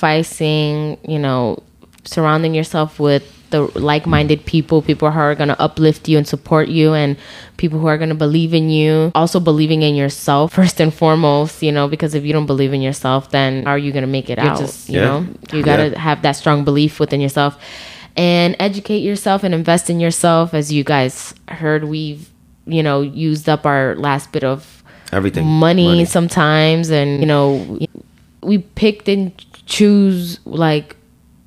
sacrificing, you know, surrounding yourself with the like-minded people, people who are going to uplift you and support you and people who are going to believe in you. Also believing in yourself first and foremost, you know, because if you don't believe in yourself, then how are you going to make it You're out? just- you Yeah. know, you got to Yeah. have that strong belief within yourself and educate yourself and invest in yourself as you guys heard we've, you know, used up our last bit of Everything. money, sometimes and you know we picked and choose like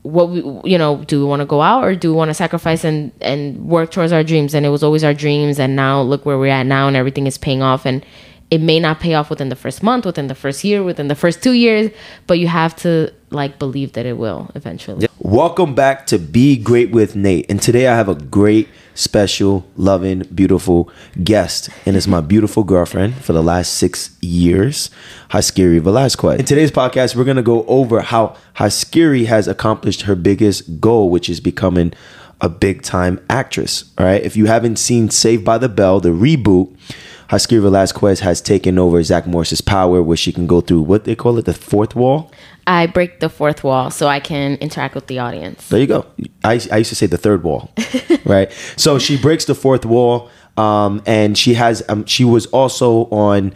what we you know do we want to go out or do we want to sacrifice and and work towards our dreams? And it was always our dreams and now look where we're at now and everything is paying off. And it may not pay off within the first month within the first year within the first two years but you have to like believe that it will eventually Welcome back to Be Great with Nate. And today I have a great, special, loving, beautiful guest. And it's my beautiful girlfriend for the last six years, Haskiri Velazquez. In today's podcast, we're going to go over how Haskiri has accomplished her biggest goal, which is becoming a big time actress. All right. If you haven't seen Saved by the Bell, the reboot, Haskiri Velazquez has taken over Zach Morris's power, where she can go through what they call it, the fourth wall. i break the fourth wall so i can interact with the audience There you go. I, I used to say the third wall, right? So she breaks the fourth wall, um, and she has. Um, she was also on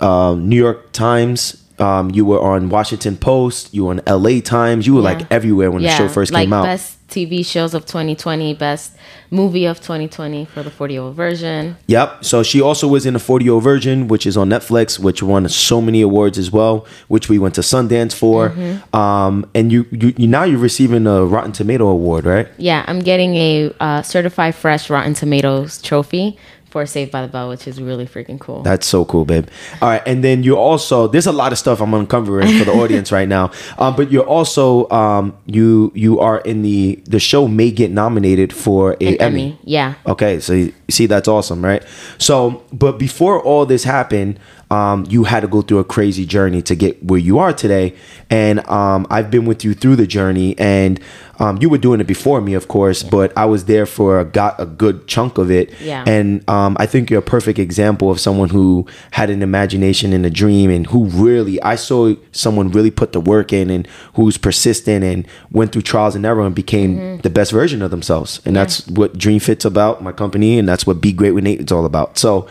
um, New York Times. Um, you were on Washington Post. You were on L.A. Times. You were like everywhere when the show first like came out. Best TV shows of 2020, best movie of 2020 for the 40 year old version. Yep. So she also was in the 40 year old version, which is on Netflix, which won so many awards as well, which we went to Sundance for. Mm-hmm. Um, and you, you, you now you're receiving a Rotten Tomato award, right? Yeah, I'm getting a uh, certified fresh Rotten Tomatoes trophy for Saved by the Bell, which is really freaking cool. That's so cool, babe. All right, and then you're also there's a lot of stuff I'm uncovering for the audience right now. Um, but you're also um, you you are in the the show may get nominated for a An Emmy. Emmy, yeah. Okay, so you see that's awesome, right? So, but before all this happened, um, you had to go through a crazy journey to get where you are today, and um, I've been with you through the journey, and um, you were doing it before me, of course, but I was there for a, got a good chunk of it, Yeah. and um, I think you're a perfect example of someone who had an imagination and a dream, and who really I saw someone really put the work in, and who's persistent and went through trials and error and became the best version of themselves, and that's what Dream Fit's about, my company, and that's what Be Great with Nate is all about. So,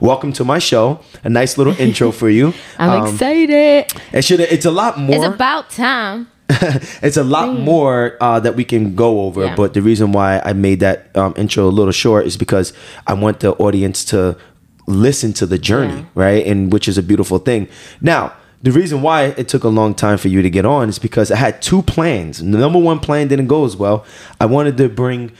welcome to my show. A nice little intro for you. I'm Um, excited. It should. It's a lot more It's about time. it's a lot more uh, that we can go over. Yeah. But the reason why I made that um, intro a little short is because I want the audience to listen to the journey, Yeah. right? And which is a beautiful thing. Now, the reason why it took a long time for you to get on is because I had two plans. The number one plan didn't go as well. I wanted to bring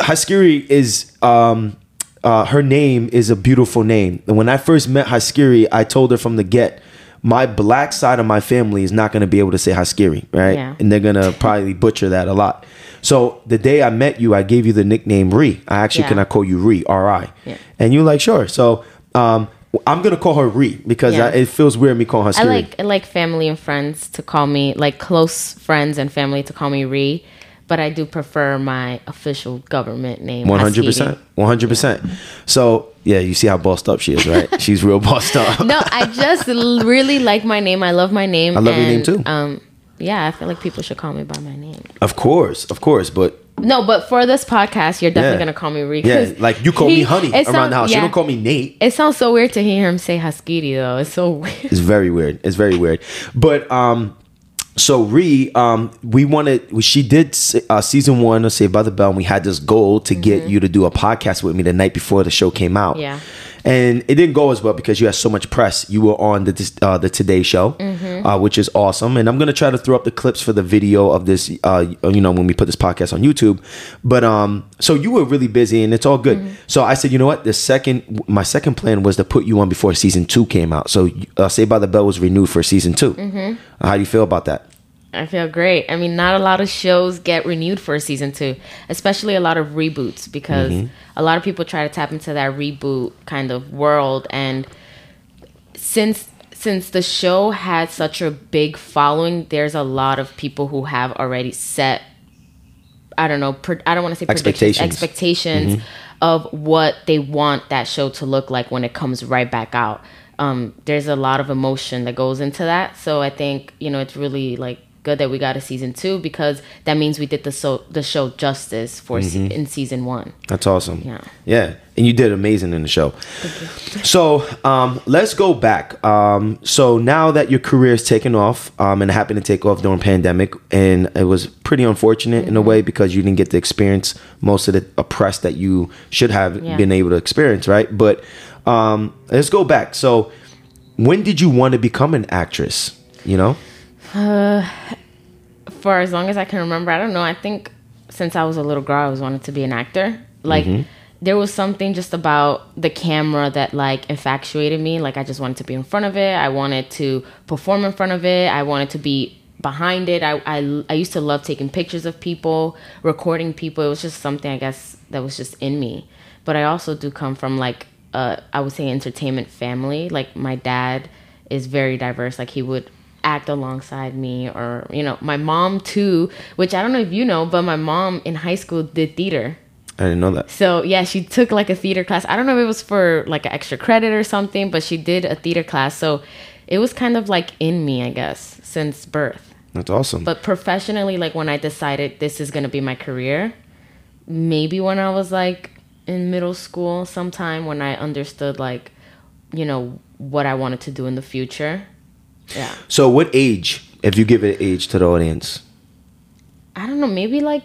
Haskiri is um, uh, her name is a beautiful name. And when I first met Haskiri, I told her from the get, my black side of my family is not going to be able to say Haskiri, right? Yeah. And they're going to probably butcher that a lot. So the day I met you, I gave you the nickname Ri. I actually Yeah. can I call you Ri, R I. Yeah. And you're like, sure. So um, I'm going to call her Ri because Yeah. I, it feels weird me calling her I like I like family and friends to call me like close friends and family to call me Ree, but I do prefer my official government name. One hundred percent, one hundred percent. So yeah, you see how bossed up she is, right? She's real bossed up. No, I just really like my name. I love my name. I love your name too. Um, yeah, I feel like people should call me by my name. Of course, of course, but No, but for this podcast, you're definitely Yeah. gonna call me Ree. yeah, like you call he- me Honey around sound- the house. yeah. You don't call me Nate. It sounds so weird to hear him say Haskiri though. It's so weird. It's very weird. It's very weird. But um, so Ree, um, we wanted. She did uh, season one of Saved by the Bell, and we had this goal to get you to do a podcast with me the night before the show came out. Mm-hmm. Yeah. And it didn't go as well because you had so much press. You were on the uh, the Today Show, Mm-hmm. uh, which is awesome. And I'm gonna try to throw up the clips for the video of this. Uh, you know, when we put this podcast on YouTube. But um, so you were really busy, and it's all good. Mm-hmm. So I said, you know what? The second, my second plan was to put you on before season two came out. So uh, Saved by the Bell was renewed for season 2 Mm-hmm. How do you feel about that? I feel great. I mean, not a lot of shows get renewed for a season two, especially a lot of reboots because Mm-hmm. a lot of people try to tap into that reboot kind of world. And since since the show had such a big following, there's a lot of people who have already set. I don't know. I don't want to say Expectations. expectations of what they want that show to look like when it comes right back out. Um, there's a lot of emotion that goes into that, so I think you know it's really like good that we got a season two because that means we did the so the show justice for se- in season one. That's awesome. Yeah. Yeah. And you did amazing in the show. So um, let's go back. Um, so now that your career is taken off, um, and it happened to take off during pandemic, and it was pretty unfortunate in a way because you didn't get to experience most of the oppressed that you should have Yeah. been able to experience, right? But um, let's go back. So when did you want to become an actress? You know? For as long as I can remember, I don't know. I think since I was a little girl, I always wanted to be an actor. Like there was something just about the camera that like infatuated me. Like I just wanted to be in front of it. I wanted to perform in front of it. I wanted to be behind it. I I, I used to love taking pictures of people, recording people. It was just something I guess that was just in me. But I also do come from like uh I would say entertainment family. Like my dad is very diverse. Like he would act alongside me or you know my mom too which i don't know if you know but my mom in high school did theater I didn't know that. so yeah she took like a theater class i don't know if it was for like an extra credit or something but she did a theater class so it was kind of like in me i guess since birth That's awesome. but professionally like when i decided this is going to be my career maybe when i was like in middle school sometime when i understood like you know what i wanted to do in the future yeah so what age, if you give it age to the audience? I don't know, maybe like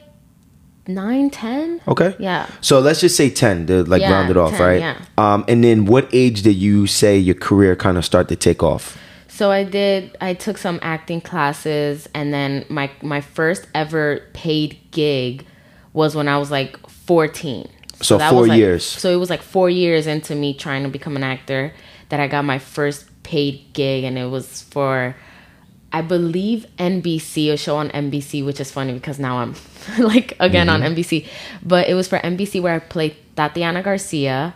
nine, ten. Okay. Yeah. So let's just say 10 to like Yeah, round it off, 10, right? yeah. Um, and then what age did you say your career kind of start to take off? So I did. I took some acting classes, and then my my first ever paid gig was when I was like fourteen. So that four was, like- years. So it was like four years into me trying to become an actor that I got my first paid gig, and it was for. I believe NBC, a show on NBC, which is funny because now I'm like again on NBC. But it was for NBC where I played Tatiana Garcia.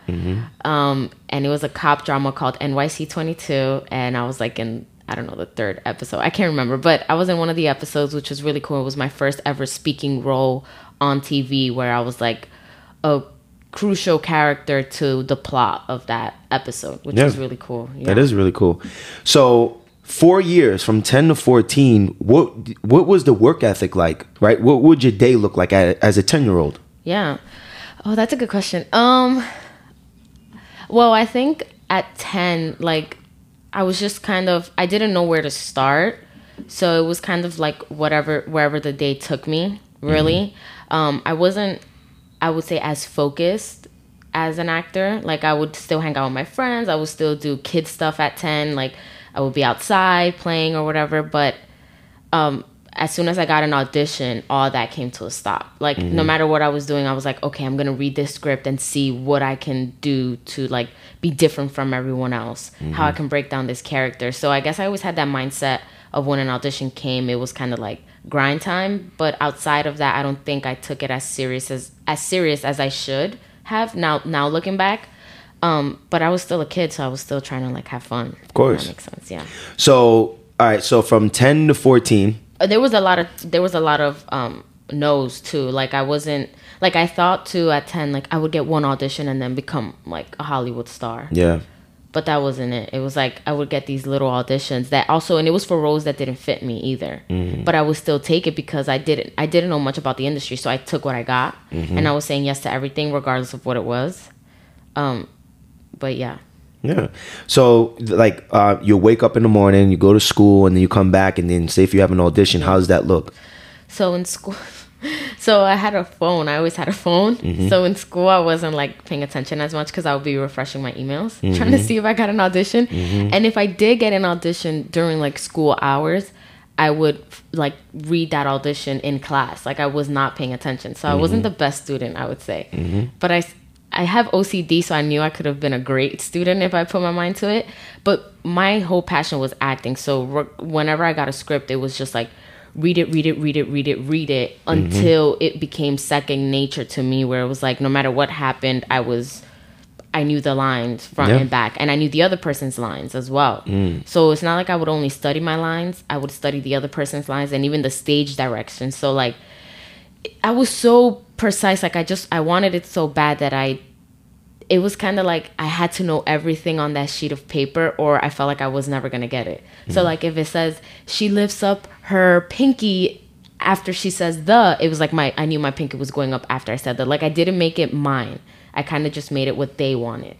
Um, and it was a cop drama called NYC 22. And I was like in, I don't know, the third episode. I can't remember. But I was in one of the episodes, which was really cool. It was my first ever speaking role on TV where I was like a crucial character to the plot of that episode, which Yeah. was really cool. Yeah. That is really cool. So four years from 10 to 14, what what was the work ethic like, right? What would your day look like as a 10 year old? Yeah. Oh, that's a good question. Um well, I think at 10 like I was just kind of I didn't know where to start. So it was kind of like whatever wherever the day took me, really. Um I wasn't I would say as focused as an actor. Like I would still hang out with my friends. I would still do kid stuff at 10. Like I would be outside playing or whatever, but um, as soon as I got an audition, all that came to a stop. Like no matter what I was doing, I was like, okay, I'm gonna read this script and see what I can do to like be different from everyone else. How I can break down this character. So I guess I always had that mindset of when an audition came, it was kind of like grind time. But outside of that, I don't think I took it as serious as as serious as I should have. Now now looking back. Um, but I was still a kid, so I was still trying to like have fun. Of course. that makes sense. Yeah. So, all right, so from 10 to 14, Uh, there was a lot of there was a lot of um no's too like i wasn't like i thought too at 10 like i would get one audition and then become like a hollywood star yeah. But that wasn't it. It was like i would get these little auditions that also and it was for roles that didn't fit me either. But i would still take it because i didn't i didn't know much about the industry so i took what i got. And i was saying yes to everything regardless of what it was. Um but yeah. Yeah. So, like, uh, you wake up in the morning, you go to school, and then you come back, and then say if you have an audition, how does that look? So in school, so I had a phone. I always had a phone. Mm-hmm. So in school, I wasn't like paying attention as much because I would be refreshing my emails, trying to mm-hmm. see if I got an audition. Mm-hmm. And if I did get an audition during like school hours, I would like read that audition in class. Like I was not paying attention, so I wasn't the best student, I would say. But I. I have OCD, so I knew I could have been a great student if I put my mind to it. But my whole passion was acting. So re- whenever I got a script, it was just like read it, read it, read it, read it, read it mm-hmm. until it became second nature to me. Where it was like no matter what happened, I was I knew the lines front Yeah. and back, and I knew the other person's lines as well. Mm. So it's not like I would only study my lines; I would study the other person's lines and even the stage direction. So like I was so precise. Like I just I wanted it so bad that I it was kind of like I had to know everything on that sheet of paper, or I felt like I was never gonna get it. So like if it says she lifts up her pinky after she says the, it was like my I knew my pinky was going up after I said the. Like I didn't make it mine. I kind of just made it what they wanted.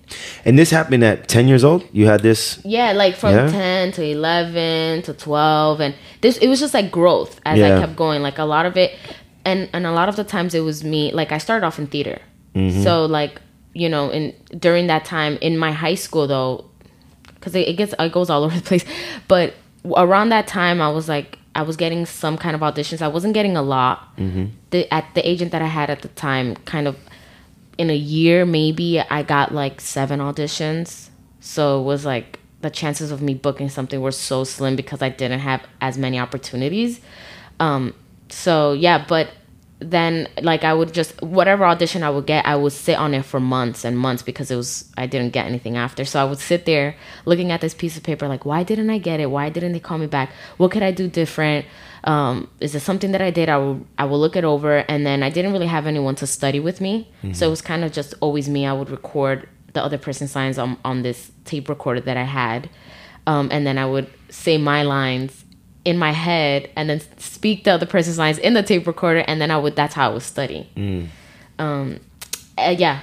And this happened at 10 years old? You had this? Yeah, like from Yeah. 10 to 11 to 12 and this it was just like growth as Yeah. I kept going. Like a lot of it and and a lot of the times it was me like I started off in theater. Mm-hmm. So like, you know, in during that time in my high school though cuz it, it gets it goes all over the place, but around that time I was like I was getting some kind of auditions. I wasn't getting a lot. The at the agent that I had at the time kind of in a year maybe I got like seven auditions. So it was like the chances of me booking something were so slim because I didn't have as many opportunities. Um, so yeah, but then like I would just whatever audition I would get, I would sit on it for months and months because it was I didn't get anything after. So I would sit there looking at this piece of paper like why didn't I get it? Why didn't they call me back? What could I do different? Um, is it something that I did? I will I will look it over and then I didn't really have anyone to study with me. So it was kind of just always me. I would record the other person's lines on, on this tape recorder that I had. Um, and then I would say my lines in my head and then speak the other person's lines in the tape recorder and then I would that's how I would study. Um uh, yeah.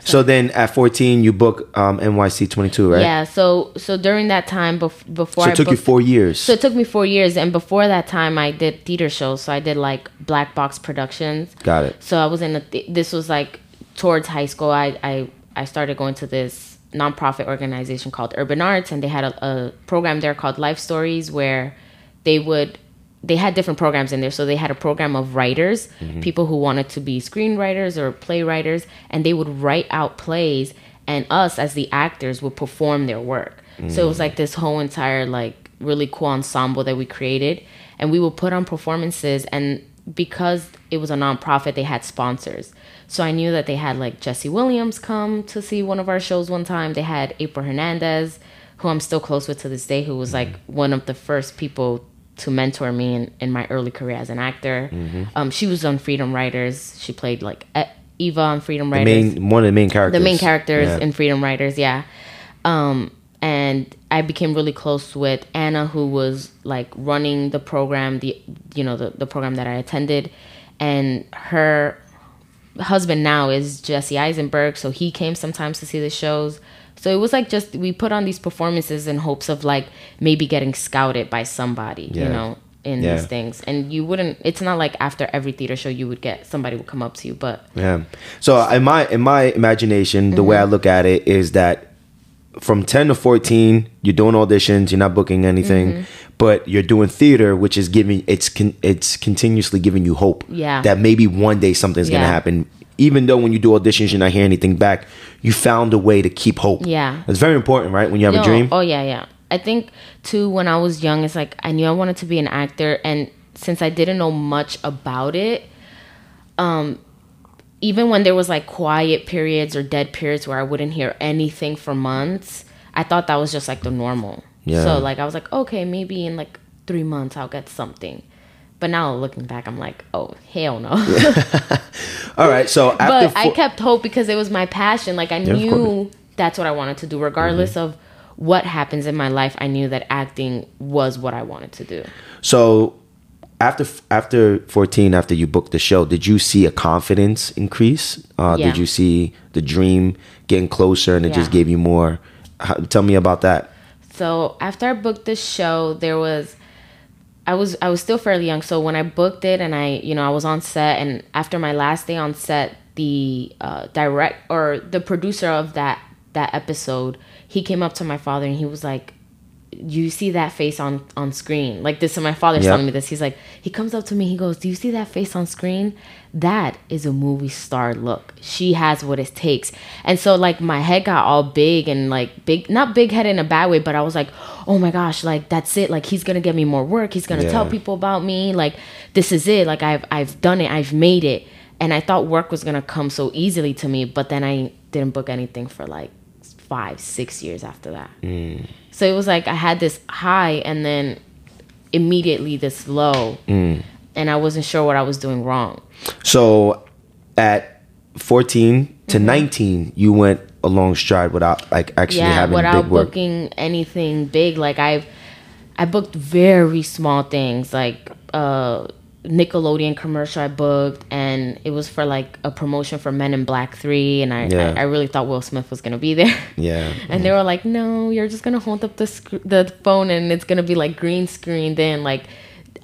So then at 14, you book um, NYC 22, right? Yeah, so so during that time bef- before So I it took you four years. So it took me 4 years and before that time I did theater shows. So I did like Black Box Productions. Got it. So I was in a th- this was like towards high school. I I I started going to this nonprofit organization called Urban Arts, and they had a, a program there called Life Stories where they would they had different programs in there. So they had a program of writers, mm-hmm. people who wanted to be screenwriters or playwriters, and they would write out plays, and us as the actors would perform their work. So it was mm. like this whole entire like really cool ensemble that we created, and we would put on performances and because it was a nonprofit, they had sponsors. So I knew that they had like Jesse Williams come to see one of our shows one time. They had April Hernandez, who I'm still close with to this day, who was mm-hmm. like one of the first people to mentor me in, in my early career as an actor. Um, she was on Freedom Writers. She played like Eva on Freedom The Writers main, one of the main characters. the main characters Yeah. in Freedom Writers, yeah. Um, and I became really close with Anna, who was like running the program, the you know the the program that I attended, and her husband now is Jesse Eisenberg, so he came sometimes to see the shows. So it was like just we put on these performances in hopes of like maybe getting scouted by somebody, Yeah. you know, in Yeah. these things. And you wouldn't. It's not like after every theater show you would get somebody would come up to you, but Yeah. So in my in my imagination, the way I mm-hmm. look at it is that from 10 to 14, you're doing auditions, you're not booking anything, mm-hmm. but you're doing theater, which is giving it's con, it's continuously giving you hope. Yeah. That maybe one day something's gonna happen. Even though when you do auditions, you're not hearing anything back, you found a way to keep hope. Yeah. It's very important, right? When you have a dream. Oh yeah, yeah. I think too when I was young, it's like I knew I wanted to be an actor, and since I didn't know much about it, um, even when there was like quiet periods or dead periods where I wouldn't hear anything for months, I thought that was just like the normal. Yeah. So like I was like, okay, maybe in like three months I'll get something. But now looking back, I'm like, oh hell no. All right. So after but I kept hope because it was my passion. Like I course. knew that's what I wanted to do, regardless of what happens in my life. I knew that acting was what I wanted to do. So after after 14 after you booked the show did you see a confidence increase uh, Yeah. did you see the dream getting closer and it just gave you more how, tell me about that So after I booked the show, there was I was I was still fairly young. So when I booked it and I you know I was on set and after my last day on set, the uh, direct or the producer of that that episode, he came up to my father and he was like, "You see that face on on screen?" Like this. So my father's Yep. telling me this. He's like, he comes up to me. He goes, "Do you see that face on screen? That is a movie star look. She has what it takes." And so like my head got all big and like big, not big head in a bad way, but I was like, "Oh my gosh, like that's it. Like he's gonna get me more work. He's gonna tell people about me. Like this is it. Like I've I've done it. I've made it." And I thought work was gonna come so easily to me, but then I didn't book anything for like five, six years after that. Mm. So it was like I had this high and then immediately this low, and I wasn't sure what I was doing wrong. so at 14 to Mm-hmm. 19 you went a long stride without like actually yeah, having without big work. booking anything big. Like I've, I booked very small things, like uh, Nickelodeon commercial I booked, and it was for like a promotion for Men in Black Three, and I, Yeah. I, I really thought Will Smith was gonna be there. Yeah. And they were like, "No, you're just gonna hold up the sc- the phone, and it's gonna be like green screened in, like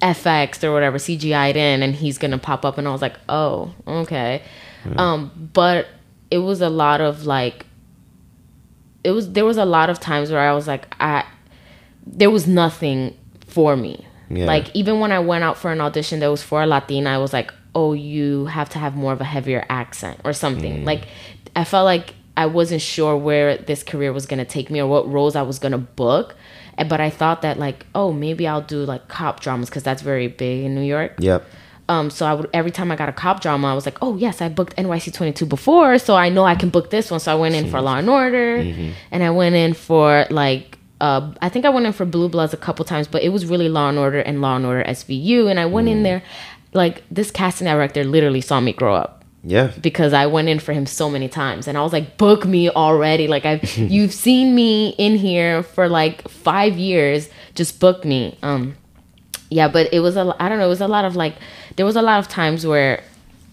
FX or whatever CGI'd in, and he's gonna pop up." And I was like, "Oh, okay." Um, but it was a lot of like, it was there was a lot of times where I was like, I there was nothing for me. Yeah. Like even when I went out for an audition that was for a Latina, I was like, "Oh, you have to have more of a heavier accent or something." Like I felt like I wasn't sure where this career was going to take me or what roles I was going to book. Eh, But I thought that like, "Oh, maybe I'll do like cop dramas because that's very big in New York." Yep. Um, so I would every time I got a cop drama, I was like, oh yes, I booked NYC twenty two before, so I know I can book this one. So I went in for Law and Order, and I went in for like, uh, I think I went in for Blue Bloods a couple times, but it was really Law and Order and Law and Order SVU, and I went in there, like this casting director literally saw me grow up. Yeah. because I went in for him so many times and I was like book me already. Like I've you've seen me in here for like 5 years. Just book me. Um yeah but it was a I don't know it was a lot of like there was a lot of times where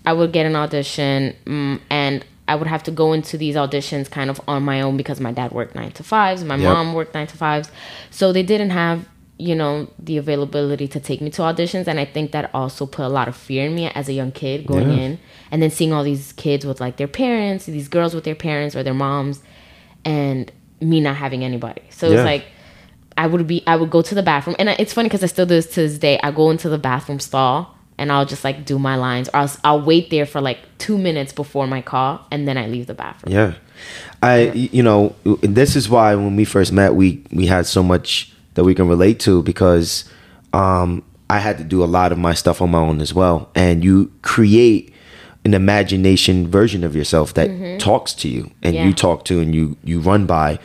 I would get an audition mm, and I would have to go into these auditions kind of on my own because my dad worked 9 to 5s my Yep. mom worked 9 to 5s so they didn't have you know the availability to take me to auditions and i think that also put a lot of fear in me as a young kid going Yeah. in and then seeing all these kids with like their parents these girls with their parents or their moms and me not having anybody so Yeah. it's like i would be i would go to the bathroom and it's funny because i still do this to this day i go into the bathroom stall and i'll just like do my lines or I'll, I'll wait there for like two minutes before my call and then i leave the bathroom. Yeah. I, you know, this is why when we first met we we had so much that we can relate to because um I had to do a lot of my stuff on my own as well. And you create an imagination version of yourself that talks to you and Yeah. you talk to and you you run by.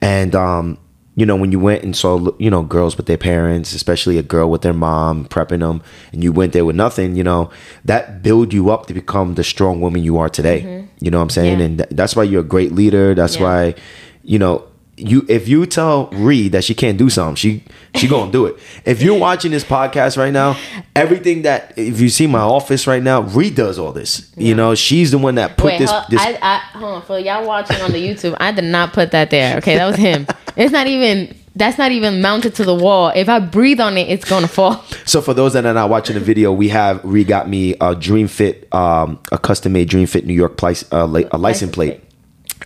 And um you know when you went and saw you know girls with their parents especially a girl with their mom prepping them and you went there with nothing you know that build you up to become the strong woman you are today mm-hmm. you know what i'm saying Yeah. and th- that's why you're a great leader that's Yeah. why you know you if you tell Reed that she can't do something, she she gonna do it. If you're watching this podcast right now, everything that if you see my office right now, Reed does all this. You know, she's the one that put Wait, this. hold, this I, I, hold on. For y'all watching on the YouTube, I did not put that there. Okay, that was him. It's not even. That's not even mounted to the wall. If I breathe on it, it's gonna fall. So for those that are not watching the video, we have Reed got me a Dream Fit, um, a custom made Dream Fit New York place, uh, li- a license plate.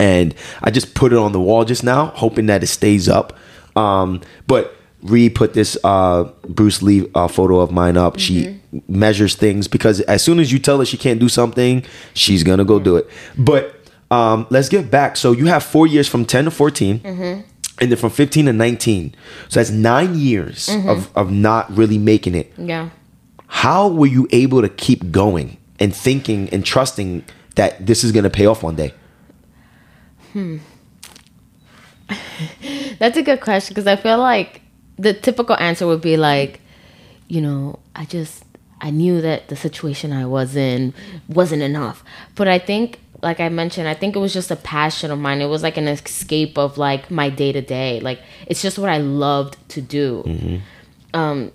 And I just put it on the wall just now, hoping that it stays up. Um, but Reed put this uh, Bruce Lee uh, photo of mine up. She Mm-hmm. measures things because as soon as you tell her she can't do something, she's gonna go do it. But um, let's get back. So you have four years from ten to 14 Mm-hmm. And then from fifteen to nineteen. So that's nine years Mm-hmm. of of not really making it. Yeah. How were you able to keep going and thinking and trusting that this is gonna pay off one day? hmm That's a good question because I feel like the typical answer would be like, you know, I just I knew that the situation I was in wasn't enough. But I think like I mentioned, I think it was just a passion of mine. It was like an escape of like my day to day. Like it's just what I loved to do. Um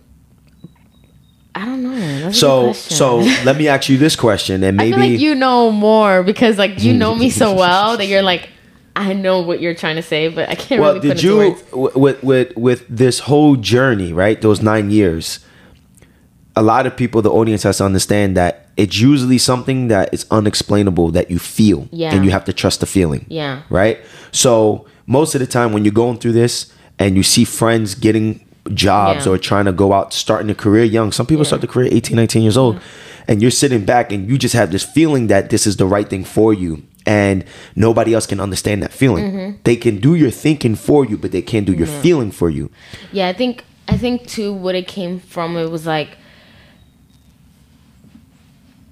I don't know. That's So so let me ask you this question and maybe like you know more because like you know me so well that you're like I know what you're trying to say, but I can't well really put did you with with with this whole journey right those nine years a lot of people the audience has to understand that it's usually something that is unexplainable that you feel Yeah. and you have to trust the feeling Yeah. right so most of the time when you're going through this and you see friends getting jobs Yeah. or trying to go out starting a career young some people start their career 18 19 years old and you're sitting back and you just have this feeling that this is the right thing for you and nobody else can understand that feeling Mm-hmm. they can do your thinking for you but they can't do your feeling for you Yeah, I think I think too what it came from it was like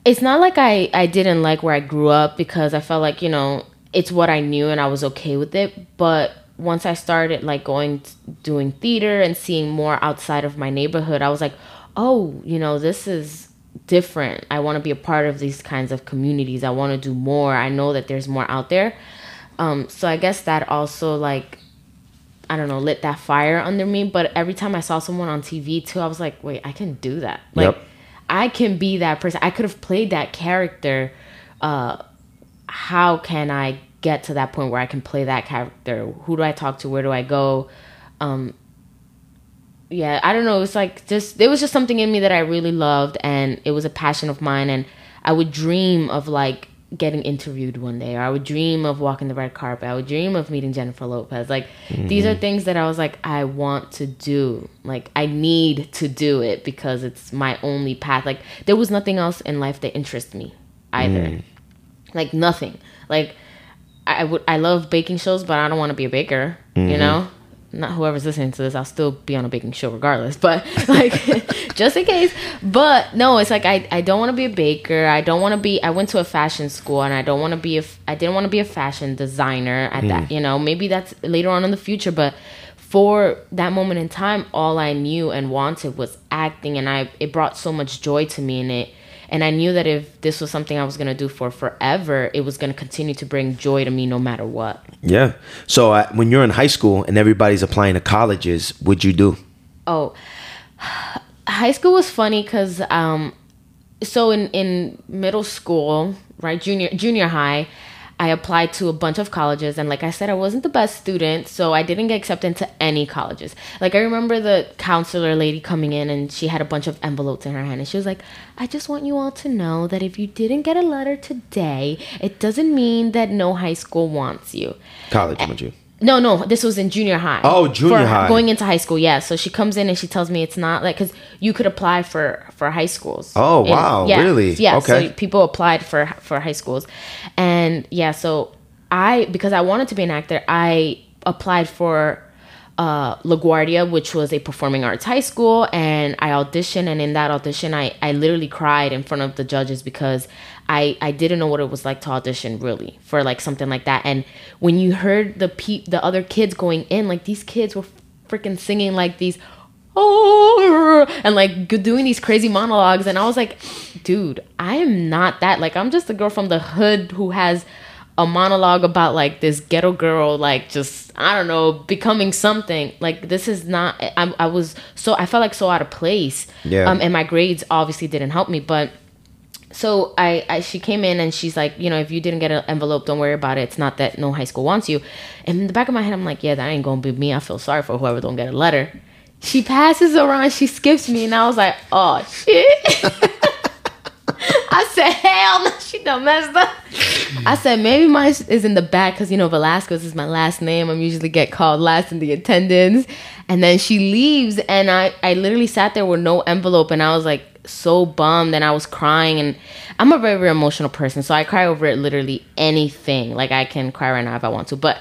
it's not like I I didn't like where I grew up because I felt like, you know, it's what I knew and I was okay with it, but once I started like going doing theater and seeing more outside of my neighborhood, I was like, "Oh, you know, this is different. I want to be a part of these kinds of communities. I want to do more. I know that there's more out there." Um, so I guess that also like I don't know, lit that fire under me. But every time I saw someone on TV too, I was like, wait, I can do that. Like, Yep. I can be that person. I could have played that character. Uh, how can I get to that point where I can play that character? Who do I talk to? Where do I go? Um, yeah, I don't know. It's like just there was just something in me that I really loved, and it was a passion of mine. And I would dream of like getting interviewed one day, or I would dream of walking the red carpet. I would dream of meeting Jennifer Lopez. Like these are mm-hmm. things that I was like, I want to do. Like I need to do it because it's my only path. Like there was nothing else in life that interests me either. Mm. Like nothing. Like I would I love baking shows, but I don't want to be a baker. You mm-hmm. know, not whoever's listening to this, I'll still be on a baking show regardless. But like, just in case. But no, it's like I I don't want to be a baker. I don't want to be. I went to a fashion school, and I don't want to be a. I didn't want to be a fashion designer at that. Mm. You know, maybe that's later on in the future, but. For that moment in time, all I knew and wanted was acting, and I it brought so much joy to me, and it and I knew that if this was something I was gonna do for forever, it was gonna continue to bring joy to me no matter what. Yeah. So uh, when you're in high school and everybody's applying to colleges, what'd you do? Oh, high school was funny because um, so in in middle school, right, junior junior high. I applied to a bunch of colleges, and like I said, I wasn't the best student, so I didn't get accepted into any colleges. Like I remember the counselor lady coming in, and she had a bunch of envelopes in her hand, and she was like, "I just want you all to know that if you didn't get a letter today, it doesn't mean that no high school wants you." College, would you? No, no, this was in junior high. Oh, junior For high. Going into high school, yeah. So she comes in and she tells me it's not like because you could apply for for high schools. Oh, And- wow, yeah, really? Yeah. Okay. So people applied for for high schools, and yeah. So I because I wanted to be an actor, I applied for uh, LaGuardia, which was a performing arts high school, and I auditioned. And in that audition, I, I literally cried in front of the judges because I, I didn't know what it was like to audition really for like something like that. And when you heard the pe- the other kids going in, like these kids were freaking singing like these oh and like doing these crazy monologues and i was like dude i am not that like i'm just a girl from the hood who has a monologue about like this ghetto girl like just i don't know becoming something like this is not i, I was so i felt like so out of place Yeah. um and my grades obviously didn't help me but so I, I she came in and she's like you know if you didn't get an envelope don't worry about it. It's not that no high school wants you. And in the back of my head i'm like yeah that ain't gonna be me. I feel sorry for whoever don't get a letter. She passes around she skips me and i was like oh shit. I said hell no she done messed up. I said maybe mine is in the back because you know velazquez is my last name. I'm usually get called last in the attendance. And then she leaves and i i literally sat there with no envelope and i was like so bummed and I was crying. And I'm a very very emotional person so I cry over it literally anything. Like I can cry right now if I want to but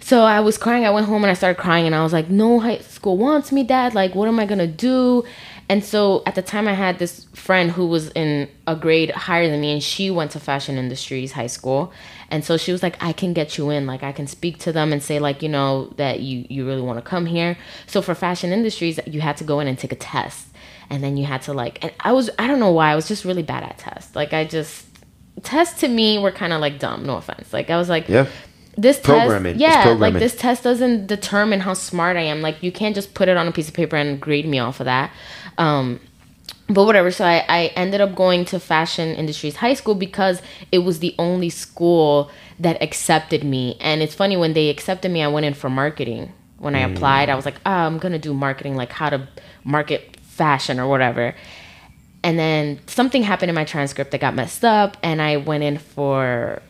so I was crying. I went home and I started crying and I was like no high school wants me dad. Like what am I gonna do? And so at the time I had this friend who was in a grade higher than me and she went to fashion industries high school. And so she was like I can get you in. Like I can speak to them and say like you know that you you really want to come here. So for fashion industries you had to go in and take a test and then you had to like and i was i don't know why i was just really bad at tests. Like i just tests to me were kind of like dumb no offense. Like i was like Yeah. this Programming. Test yeah programming. like this test doesn't determine how smart i am. Like you can't just put it on a piece of paper and grade me off of that. Um but whatever. So I, I ended up going to fashion industries high school because it was the only school that accepted me. And it's funny when they accepted me i went in for marketing. When i applied i was like oh, i'm gonna do marketing. Like how to market fashion or whatever. And then something happened in my transcript that got messed up and i went in for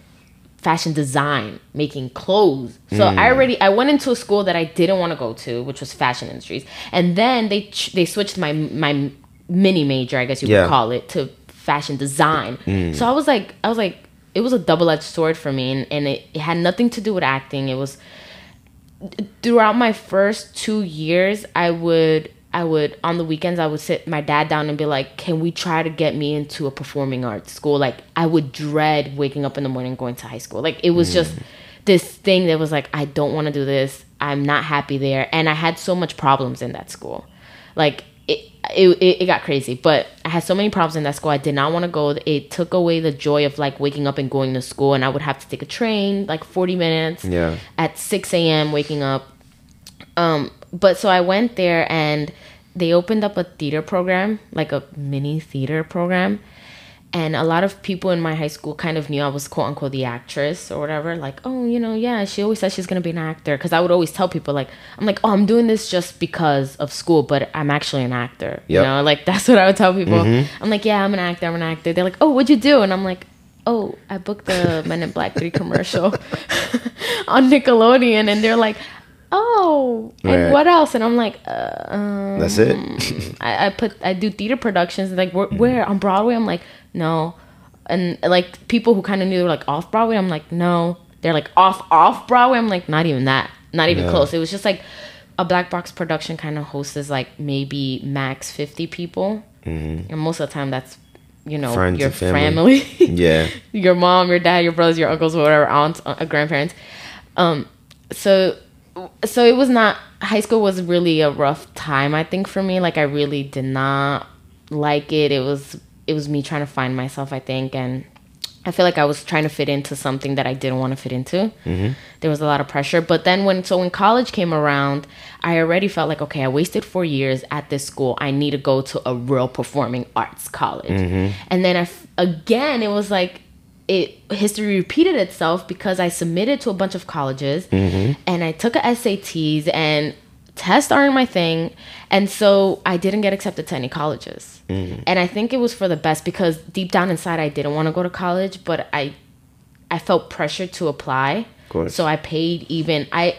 fashion design making clothes. So i hmm. already i went into a school that i didn't want to go to which was fashion industries. And then they they switched my my mini major i guess you Yeah. would call it to fashion design. Hmm. So i was like i was like it was a double-edged sword for me and, and it, it had nothing to do with acting. It was throughout my first two years i would i would on the weekends i would sit my dad down and be like can we try to get me into a performing arts school like i would dread waking up in the morning going to high school like it was just this thing that was like i don't want to do this i'm not happy there and i had so much problems in that school like it, it, it got crazy. But I had so many problems in that school. I did not want to go. It took away the joy of like waking up and going to school, and I would have to take a train like forty minutes. Yeah. At six a.m. waking up. Um, but so I went there and they opened up a theater program, like a mini theater program. And a lot of people in my high school kind of knew I was quote unquote the actress or whatever. Like, oh, you know, yeah, she always says she's gonna be an actor. Cause I would always tell people, like, I'm like, oh, I'm doing this just because of school, but I'm actually an actor. You know, like that's what I would tell people. Mm-hmm. I'm like, yeah, I'm an actor, I'm an actor. They're like, oh, what'd you do? And I'm like, oh, I booked the Men in Black 3 commercial on Nickelodeon. And they're like, oh, and Right. what else? And I'm like, uh, um, That's it. I, I put I do theater productions like where, where on Broadway I'm like no and like people who kind of knew they were like off Broadway I'm like no they're like off off Broadway I'm like not even that not even Yeah. close it was just like a black box production kind of hosts is like maybe max 50 people and most of the time that's you know Mm-hmm. Friends your family. family Yeah. your mom, your dad, your brothers, your uncles, whatever, aunts, uh, grandparents. Um, so, so it was not. High school was really a rough time. I think for me, like I really did not like it. It was it was me trying to find myself. I think, and I feel like I was trying to fit into something that I didn't want to fit into. Mm-hmm. There was a lot of pressure. But then when so when college came around, I already felt like okay, I wasted four years at this school. I need to go to a real performing arts college. Mm-hmm. And then I again, it was like it history repeated itself because I submitted to a bunch of colleges mm-hmm. and I took a SATs and tests aren't my thing and so I didn't get accepted to any colleges. Mm-hmm. And I think it was for the best because deep down inside I didn't want to go to college, but I I felt pressured to apply. So I paid even I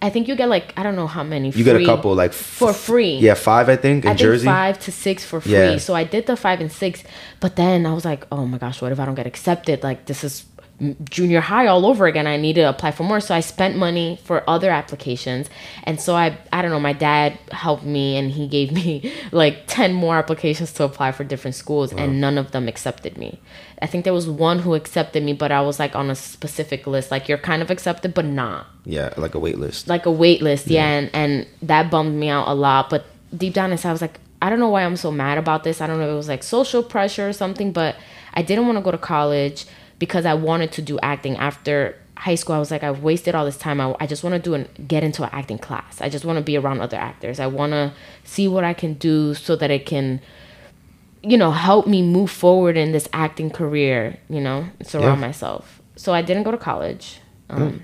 I think you get like I don't know how many You get a couple like f- for free. Yeah, five I think in I think Jersey. five to six for free. Yeah. So I did the five and six, but then I was like, oh my gosh, what if I don't get accepted? Like this is junior high all over again. I need to apply for more. So I spent money for other applications, and so I I don't know. My dad helped me, and he gave me like ten more applications to apply for different schools, and none of them accepted me. I think there was one who accepted me, but I was like on a specific list. Like you're kind of accepted, but not Yeah, like a wait list. like a wait list, yeah, and, and that bummed me out a lot. But deep down inside, I was like, I don't know why I'm so mad about this. I don't know if it was like social pressure or something, but I didn't want to go to college because I wanted to do acting after high school. I was like, I've wasted all this time. I, I just want to do and get into an acting class. I just want to be around other actors. I want to see what I can do so that it can, you know, help me move forward in this acting career. You know, surround Yeah. myself. So I didn't go to college. Um,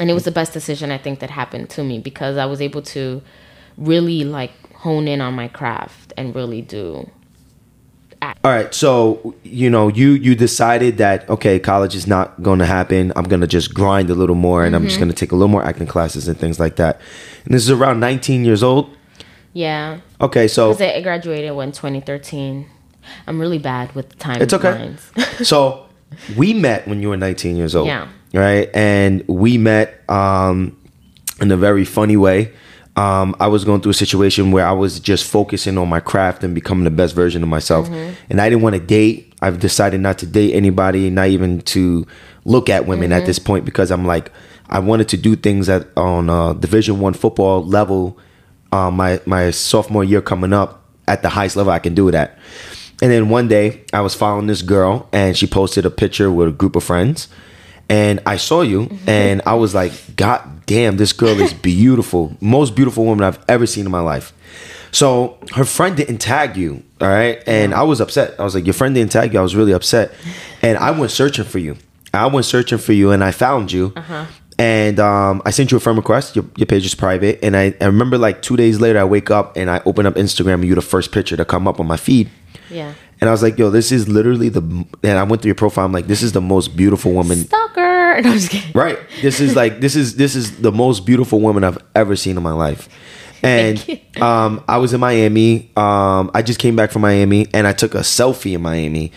and it was the best decision I think that happened to me because I was able to really like hone in on my craft and really do All right, so you know, you you decided that okay, college is not going to happen. I'm going to just grind a little more, and I'm Mm-hmm. just going to take a little more acting classes and things like that. And this is around 19 years old. Yeah Okay, so I graduated when 2013 I'm really bad with time It's okay. so we met when you were 19 years old. Yeah. Right, and we met um, in a very funny way. Um, I was going through a situation where I was just focusing on my craft and becoming the best version of myself, Mm-hmm. and I didn't want to date. I've decided not to date anybody, not even to look at women Mm-hmm. at this point because I'm like, I wanted to do things at on uh, Division One football level. Uh, my my sophomore year coming up at the highest level I can do that. And then one day I was following this girl and she posted a picture with a group of friends. And I saw you and I was like, God damn, this girl is beautiful. Most beautiful woman I've ever seen in my life. So her friend didn't tag you, all right? And I was upset. I was like, Your friend didn't tag you. I was really upset. And I went searching for you. I went searching for you and I found you. And um, I sent you a friend request. Your, your page is private. And I, I remember like two days later, I wake up and I open up Instagram and you're the first picture to come up on my feed. yeah. And I was like, yo, this is literally the. And I went through your profile. I'm like, this is the most beautiful woman. Stalker. No, I'm just kidding. Right. This is like this is this is the most beautiful woman I've ever seen in my life. And um, I was in Miami. Um, I just came back from Miami, and I took a selfie in Miami.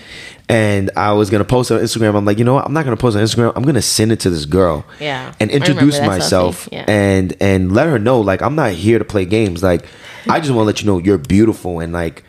And I was gonna post it on Instagram. I'm like, you know what? I'm not gonna post it on Instagram. I'm gonna send it to this girl. Yeah. And introduce myself. Yeah. and and let her know like I'm not here to play games. Like I just want to let you know you're beautiful and like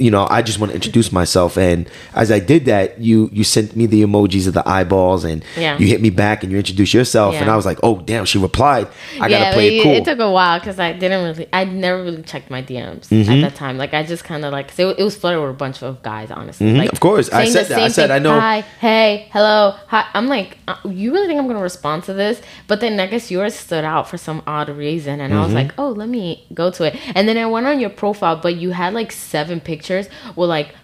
you know, I just want to introduce myself. And as I did that, you you sent me the emojis of the eyeballs, and Yeah. you hit me back and you introduced yourself, and I was like, oh damn, she replied. I gotta yeah, play it, cool. it took a while because I didn't really, I never really checked my DMs Mm-hmm. at that time. Like I just kind of like, it, it was flooded with a bunch of guys, honestly. Mm-hmm. Of course. I said that. I said, thing, I know- Hi, hey, hello, hi. I'm like, uh, you really think I'm gonna respond to this? But then I guess yours stood out for some odd reason, and I Mm-hmm. was like, oh, let me go to it. And then I went on your profile, but you had like seven pictures with like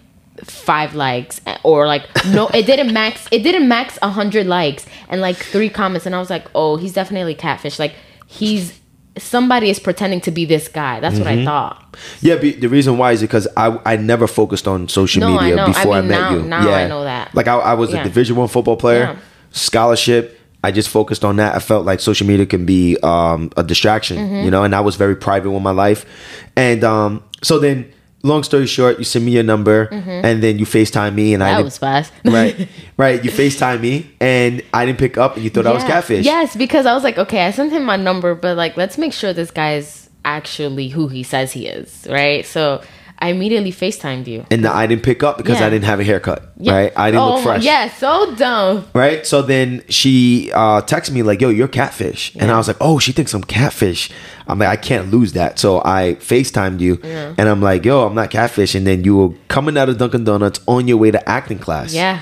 five likes or like no it didn't max it didn't max 100 likes and like three comments and i was like oh he's definitely catfish like he's somebody is pretending to be this guy that's Mm-hmm. what i thought Yeah, be, the reason why is because I I never focused on social No, media. I before I, mean, met now- you. now yeah, I know that. Like I, I was a Division One football player, Yeah. scholarship. I just focused on that. I felt like social media can be um, a distraction, Mm-hmm. you know, and I was very private with my life. And um, so then, long story short, you send me your number, and then you Facetime me, and I Mm-hmm. that was fast right, right. You Facetime me, and I didn't pick up, and you thought I was catfish. Yes, because I was like, okay, I sent him my number, but like, let's make sure this guy's actually who he says he is, right? So I immediately FaceTimed you. And I didn't pick up because Yeah. I didn't have a haircut. Yeah. Right, I didn't oh, look fresh. Yeah, so dumb. right? So then she uh, texted me like, "Yo, you're catfish," and I was like, "Oh, she thinks I'm catfish." I'm like, I can't lose that, so I Facetimed you, and I'm like, "Yo, I'm not catfish." And then you were coming out of Dunkin' Donuts on your way to acting class, Yeah.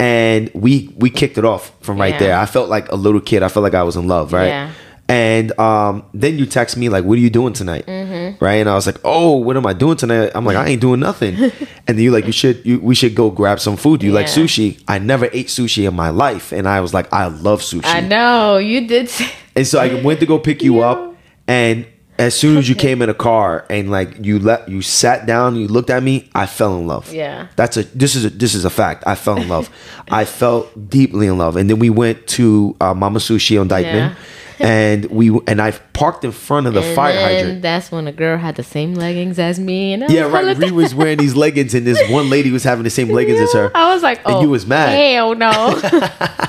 and we we kicked it off from right Yeah. there. I felt like a little kid. I felt like I was in love, right? Yeah. And um, then you text me like, "What are you doing tonight?" Mm-hmm. Right? And I was like, "Oh, what am I doing tonight?" I'm like, "I ain't doing nothing." and you like, "You should, you, we should go grab some food." You like sushi? I never ate sushi in my life, and I was like, "I love sushi." I know you did. Say- And so I went to go pick you Yeah. up, and as soon as you came in a car and like you let you sat down, you looked at me, I fell in love. Yeah. that's a this is a this is a fact. I fell in love. I felt deeply in love, and then we went to uh, Mama Sushi on Dyckman, and we and I parked in front of the and fire hydrant. that's when a girl had the same leggings as me, and I Yeah, right. Ree was wearing these leggings, and this one lady was having the same leggings as her. I was like, oh, And you was mad. Hell no.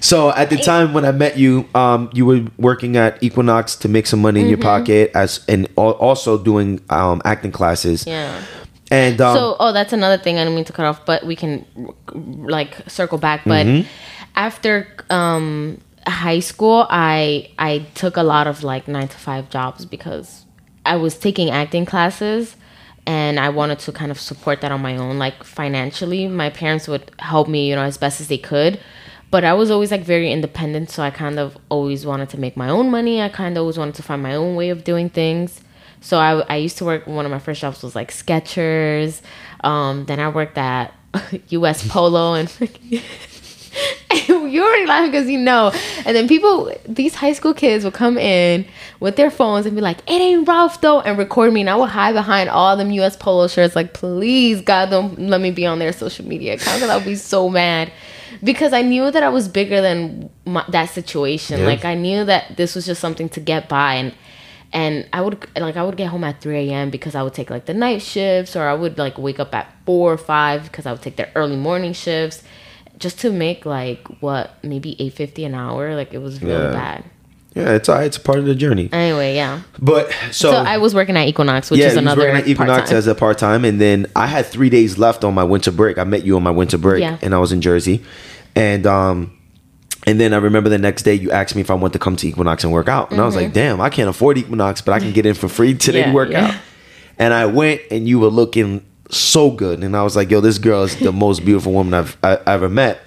So at the time when I met you, um, you were working at Equinox to make some money in your Mm-hmm. pocket, as and also doing um, acting classes. yeah. And um, so, oh, that's another thing I didn't mean to cut off, but we can like circle back. But Mm-hmm. after um, high school, I I took a lot of like nine to five jobs because I was taking acting classes, and I wanted to kind of support that on my own, like financially. My parents would help me, you know, as best as they could. But I was always like very independent, so I kind of always wanted to make my own money. I kind of always wanted to find my own way of doing things. So I, I used to work. One of my first jobs was like Skechers. Um, then I worked at U.S. Polo, and you already laughing because you know. And then people, these high school kids would come in with their phones and be like, "It ain't Ralph though," and record me. And I would hide behind all them U.S. Polo shirts. Like, please, God, don't let me be on their social media account because I would be so mad. Because I knew that I was bigger than my, that situation. Yeah. Like I knew that this was just something to get by, and and I would like I would get home at 3 a.m. because I would take like the night shifts or I would like wake up at four or five because I would take the early morning shifts just to make like what maybe 850 an hour like it was really Yeah. bad yeah, it's all right. It's a part of the journey. anyway yeah But so, so, I was working at Equinox which yeah, is another working at Equinox part-time. as a part time, and then I had three days left on my winter break. I met you on my winter break, Yeah. and I was in Jersey, and um. And then I remember the next day you asked me if I want to come to Equinox and work out. And I was like, damn, I can't afford Equinox, but I can get in for free today to Mm-hmm. Work yeah. out. And I went and you were looking so good. And I was like, yo, this girl is the most beautiful woman I've I, ever met.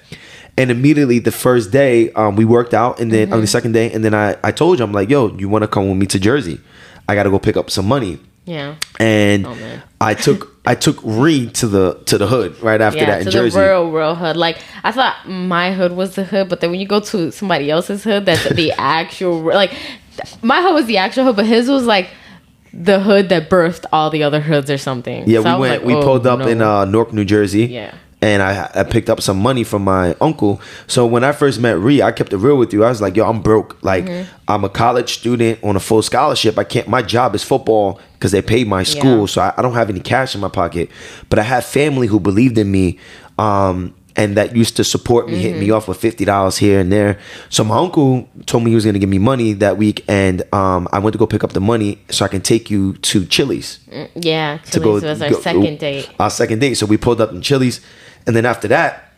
And immediately the first day, um, we worked out, and then on Mm-hmm. the second day, and then I, I told you, I'm like, yo, you want to come with me to Jersey? I got to go pick up some money yeah and Oh. I took I took Ree to the to the hood right after yeah that in Jersey. real real hood like I thought my hood was the hood but then when you go to somebody else's hood that's the actual like my hood was the actual hood but his was like the hood that birthed all the other hoods or something yeah, So we went. like, we oh, pulled up no. in uh, Newark, New Jersey. Yeah. And I, I picked up some money from my uncle. So when I first met Ree, I kept it real with you. I was like, "Yo, I'm broke. Like, Mm-hmm. I'm a college student on a full scholarship. I can't. My job is football because they paid my school, Yeah. so I, I don't have any cash in my pocket. But I have family who believed in me, um, and that used to support me, hit me off with fifty dollars here and there. So my uncle told me he was gonna give me money that week, and um, I went to go pick up the money so I can take you to Chili's Yeah, to go. Chili's was our go- second date. Our second date. So we pulled up in Chili's, and then after that,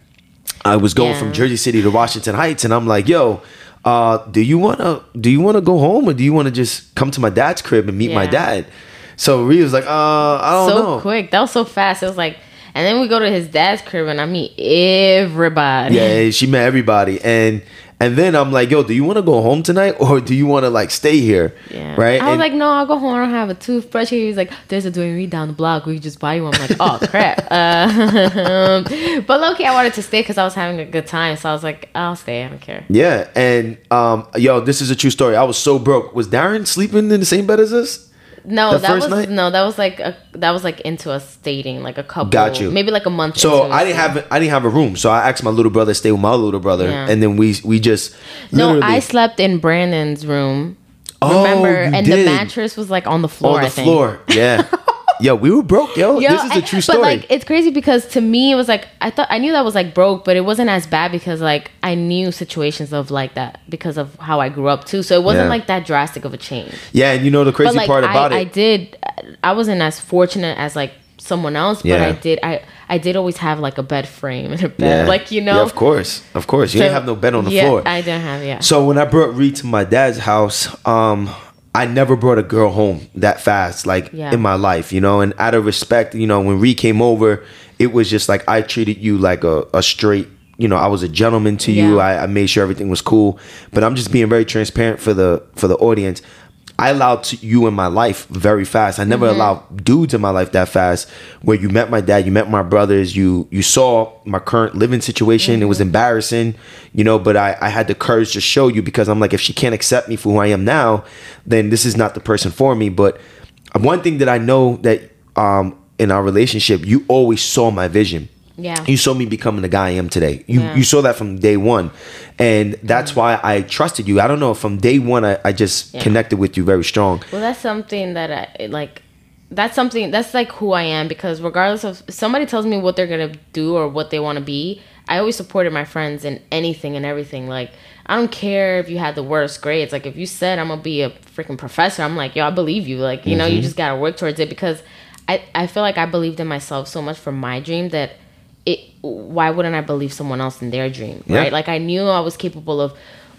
I was going Yeah. from Jersey City to Washington Heights, and I'm like, "Yo, uh, do you wanna do you wanna go home, or do you wanna just come to my dad's crib and meet my dad?" So Rhea was like, "Uh, I don't so know." quick. That was so fast. It was like, and then we go to his dad's crib and I meet everybody. Yeah, she met everybody, and and then I'm like, "Yo, do you want to go home tonight, or do you want to like stay here?" Yeah. Right. I was And- like, no, I'll go home. I don't have a toothbrush here. He's like, there's a Duane Reade down the block. We can just buy you one. I'm like, oh crap. Uh, but low key, I wanted to stay because I was having a good time. So I was like, I'll stay. I don't care. Yeah, and um, yo, this is a true story. I was so broke. Was Darren sleeping in the same bed as us? No, The that was night? no, that was like a that was like into us dating, like a couple. Got you. Maybe like a month. So I didn't have I didn't have a room, so I asked my little brother to stay with my little brother, Yeah. and then we we just No, I slept in Brandon's room. Oh, Remember? you and did. the mattress was like on the floor. on the I think. floor. Yeah, yo, we were broke, yo. Yo, this is a true story. But like it's crazy because to me it was like I thought I knew that was like broke, but it wasn't as bad because like I knew situations of like that because of how I grew up too. So it wasn't Yeah. like that drastic of a change. yeah, and you know the crazy like part about I, I did I wasn't as fortunate as like someone else, but Yeah. I did I I did always have like a bed frame and a bed. yeah, Like you know yeah, of course, of course. You didn't have no bed on the yeah, floor. I didn't have yeah. So when I brought Reed to my dad's house, um, I never brought a girl home that fast, like Yeah. in my life, you know. And out of respect, you know, when Reed came over, it was just like I treated you like a, a straight, you know, I was a gentleman to you. I, I made sure everything was cool. But I'm just being very transparent for the for the audience. I allowed to, you in my life very fast. I never Mm-hmm. allowed dudes in my life that fast. Where you met my dad, you met my brothers, you you saw my current living situation. It Mm-hmm. was embarrassing, you know. But I I had the courage to show you because I'm like, if she can't accept me for who I am now, then this is not the person for me. But one thing that I know that um in our relationship, you always saw my vision. Yeah. You saw me becoming the guy I am today. You Yeah. you saw that from day one. And that's why I trusted you. I don't know, from day one I, I just Yeah. connected with you very strong. Well, that's something that I like. That's something that's like who I am because regardless of somebody tells me what they're gonna do or what they want to be, I always supported my friends in anything and everything. Like I don't care if you had the worst grades. Like if you said I'm gonna be a freaking professor, I'm like, yo, I believe you. Like you know, Mm-hmm. you just gotta work towards it because I I feel like I believed in myself so much for my dream that it. Why wouldn't I believe someone else in their dream? Yeah. Right? Like I knew I was capable of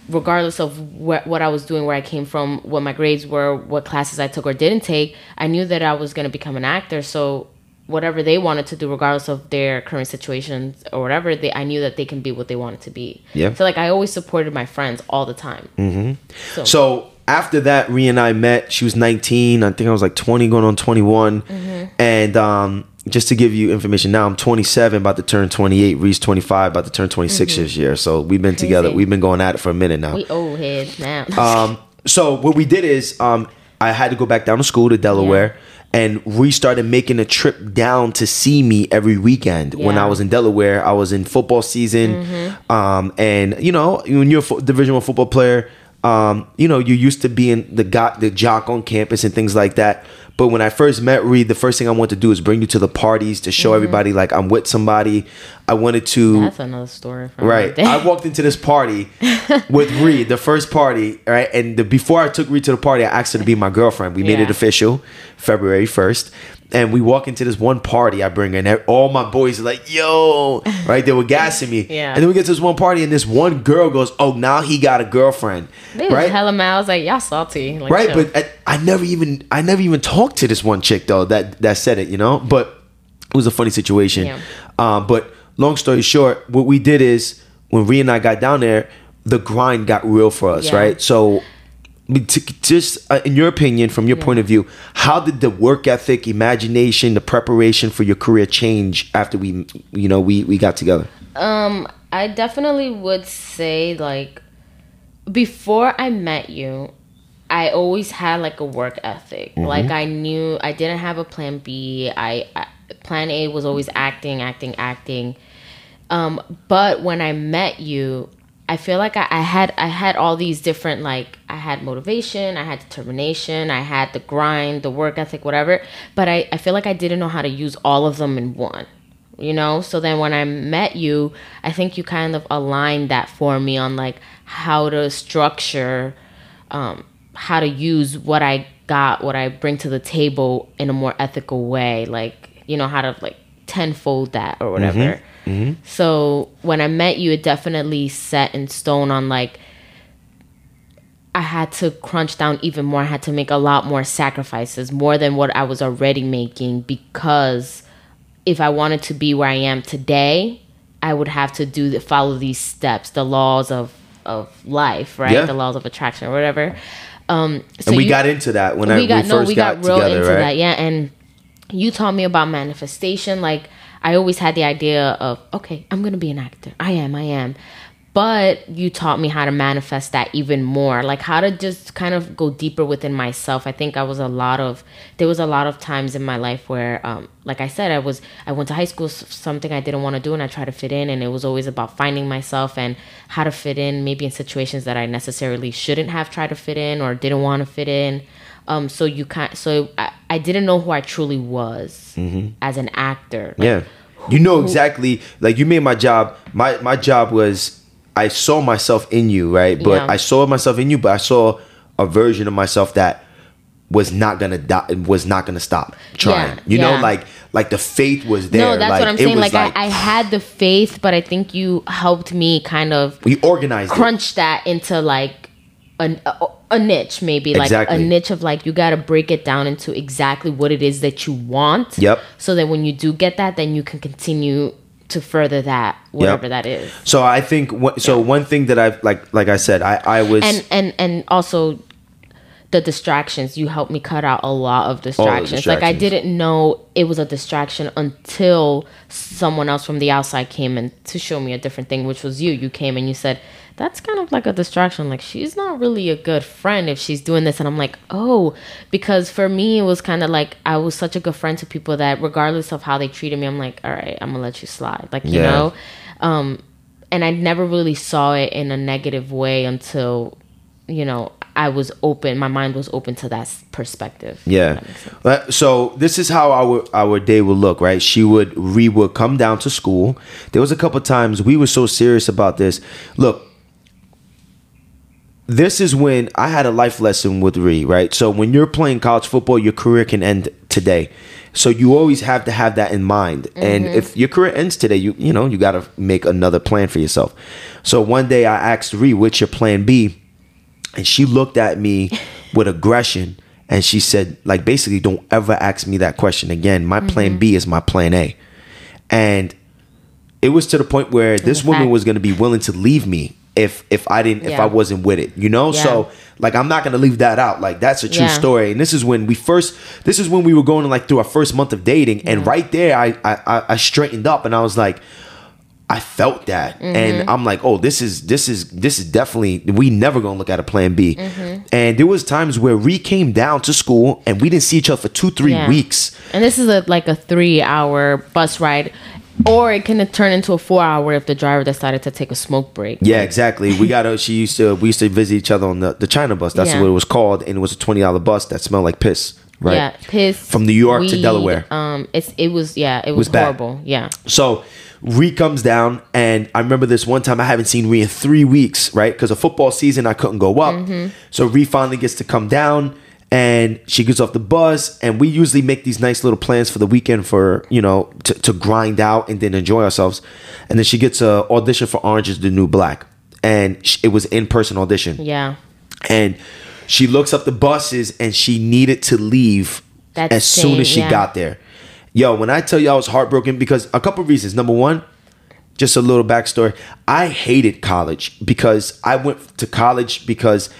regardless of wh- what I was doing, where I came from, what my grades were, what classes I took or didn't take, I knew that I was going to become an actor. So whatever they wanted to do, regardless of their current situations or whatever, they I knew that they can be what they wanted to be. Yeah. So like I always supported my friends all the time. Mm-hmm. So after that, Rhea and I met. She was 19. I think I was like 20, going on 21. Mm-hmm. And um, just to give you information, now I'm 27, about to turn 28. Ree's 25, about to turn 26 this year. So we've been together. Mm-hmm. We've been going at it for a minute now. we old heads now. Um, so what we did is um, I had to go back down to school to Delaware. And we started making a trip down to see me every weekend. When I was in Delaware, I was in football season, Mm-hmm. um, and you know, when you're a fo- division one football player, um, you know, you used to being the guy, the jock on campus and things like that. But when I first met Reed, the first thing I wanted to do is bring you to the parties to show everybody like I'm with somebody. I wanted to Mm-hmm. That's another story. From Right. Right. I walked into this party with Reed, the first party, right? And the, before I took Reed to the party, I asked her to be my girlfriend. We made it official February 1st. And we walk into this one party I bring in. all my boys are like, yo, right? They were gassing me. Yeah. And then we get to this one party, and this one girl goes, oh, now he got a girlfriend. They right? hella was like, y'all salty. Like, right chill. but I, I never even i never even talked to this one chick though that that said it you know but it was a funny situation Yeah. um but long story short what we did is when Rhea and i got down there the grind got real for us Yeah. right so I mean, to- just uh, in your opinion from your point of view how did the work ethic imagination the preparation for your career change after we you know we we got together Um, I definitely would say like before I met you, I always had like a work ethic. Like I knew I didn't have a plan B. I, I plan A was always acting, acting, acting. Um, but when I met you, I feel like I, I had I had all these different like I had motivation, I had determination, I had the grind, the work ethic, whatever. But I, I feel like I didn't know how to use all of them in one you know so then when i met you i think you kind of aligned that for me on like how to structure um, how to use what i got what i bring to the table in a more ethical way like you know how to like tenfold that or whatever so when i met you it definitely set in stone on like I had to crunch down even more. I had to make a lot more sacrifices, more than what I was already making, because if I wanted to be where I am today, I would have to do the, follow these steps, the laws of of life, right? Yeah. The laws of attraction or whatever. Um, so and we you- got into that when I, we we got first no, we got, got, real together, into right? that, yeah. And you taught me about manifestation. Like I always had the idea of, okay, I'm gonna be an actor. I am, I am. But you taught me how to manifest that even more, like how to just kind of go deeper within myself. I think I was a lot of there was a lot of times in my life where, um, like I said, I was I went to high school, something I didn't want to do, and I tried to fit in, and it was always about finding myself and how to fit in, maybe in situations that I necessarily shouldn't have tried to fit in or didn't want to fit in. Um, so you kind, so I, I didn't know who I truly was as an actor. Like, Yeah. You know exactly like you made my job my my job was I saw myself in you, right? But Yeah. I saw myself in you, but I saw a version of myself that was not gonna die, was not gonna stop trying. Yeah, you yeah. know, like like the faith was there. No, that's like, what I'm saying. was Like, I, I had the faith, but I think you helped me kind of we organized it. crunch that into like a, a, a niche, maybe like Exactly. a niche of like you got to break it down into exactly what it is that you want. Yep. So that when you do get that, then you can continue to further that, whatever that is. So I think what, so. One thing that i've like, like I said, I I was and and and also the distractions. You helped me cut out a lot of distractions. like i didn't know it was a distraction until someone else from the outside came in to show me a different thing which was you. You came and you said that's kind of like a distraction. Like she's not really a good friend if she's doing this. And i'm like oh because for me it was kind of like i was such a good friend to people that regardless of how they treated me i'm like all right i'm gonna let you slide. Like you Yeah. know? Um and I never really saw it in a negative way until, you know, I was open. My mind was open to that perspective. Yeah. That So this is how our our day would look, right? She would we would come down to school. There was a couple times we were so serious about this. Look, this is when I had a life lesson with Ree, right? So when you're playing college football, your career can end today. So you always have to have that in mind. And mm-hmm. if your career ends today, you you know, you got to make another plan for yourself. So one day I asked Ree, "What's your plan B?" And she looked at me with aggression and she said, like, basically, don't ever ask me that question again. My plan mm-hmm. B is my plan A. And it was to the point where this woman fact. was going to be willing to leave me if if I didn't if I wasn't with it, you know. Yeah. So like I'm not going to leave that out. Like that's a true Yeah. story. And this is when we first this is when we were going like through our first month of dating, and right there I I- I straightened up and I was like. I felt that, Mm-hmm. and I'm like, oh, this is this is this is definitely we never gonna look at a plan B. Mm-hmm. And there was times where we came down to school and we didn't see each other for two, three Yeah. weeks. And this is a, like a three hour bus ride, or it can turn into a four hour if the driver decided to take a smoke break. Yeah, exactly. We got to. She used to. We used to visit each other on the the China bus. That's Yeah. what it was called, and it was a twenty dollar bus that smelled like piss. Right. Yeah, piss From New York to Delaware. Um, it's it was yeah, it was, was bad. horrible. Yeah, So Ree comes down, and I remember this one time I haven't seen Ree in three weeks, right? Because of football season, I couldn't go up. Mm-hmm. So Ree finally gets to come down, and she gets off the bus, and we usually make these nice little plans for the weekend for you know to, to grind out and then enjoy ourselves. And then she gets a audition for Orange Is the New Black, and it was in person audition yeah. and she looks up the buses and she needed to leave That as soon as she yeah. got there. Yo, when I tell you I was heartbroken because a couple reasons. Number one, just a little backstory. I hated college because I went to college because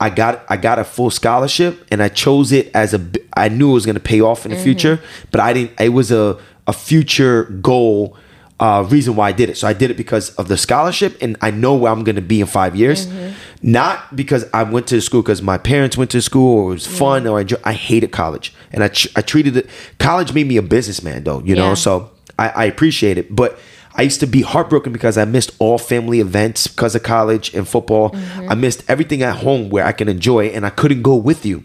I got I got a full scholarship and I chose it as a I knew it was going to pay off in the future, but I didn't. It was a a future goal. Uh, reason why I did it. So I did it because of the scholarship, and I know where I'm going to be in five years. Not because I went to school because my parents went to school or it was fun or I, enjoy- I hated college, and I tr- I treated it. College made me a businessman, though. You know, so I, I appreciate it, but. I used to be heartbroken because I missed all family events because of college and football. I missed everything at home where I can enjoy, and I couldn't go with you.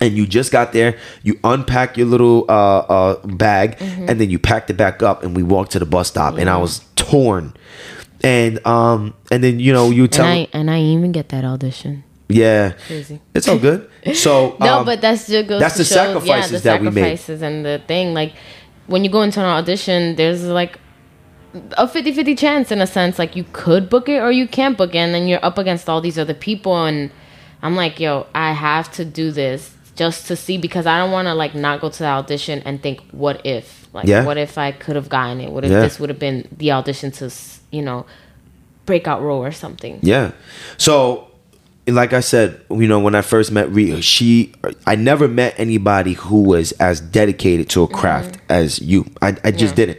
and you just got there, you unpack your little uh, uh, bag, Mm-hmm. and then you packed it back up, and we walked to the bus stop, and I was torn. And um and then you know you And tell I and I even get that audition. yeah Crazy. it's all good so No, um, but that's just goes that's to the show, sacrifices yeah, the that we made. sacrifices and the thing like when you go into an audition, there's like a 50-50 chance in a sense like you could book it or you can't book it and then you're up against all these other people and I'm like, yo, I have to do this just to see because I don't want to like not go to the audition and think what if like Yeah. what if I could have gotten it? What if Yeah. this would have been the audition to, s- you know, breakout role or something? Yeah. So, like I said, you know, when I first met Rita, she, I never met anybody who was as dedicated to a craft as you. I, I just Yeah. didn't.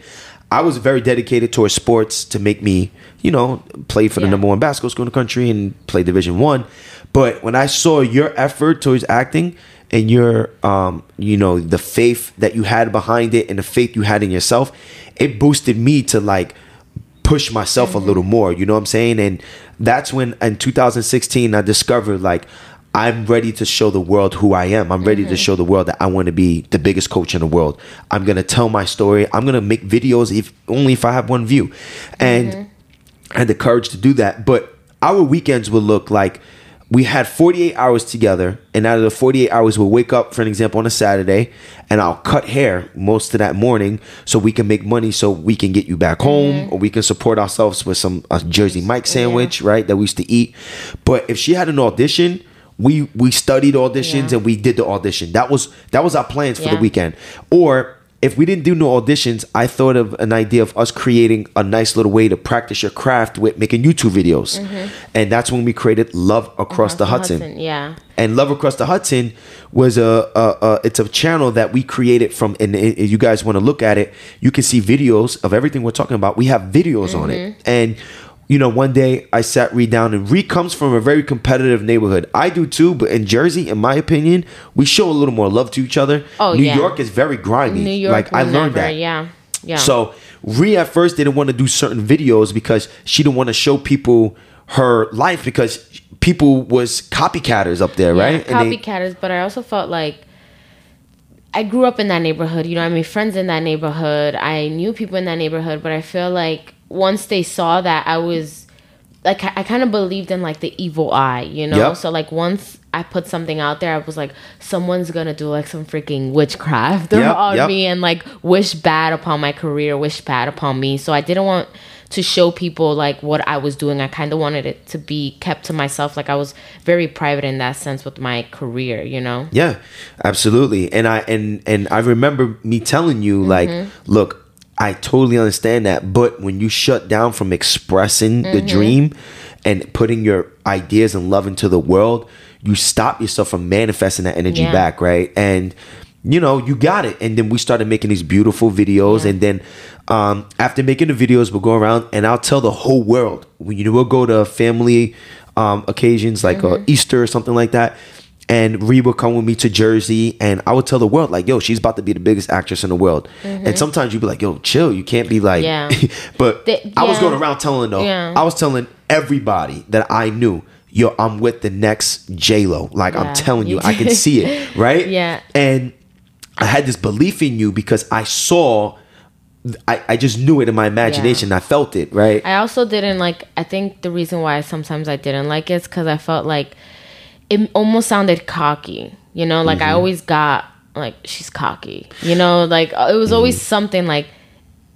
I was very dedicated towards sports to make me, you know, play for the Yeah. number one basketball school in the country and play Division One. But when I saw your effort towards acting and your, um, you know, the faith that you had behind it and the faith you had in yourself, it boosted me to like push myself a mm-hmm. little more. You know what I'm saying? And that's when in 2016 I discovered like I'm ready to show the world who I am. I'm ready to mm-hmm. show the world that I want to be the biggest coach in the world. I'm gonna tell my story. I'm gonna make videos if only if I have one view. And mm-hmm. I had the courage to do that. But our weekends would look like we had 48 hours together, and out of the 48 hours, we'll wake up, for an example, on a Saturday, and I'll cut hair most of that morning so we can make money so we can get you back home mm-hmm. or we can support ourselves with some a Jersey Mike sandwich, right? That we used to eat. But if she had an audition, we we studied auditions Yeah. and we did the audition. That was that was our plans for the weekend. Or if we didn't do no auditions, I thought of an idea of us creating a nice little way to practice your craft with making YouTube videos. Mm-hmm. And that's when we created Love Across the Hudson. Yeah. And Love Across the Hudson was a, a, a it's a channel that we created from and if you guys want to look at it, you can see videos of everything we're talking about. We have videos on it. Mm-hmm. And you know, one day I sat Reed down and Reed comes from a very competitive neighborhood. I do too, but in Jersey, in my opinion, we show a little more love to each other. Oh, New yeah. York is very grimy. New York. like I learned never- that. Yeah. Yeah. So Rhea at first didn't want to do certain videos because she didn't want to show people her life because people was copycatters up there, Yeah, right? They- Copycatters, but I also felt like I grew up in that neighborhood. You know, I made friends in that neighborhood. I knew people in that neighborhood, but I feel like once they saw that, I was like, I, I kind of believed in like the evil eye, you know? Yep. So, like, once I put something out there, I was like, someone's gonna do like some freaking witchcraft Yep, on yep. me and like wish bad upon my career, wish bad upon me. So, I didn't want to show people like what I was doing. I kind of wanted it to be kept to myself. Like I was very private in that sense with my career, you know. Yeah, absolutely. And I and and I remember me telling you like, Mm-hmm. look, I totally understand that, but when you shut down from expressing Mm-hmm. the dream and putting your ideas and love into the world, you stop yourself from manifesting that energy Yeah. back, right? And you know, you got it. And then we started making these beautiful videos. Yeah. And then um, after making the videos, we'll go around and I'll tell the whole world. We, you know, we'll go to family um, occasions like uh, Easter or something like that. And Ree will come with me to Jersey, and I would tell the world like, "Yo, she's about to be the biggest actress in the world." And mm-hmm. sometimes you'd be like, "Yo, chill, you can't be like." Yeah. but The- I was going around telling though, Yeah. I was telling everybody that I knew, "Yo, I'm with the next J Lo." Like Yeah, I'm telling you, I can see it, right? Yeah. And I had this belief in you because I saw, I, I just knew it in my imagination. I felt it, right? I also didn't like. I think the reason why sometimes I didn't like it is because I felt like it almost sounded cocky. You know, like Mm-hmm. I always got like she's cocky. You know, like uh, it was always Mm-hmm. something like.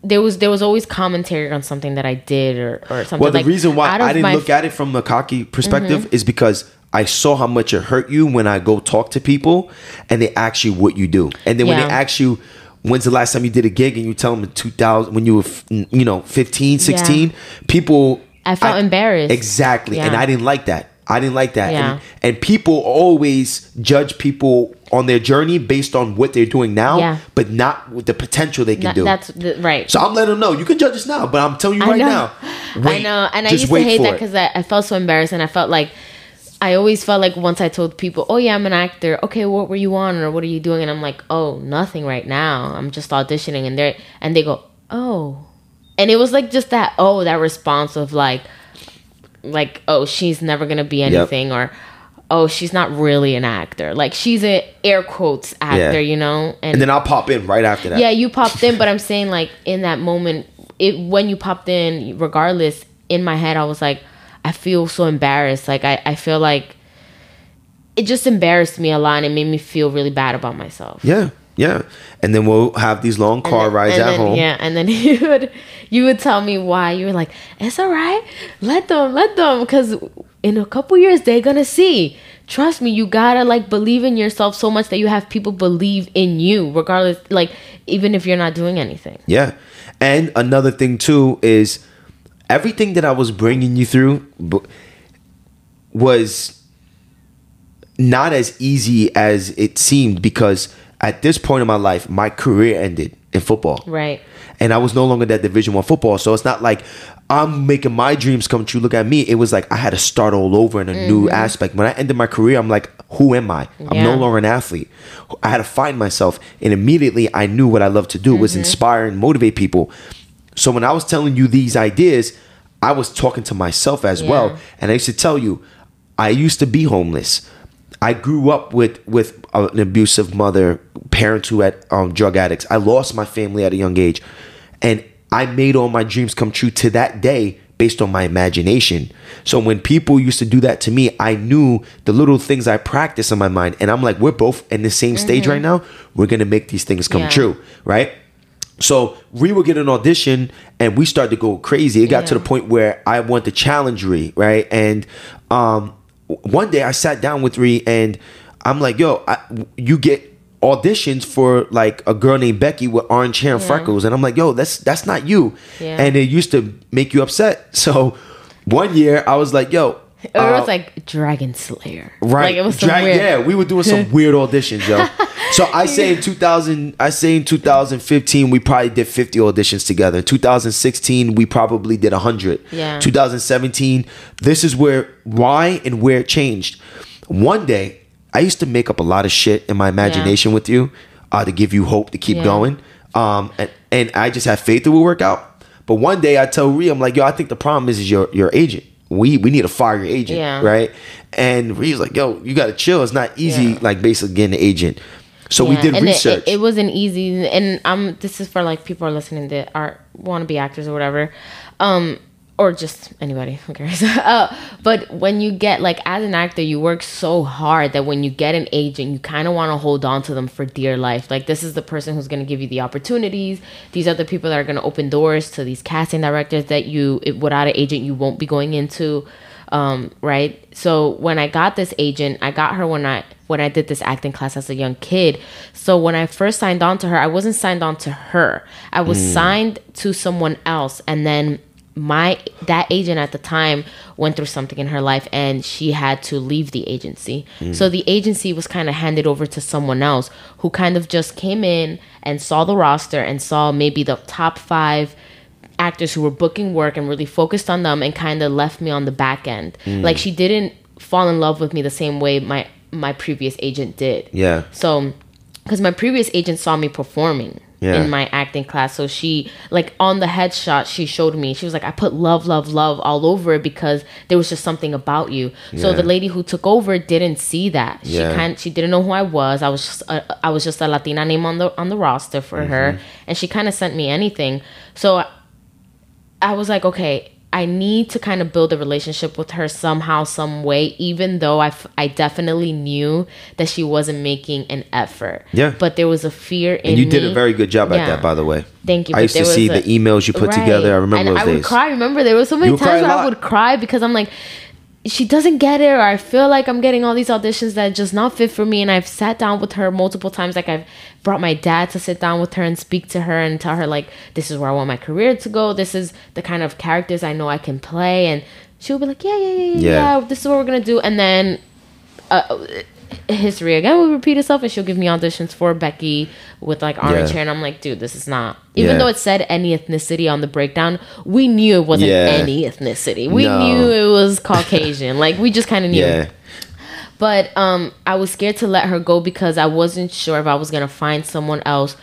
There was there was always commentary on something that I did or, or something. well, the like, reason why I didn't Mm-hmm. look at it from a cocky perspective is because I saw how much it hurt you when I go talk to people and they ask you what you do. And then when they ask you, when's the last time you did a gig and you tell them in 2000, when you were, f- you know, 15, 16, people. I felt embarrassed. Exactly. And I didn't like that. I didn't like that. Yeah. And, and people always judge people on their journey based on what they're doing now, Yeah. but not with the potential they can do. that's the, right. so I'm letting them know you can judge us now, but I'm telling you right now. I know, and I used to hate that because I, I felt so embarrassed, and I felt like I always felt like once I told people, "Oh yeah, I'm an actor." Okay, what were you on, or what are you doing? And I'm like, "Oh, nothing right now. I'm just auditioning." And they and they go, "Oh," and it was like just that oh that response of like, like oh she's never gonna be anything or oh, she's not really an actor. Like she's an air quotes actor, you know. And then I'll pop in right after that. yeah, you popped in, but I'm saying like in that moment, it when you popped in, regardless, in my head, I was like, I feel so embarrassed. Like I, I feel like it just embarrassed me a lot and it made me feel really bad about myself. Yeah, yeah. And then we'll have these long car then- rides at then- home. Yeah, and then you would you would tell me why. You were like, "It's all right. Let them, let them, because in a couple years they're gonna see. Trust me, you gotta like believe in yourself so much that you have people believe in you, regardless. Like even if you're not doing anything. Yeah. And another thing too is everything that I was bringing you through was not as easy as it seemed because at this point in my life, my career ended in football. Right. And I was no longer that division one football. So it's not like I'm making my dreams come true. Look at me. It was like I had to start all over in a new mm-hmm. aspect. When I ended my career, I'm like, who am I? I'm no longer an athlete. I had to find myself. And immediately I knew what I loved to do was mm-hmm. inspire and motivate people. So when I was telling you these ideas, I was talking to myself as well. And I used to tell you, I used to be homeless. I grew up with with an abusive mother, parents who had um, drug addicts. I lost my family at a young age, and I made all my dreams come true to that day based on my imagination. So when people used to do that to me, I knew the little things I practice in my mind, and I'm like, we're both in the same stage right now. We're gonna make these things come Yeah. true, right? So we would get an audition and we started to go crazy. It got to the point where I wanted to challenge Ree, right? And um, one day I sat down with Ree and I'm like, yo, I, you get auditions for like a girl named Becky with orange hair and freckles. And I'm like, yo, that's that's not you. Yeah. And it used to make you upset. So one year I was like, yo, it uh, was like Dragon Slayer. Right. Like it was Drag- weird. Yeah, we were doing some weird auditions, yo. So I say in 2000, I say in 2015, we probably did 50 auditions together. In 2016, we probably did 100. Yeah. 2017, this is where, why and where it changed. One day, I used to make up a lot of shit in my imagination with you uh, to give you hope to keep Yeah. going. Um, and, and I just have faith it will work out. But one day I tell Rhea, I'm like, yo, I think the problem is, is your, your agent. We, we need to fire your agent, Yeah. right? And Rhea's like, yo, you got to chill. It's not easy, Yeah. like basically getting an agent. So we did and research. It, it, wasn't easy, and um, this is for like people are listening that are want to be actors or whatever, um, or just anybody who cares. uh, but when you get like as an actor, you work so hard that when you get an agent, you kind of want to hold on to them for dear life. Like this is the person who's going to give you the opportunities. These are the people that are going to open doors to these casting directors that you it, without an agent you won't be going into um, right? So when I got this agent, I got her when I when I did this acting class as a young kid. So when I first signed on to her, I wasn't signed on to her. I was signed to someone else, and then my that agent at the time went through something in her life and she had to leave the agency. So the agency was kind of handed over to someone else who kind of just came in and saw the roster and saw maybe the top 5 actors who were booking work and really focused on them and kind of left me on the back end. Mm. Like she didn't fall in love with me the same way my my previous agent did. yeah. So cuz my previous agent saw me performing Yeah. in my acting class. So she like on the headshot she showed me. She was like I put love love love all over it because there was just something about you. So the lady who took over didn't see that. She Yeah. kind she didn't know who I was. I was just a, I was just a Latina name on the on the roster for Mm-hmm. her and she kind of sent me anything. So I was like, okay, I need to kind of build a relationship with her somehow, some way, even though I, f- I definitely knew that she wasn't making an effort. Yeah. But there was a fear in And you did a very good job at Yeah. that, by the way. Thank you. I used to see a- the emails you put together. I remember and those I days. would cry. Remember, there were so many You would cry times where I would cry because I'm like, she doesn't get it, or I feel like I'm getting all these auditions that just not fit for me. And I've sat down with her multiple times. Like I've brought my dad to sit down with her and speak to her and tell her like, this is where I want my career to go. This is the kind of characters I know I can play. And she'll be like, yeah, yeah, yeah, yeah. Yeah. yeah this is what we're gonna do. And then uh, history again will repeat itself and she'll give me auditions for Becky with like orange Yeah. hair and I'm like, dude, this is not even Yeah. though it said any ethnicity on the breakdown, we knew it wasn't Yeah. any ethnicity. We No. knew it was Caucasian. like we just kinda knew. But um I was scared to let her go because I wasn't sure if I was gonna find someone else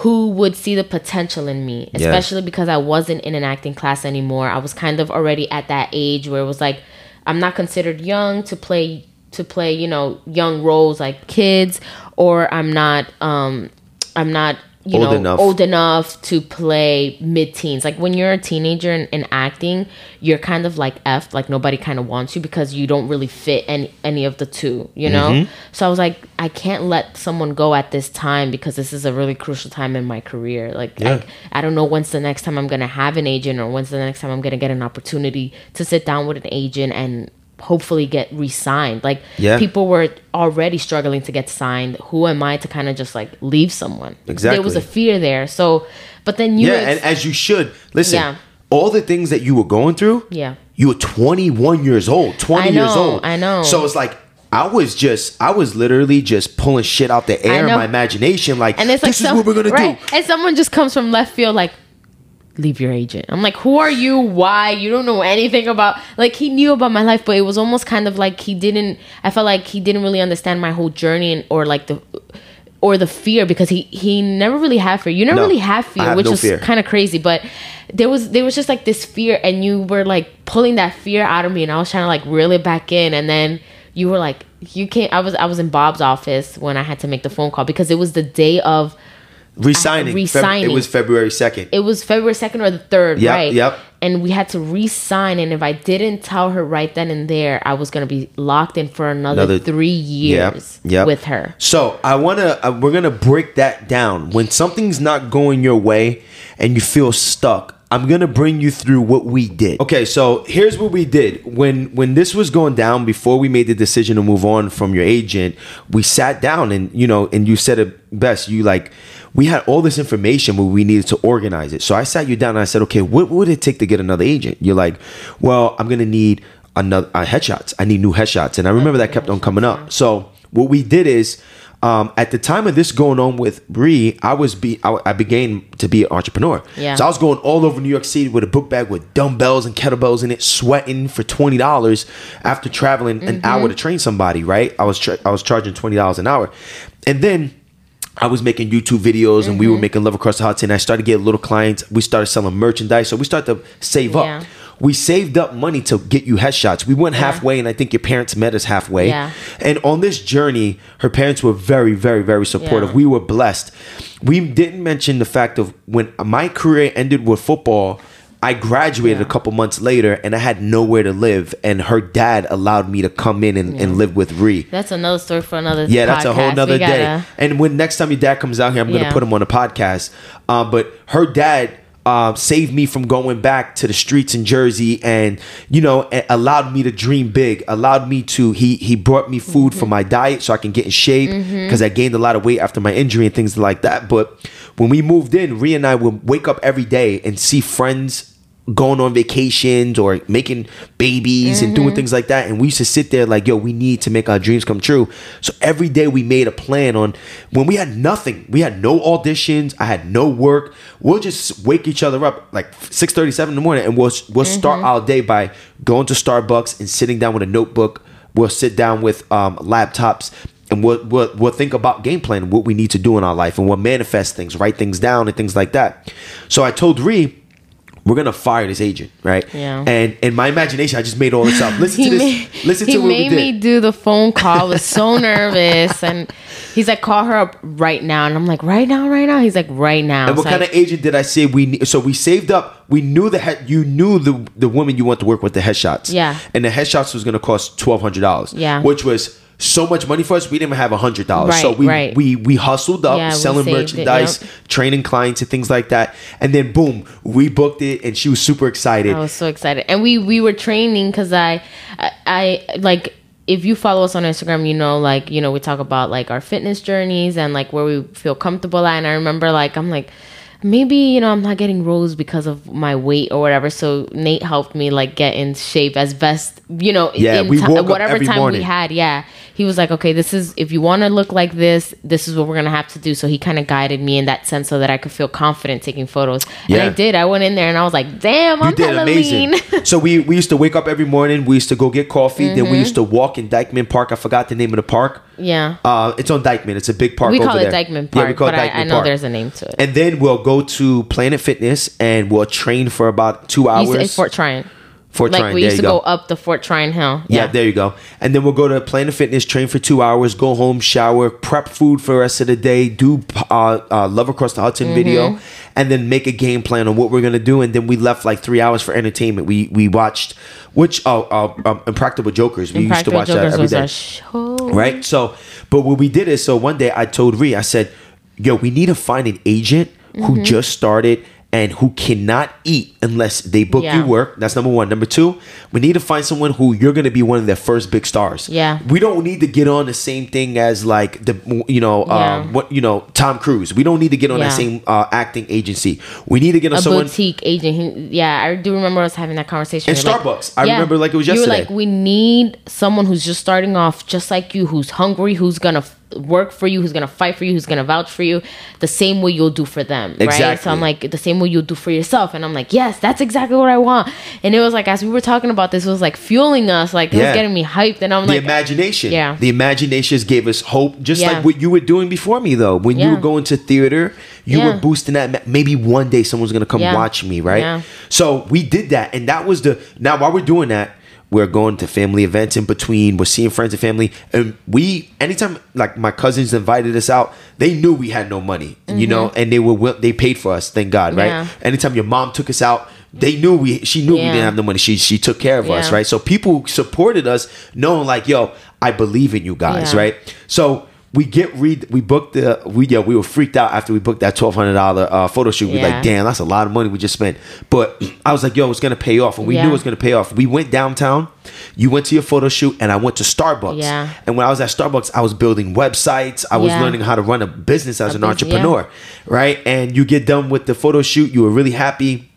who would see the potential in me, especially because I wasn't in an acting class anymore. I was kind of already at that age where it was like I'm not considered young to play to play, you know, young roles like kids, or I'm not um I'm not you Old know enough. old enough to play mid-teens. Like when you're a teenager in, in acting, you're kind of like F, like nobody kind of wants you because you don't really fit any any of the two, you know. Mm-hmm. So I was like, I can't let someone go at this time because this is a really crucial time in my career. Like Yeah. I, I don't know when's the next time I'm gonna have an agent or when's the next time I'm gonna get an opportunity to sit down with an agent and hopefully get re-signed. Like Yeah. people were already struggling to get signed. Who am I to kind of just like leave someone? exactly There was a fear there. So, but then you yeah, ex- and as you should listen. Yeah. All the things that you were going through. Yeah. You were 21 years old. 20 I years old. I know. So it's like. I was just, I was literally just pulling shit out the air in my imagination. Like, and it's like this is what we're gonna right? do. And someone just comes from left field like leave your agent. I'm like, who are you? Why? You don't know anything about like he knew about my life, but it was almost kind of like he didn't I felt like he didn't really understand my whole journey and or like the or the fear because he he never really had fear. You never No, really have I fear, have which no was kind of crazy, but there was there was just like this fear and you were like pulling that fear out of me and I was trying to like reel it back in and then you were like you can't I was I was in Bob's office when I had to make the phone call because it was the day of Resigning. Feb- Resigning. it was February 2nd. it was February 2nd or the 3rd, Yep, right? yep. And we had to re-sign and if I didn't tell her right then and there, I was going to be locked in for another, Another- 3 years Yep, yep. with her. So I want to. Uh, we're gonna break that down. When something's not going your way and you feel stuck, I'm gonna bring you through what we did. Okay, so here's what we did. When when this was going down, before we made the decision to move on from your agent, we sat down and you know, and you said it best. You like. We had all this information, but we needed to organize it. So I sat you down and I said, "Okay, what would it take to get another agent?" You're like, "Well, I'm gonna need another uh, headshots. I need new headshots." And I remember that kept on coming up. So what we did is um, at the time of this going on with Bree, I was be I, I began to be an entrepreneur. Yeah. So I was going all over New York City with a book bag with dumbbells and kettlebells in it, sweating for twenty dollars after traveling an hour to train somebody. Right? I was tra- I was charging twenty dollars an hour, and then. I was making YouTube videos and we Mm-hmm. were making Love Across the Hot Hudson. I started getting little clients. We started selling merchandise. So we started to save up. Yeah. We saved up money to get you headshots. We went halfway and I think your parents met us halfway. Yeah. And on this journey, her parents were very, very, very supportive. Yeah. We were blessed. We didn't mention the fact of when my career ended with football, I graduated Yeah. a couple months later and I had nowhere to live. And her dad allowed me to come in and, and live with Ree. That's another story for another Yeah, that's a whole podcast. nother day. And when next time your dad comes out here, I'm gonna put him on a podcast. Uh, but her dad uh, saved me from going back to the streets in Jersey, and you know, allowed me to dream big. Allowed me to he he brought me food Mm-hmm. for my diet so I can get in shape because I gained a lot of weight after my injury and things like that. But when we moved in, Rhea and I would wake up every day and see friends going on vacations or making babies and Mm-hmm. doing things like that. And we used to sit there like, yo, we need to make our dreams come true. So every day we made a plan on when we had nothing. We had no auditions. I had no work. We'll just wake each other up like 6 in the morning and we'll we'll start Mm-hmm. our day by going to Starbucks and sitting down with a notebook. We'll sit down with um, laptops and we'll, we'll, we'll think about game plan, what we need to do in our life, and we'll manifest things, write things down, and things like that. So I told Ree, we're gonna fire this agent, right? Yeah. And in my imagination, I just made all this up. Listen to this. made, listen he to what we did. He made me do the phone call. I was so nervous, and he's like, "Call her up right now." And I'm like, "Right now, right now." He's like, "Right now." and what So kind I- of agent did I say we? So we saved up. We knew the head. You knew the the woman you want to work with the headshots. Yeah. And the headshots was gonna cost twelve hundred dollars. Yeah. Which was so much money for us. We didn't have a hundred dollars. so we right. we we hustled up, Yeah, selling saved it, merchandise, yep. training clients, and things like that. And then boom, we booked it, and she was super excited. I was so excited, and we we were training because I, I I like if you follow us on Instagram, you know like you know we talk about like our fitness journeys and like where we feel comfortable at. And I remember like I'm like maybe you know I'm not getting roles because of my weight or whatever. So Nate helped me like get in shape as best you know. Yeah, in we ti- woke up whatever every time morning. we had. Yeah, he was like, okay, this is if you want to look like this, this is what we're gonna have to do. So he kind of guided me in that sense so that I could feel confident taking photos. And Yeah. I did. I went in there and I was like, damn, You I'm did amazing. lean. so we we used to wake up every morning. We used to go get coffee. Then Mm-hmm. we used to walk in Dyckman Park. I forgot the name of the park. Yeah. Uh, it's on Dyckman. It's a big park. we over call it there. Dyckman Park, Yeah, we call but it I, Dyckman I know Park. there's a name to it. And then we'll go to Planet Fitness and we'll train for about two You hours. say Fort Tryon. Fort like Tryon, we there used you to go. go up the Fort Tryon Hill. Yeah. there you go. And then we'll go to Planet Fitness, train for two hours, go home, shower, prep food for the rest of the day, do uh, uh, Love Across the Hudson Mm-hmm. video, and then make a game plan on what we're gonna do. And then we left like three hours for entertainment. We we watched which uh, uh um, Impractical Jokers. We used to Impractical watch Jokers that every was day right? So, but what we did is, so one day I told Ree, I said, "Yo, we need to find an agent Mm-hmm. who just started and who cannot eat unless they book Yeah. you work." That's number one. Number two, we need to find someone who you're going to be one of their first big stars. Yeah. we don't need to get on the same thing as like the you know Yeah. um, what you know Tom Cruise. We don't need to get on that same uh, acting agency. We need to get on a someone. boutique agent. Yeah, I do remember us having that conversation. And You're like- Starbucks. I remember like it was You were yesterday. like, we need someone who's just starting off, just like you, who's hungry, who's gonna work for you, who's gonna fight for you, who's gonna vouch for you, the same way you'll do for them, right? So I'm like, the same way you'll do for yourself, and I'm like, yes, that's exactly what I want. And it was like, as we were talking about this, it was like fueling us, like it Yeah. was getting me hyped, and I'm the like, the imagination. Yeah. The imaginations gave us hope, just Yeah. like what you were doing before me, though. When you were going to theater, you Yeah. were boosting that. Maybe one day someone's going to come Yeah. watch me, right? Yeah. So we did that. And that was the. Now, while we're doing that, we're going to family events in between. We're seeing friends and family. And we, anytime like my cousins invited us out, they knew we had no money, you know, and they were, they paid for us, thank God, right? Mm-hmm. Yeah. Anytime your mom took us out, they knew we she knew we didn't have no money. She she took care of us, right? So people supported us, knowing like, yo, I believe in you guys, Yeah. right? So we get read we booked the we yeah we were freaked out after we booked that twelve hundred dollar uh, photo shoot. We like, damn, that's a lot of money we just spent. But I was like, yo, it's gonna pay off, and we Yeah. knew it was gonna pay off. We went downtown. You went to your photo shoot, and I went to Starbucks. Yeah. And when I was at Starbucks, I was building websites. I was Yeah. learning how to run a business as A an bus- entrepreneur, right? And you get done with the photo shoot, you were really happy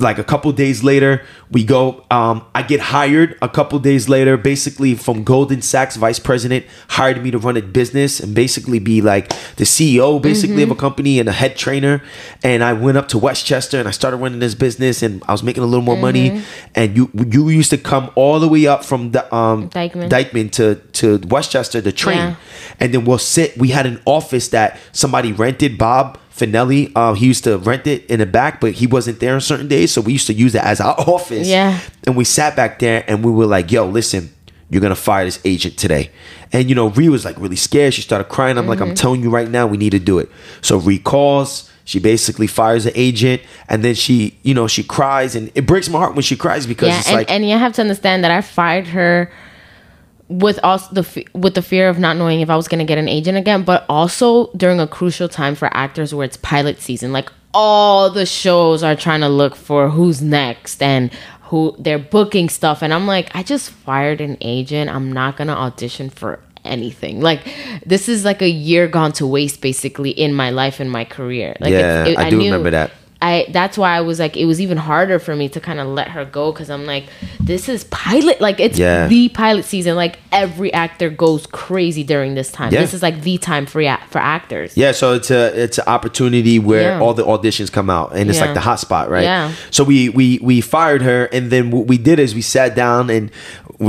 like a couple days later we go um, i get hired a couple days later basically from Goldman Sachs vice president hired me to run a business and basically be like the ceo basically of a company and a head trainer. And i went up to westchester and i started running this business and i was making a little more money. And you you used to come all the way up from the um Dyckman. Dyckman to to westchester to train. Yeah. and then we'll sit we had an office that somebody rented bob Finelli, uh, he used to rent it in the back, but he wasn't there on certain days, so we used to use it as our office. Yeah. And we sat back there and we were like, "Yo, listen, you're gonna fire this agent today." And you know, Ree was like really scared. She started crying. I'm like, Mm-hmm. "I'm telling you right now, we need to do it." So Ree calls. She basically fires the agent, and then she, you know, she cries, and it breaks my heart when she cries because yeah, it's and, like, and you have to understand that I fired her with also the with the fear of not knowing if I was going to get an agent again, but also during a crucial time for actors where it's pilot season. Like all the shows are trying to look for who's next and who they're booking stuff, and I'm like, I just fired an agent. I'm not going to audition for anything. Like this is like a year gone to waste, basically in my life and my career. Like Yeah, I do remember that. I that's why I was like it was even harder for me to kind of let her go because I'm like this is pilot like it's Yeah. the pilot season like every actor goes crazy during this time Yeah. this is like the time for for actors Yeah, so it's a it's an opportunity where Yeah. all the auditions come out, and it's Yeah. like the hot spot, right? Yeah. So we we we fired her, and then what we did is we sat down and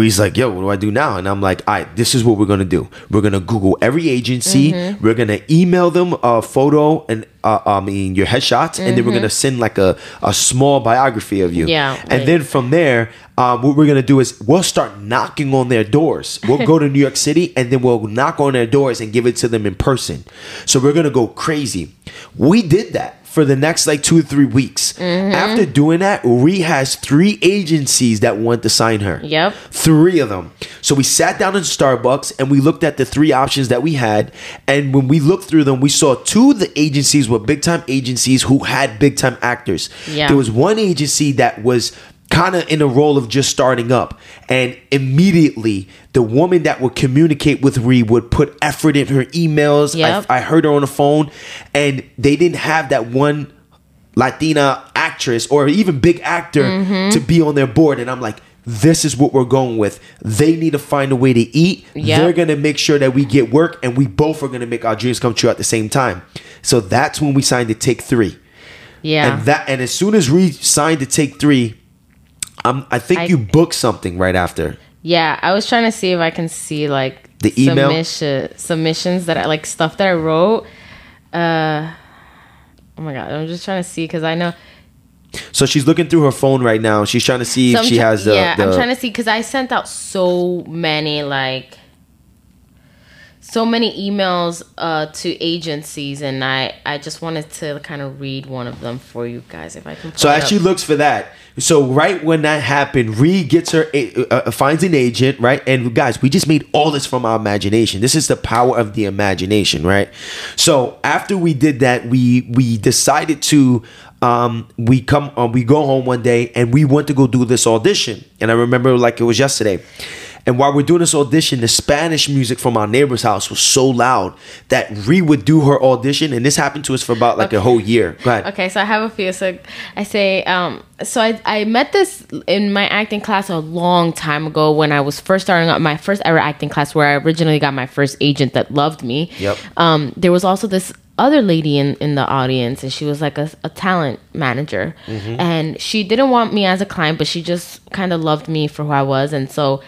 was like, "Yo, what do I do now?" And I'm like, "All right, this is what we're gonna do. We're gonna Google every agency. Mm-hmm. We're gonna email them a photo and uh, I mean your headshots, and then we're gonna send like a a small biography of you. Mm-hmm. Yeah, and then from there." Um, what we're gonna do is we'll start knocking on their doors. We'll go to New York City and then we'll knock on their doors and give it to them in person. So we're gonna go crazy. We did that for the next like two or three weeks. Mm-hmm. After doing that, Ree has three agencies that want to sign her. Yep. Three of them. So we sat down in Starbucks and we looked at the three options that we had. And when we looked through them, we saw two of the agencies were big time agencies who had big time actors. Yeah. There was one agency that was kind of in a role of just starting up. And immediately, the woman that would communicate with Ree would put effort in her emails. Yep. I, I heard her on the phone, and they didn't have that one Latina actress or even big actor Mm-hmm. to be on their board. And I'm like, this is what we're going with. They need to find a way to eat. Yep. They're going to make sure that we get work, and we both are going to make our dreams come true at the same time. So that's when we signed to Take Three. yeah And that, and as soon as we signed to Take Three, um, I think I- you booked something right after. yeah I was trying to see if I can see like The email? submission, submissions that I like stuff that I wrote uh oh my god I'm just trying to see because I know so she's looking through her phone right now. She's trying to see So if I'm she try- has the. yeah, the I'm trying to see because I sent out so many like so many emails uh, to agencies, and I I just wanted to kind of read one of them for you guys if I can. So it as she looks for that, so right when that happened, Ree gets her a- uh, finds an agent, right? And guys, we just made all this from our imagination. This is the power of the imagination, right? So after we did that, we we decided to um we come uh, we go home one day and we went to go do this audition. And I remember like it was yesterday. And while we're doing this audition, the Spanish music from our neighbor's house was so loud that Ree would do her audition, and this happened to us for about like a whole year. Go ahead. Okay, so I have a few. So I say, um, so I, I met this in my acting class a long time ago when I was first starting out my first ever acting class where I originally got my first agent that loved me. Yep. Um, there was also this other lady in, in the audience and she was like a, a talent manager and she didn't want me as a client but she just kind of loved me for who I was and so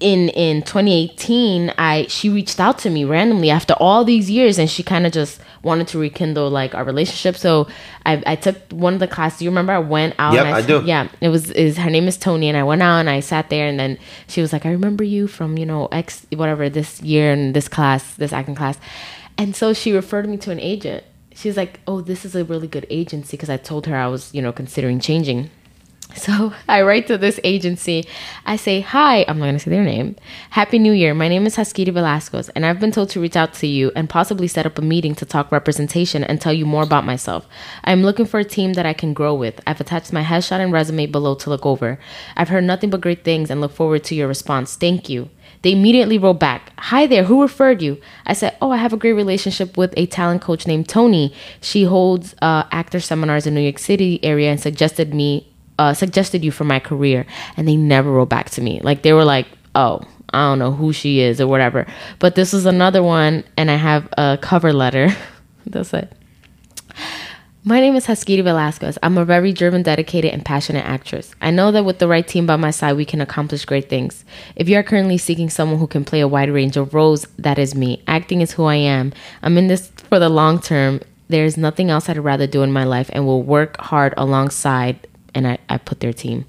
in in 2018 i she reached out to me randomly after all these years and she kind of just wanted to rekindle like our relationship. So i i took one of the classes. You remember i went out Yep, and I do. yeah it was is her name is tony and i went out and i sat there and then she was like i remember you from you know x whatever this year in this class this acting class. And so she referred me to an agent. She's like oh this is a really good agency because i told her i was you know considering changing so I write to this agency. I say, Hi, I'm not going to say their name. Happy New Year. My name is Haskiri Velazquez, and I've been told to reach out to you and possibly set up a meeting to talk representation and tell you more about myself. I'm looking for a team that I can grow with. I've attached my headshot and resume below to look over. I've heard nothing but great things and look forward to your response. Thank you. They immediately wrote back, Hi there, who referred you? I said, Oh, I have a great relationship with a talent coach named Tony. She holds uh, actor seminars in New York City area and suggested me uh, suggested you for my career and they never wrote back to me like they were like oh i don't know who she is or whatever but this is another one and i have a cover letter that's it my name is Haskiri Velazquez. I'm a very driven, dedicated, and passionate actress. I know that with the right team by my side, we can accomplish great things. If you are currently seeking someone who can play a wide range of roles, that is me. Acting is who I am. I'm in this for the long term. There's nothing else I'd rather do in my life and will work hard alongside. And I, I put their team.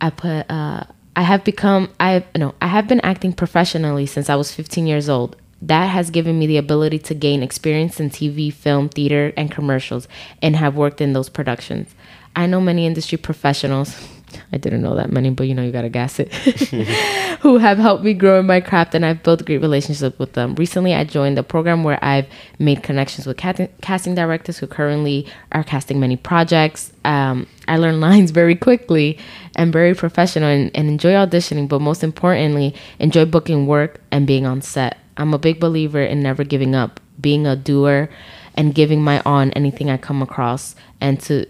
I put uh I have become I no, I have been acting professionally since I was 15 years old. That has given me the ability to gain experience in TV, film, theater, and commercials and have worked in those productions. I know many industry professionals. I didn't know that many, but you know you gotta gas it. who have helped me grow in my craft and I've built great relationships with them. Recently, I joined a program where I've made connections with casting directors who currently are casting many projects. Um, I learn lines very quickly and very professional and, and enjoy auditioning, but most importantly, enjoy booking work and being on set. I'm a big believer in never giving up, being a doer and giving my all on anything I come across and to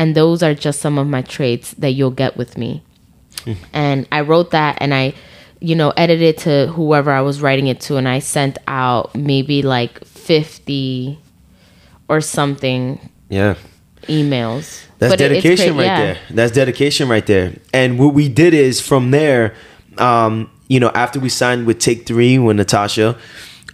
and those are just some of my traits that you'll get with me and I wrote that and I, you know, edited to whoever I was writing it to, and I sent out maybe like 50 or something Yeah. emails. That's But dedication right yeah. there. That's dedication right there. And what we did is from there, um, you know, after we signed with Take Three with Natasha,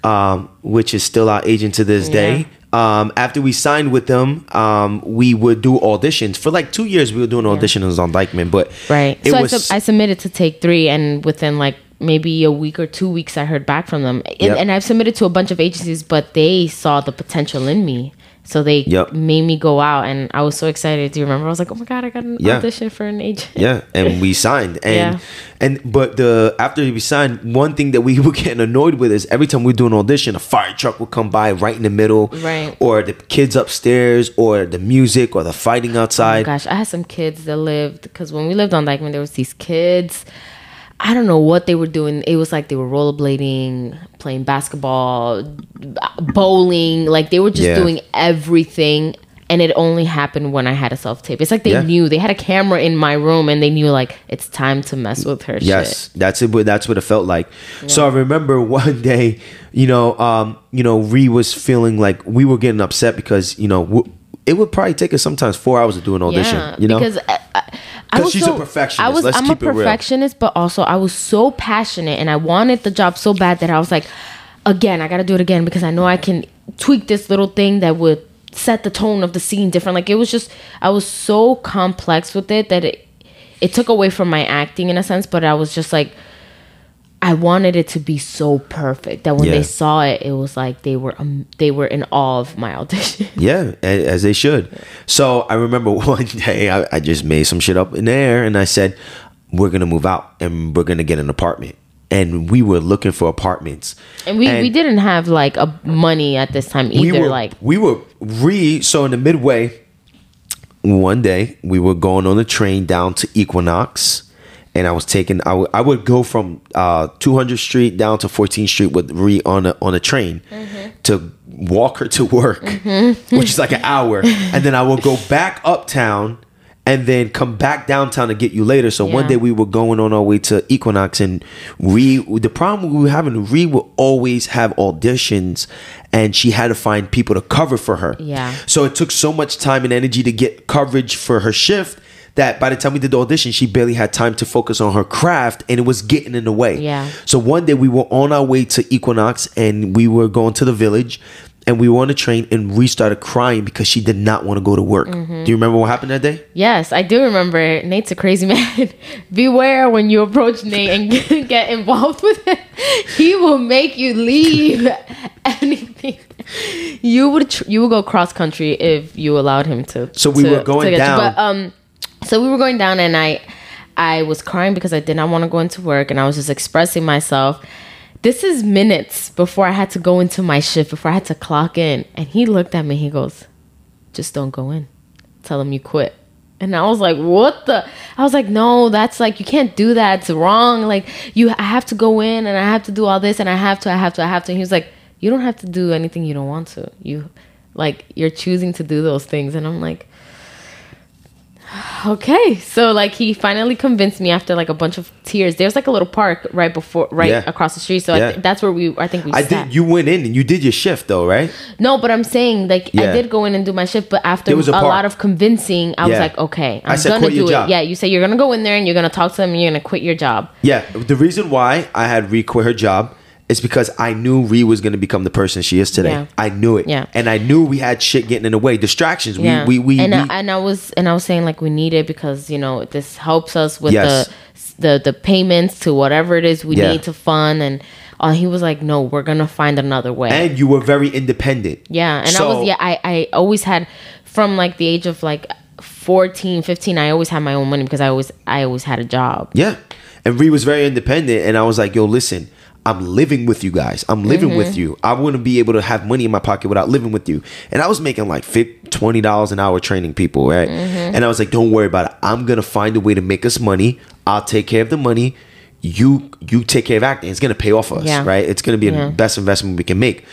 um, which is still our agent to this day. Um, after we signed with them, um, we would do auditions for like two years. We were doing auditions on Dyckman, but Right. it so was I, sub- I submitted to Take Three, and within like maybe a week or two weeks, I heard back from them. And, Yep. and I've submitted to a bunch of agencies, but they saw the potential in me. So they Yep. made me go out, and I was so excited. Do you remember? I was like, "Oh my god, I got an Yeah. audition for an agent." yeah, and we signed, and Yeah. and but the after we signed, one thing that we were getting annoyed with is every time we do an audition, a fire truck would come by right in the middle, Right. or the kids upstairs, or the music, or the fighting Oh outside. gosh, I had some kids that lived because when we lived on Dyckman, there was these kids. I don't know what they were doing. It was like they were rollerblading, playing basketball, bowling. Like they were just Yeah. doing everything. And it only happened when I had a self tape. It's like they Yeah. knew they had a camera in my room and they knew like it's time to mess with her Yes, shit. that's it. That's what it felt like. So I remember one day, you know, um, you know, Ree was feeling like we were getting upset because you know w- it would probably take us sometimes four hours to do an audition. Yeah, you know, because I, I, I 'Cause was she's a so, perfectionist. I was, Let's I'm a perfectionist, but also I was so passionate and I wanted the job so bad that I was like, again, I got to do it again because I know I can tweak this little thing that would set the tone of the scene different. Like it was just I was so complex with it that it it took away from my acting in a sense, but I was just like I wanted it to be so perfect that when Yeah. they saw it, it was like they were um, they were in awe of my audition. Yeah, as they should. So I remember one day I, I just made some shit up in the air and I said, We're gonna move out and we're gonna get an apartment. And we were looking for apartments. And we, we didn't have like a money at this time we either. were like we were re so in the midway one day we were going on the train down to equinox and i was taking i would- go from uh 200th street down to 14th street with re on a on a train Mm-hmm. to walk her to work which is like an hour and then i would go back uptown and then come back downtown to get you later. So one day we were going on our way to Equinox, and Ree. The problem we were having, Ree would always have auditions, and she had to find people to cover for her. Yeah. So it took so much time and energy to get coverage for her shift that by the time we did the audition, she barely had time to focus on her craft, and it was getting in the way. Yeah. So one day we were on our way to Equinox, and we were going to the village. And we were on the train, and we started crying because she did not want to go to work. Mm-hmm. Do you remember what happened that day? Yes, I do remember. it. Nate's a crazy man. Beware when you approach Nate and get, get involved with him. He will make you leave anything. You would tr- you would go cross country if you allowed him to. So we to- were going to get you. down. But um, so we were going down, and I I was crying because I did not want to go into work, and I was just expressing myself. This is minutes before I had to go into my shift, before I had to clock in, and he looked at me. He goes, "Just don't go in." tell him you quit. And I was like, what the? I was like, no, that's like, you can't do that. It's wrong. Like, you, I have to go in and I have to do all this and I have to, I have to, I have to. And he was like, you don't have to do anything you don't want to. You, like, you're choosing to do those things. And I'm like, okay. So, like, he finally convinced me after like a bunch of tears. There's like a little park right before, right Yeah. across the street. So I Yeah. th- that's where we, I think we I sat. did. You went in and you did your shift though, right? No, but I'm saying like Yeah. I did go in and do my shift, but after a, a lot of convincing, I was like, okay, I I'm said gonna do it. job. Yeah, you say you're gonna go in there and you're gonna talk to them and you're gonna quit your job. Yeah. The reason why I had Ree quit her job is because I knew Ree was going to become the person she is today. Yeah. I knew it. Yeah. And I knew we had shit getting in the way, distractions. Yeah, We we we, and we I, and I was and I was saying like we need it because you know this helps us with Yes. the the the payments to whatever it is we Yeah. need to fund and. Uh, he was like, "No, we're gonna find another way." and you were very independent. Yeah, and I was yeah, I I always had from like the age of like 14, 15, I always had my own money because I always I always had a job. Yeah. And Ree was very independent. And I was like, yo, listen, I'm living with you guys. I'm living Mm-hmm. with you. I wouldn't be able to have money in my pocket without living with you. And I was making like $20 an hour training people, right? Mm-hmm. And I was like, don't worry about it. I'm going to find a way to make us money. I'll take care of the money. You you take care of acting. It's going to pay off for us, Yeah. right? It's going to be Yeah. the best investment we can make.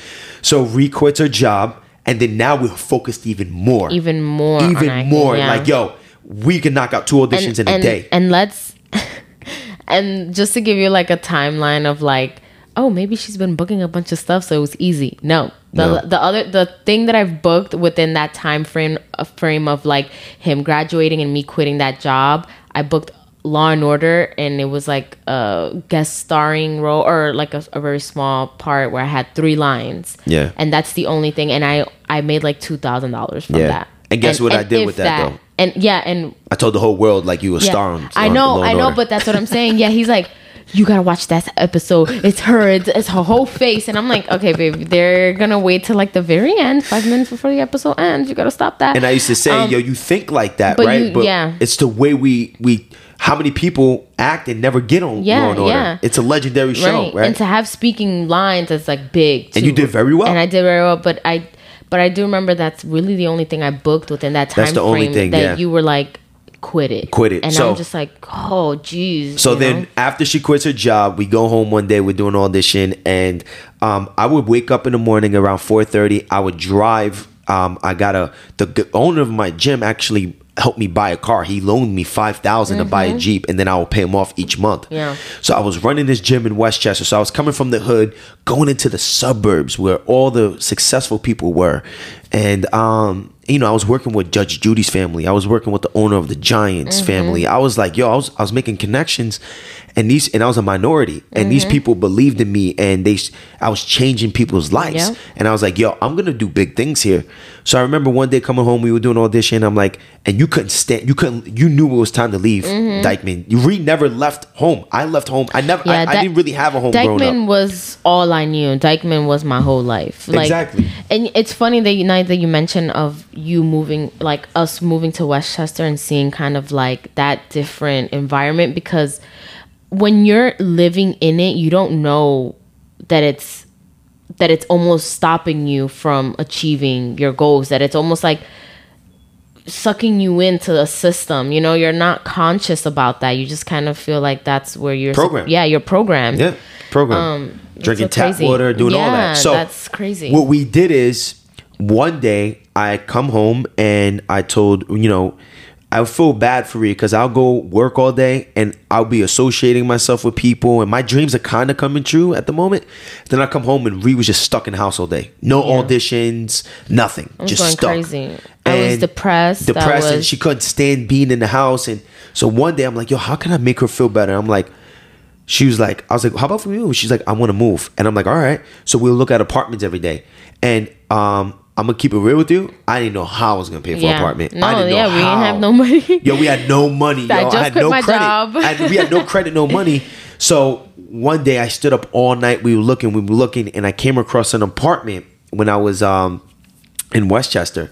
So Ree quits her job. And then now we're focused even more. Even more Even acting, more. yeah. Like, yo, we can knock out two auditions in a and, day. And let's and just to give you like a timeline of like, oh, maybe she's been booking a bunch of stuff, so it was easy. No. The, No. the other the thing that I've booked within that time frame a frame of like him graduating and me quitting that job, I booked Law and Order and it was like a guest starring role or like a, a very small part where I had three lines. Yeah. And that's the only thing and I I made like two thousand dollars from Yeah. that. And guess what I did with that, though? And yeah, and I told the whole world like you were star on. I know, I know, Order. but that's what I'm saying. Yeah, he's like, you gotta watch that episode. It's her. It's, it's her whole face, and I'm like, okay, baby, they're gonna wait till like the very end, five minutes before the episode ends. You gotta stop that. and I used to say, Um, yo, you think like that, but right? you- yeah. it's the way we we. How many people act and never get on Yeah, Law and Order? yeah. It's a legendary show, right? And to have speaking lines is like big. And you did very well. And I did very well, but I, but I do remember that's really the only thing I booked within that time That's the only frame thing, that yeah. you were like, quit it, Quit it. and So- I'm just like, oh, geez. So then know? after she quits her job, we go home one day, we're doing audition, and um, I would wake up in the morning around 4.30. I would drive. Um, I got a, the owner of my gym actually helped me buy a car. He loaned me 5000 to buy a Jeep, and then I would pay him off each month. Mm-hmm. Yeah. So I was running this gym in Westchester. So I was coming from the hood, going into the suburbs where all the successful people were. And um, you know, I was working with Judge Judy's family. I was working with the owner of the Giants Mm-hmm. family. I was like, yo, I was I was making connections, and these and I was a minority, and Mm-hmm. these people believed in me, and they I was changing people's lives, Yep. and I was like, yo, I'm gonna do big things here. So I remember one day coming home, we were doing audition. I'm like, and you couldn't stand, you couldn't, you knew it was time to leave, Dyckman. You really never left home. I left home. I never, I, I Dy- didn't really have a home growing Dyckman was all I knew. Dyckman was my whole life. Like, Exactly. And it's funny that you night that you mentioned of you moving, like us moving to Westchester and seeing kind of like that different environment because when you're living in it, you don't know that it's that it's almost stopping you from achieving your goals. That it's almost like sucking you into a system. You know, you're not conscious about that. You just kind of feel like that's where you're Programmed. Yeah, you're programmed. Yeah, program. Um, Drinking so tap water, doing all that. So that's crazy. What we did is one day I come home and I told you know I feel bad for Rhea because I'll go work all day and I'll be associating myself with people and my dreams are kind of coming true at the moment. Then I come home and Rhea was just stuck in the house all day. No Yeah. auditions, nothing. I was just going stuck. crazy. I was depressed. Depressed and she couldn't stand being in the house. And so one day I'm like, yo, how can I make her feel better? I'm like, she was like, I was like, how about for you? She's like, I want to move. And I'm like, all right. So we'll look at apartments every day. And um, I'm gonna keep it real with you. I didn't know how I was gonna pay for an apartment. No, I didn't know yeah, we didn't have no money. Yo, we had no money. Yo, I just had quit no my credit. job. I- we had no credit, no money. So one day I stood up all night. We were looking, we were looking, and I came across an apartment when I was um in Westchester,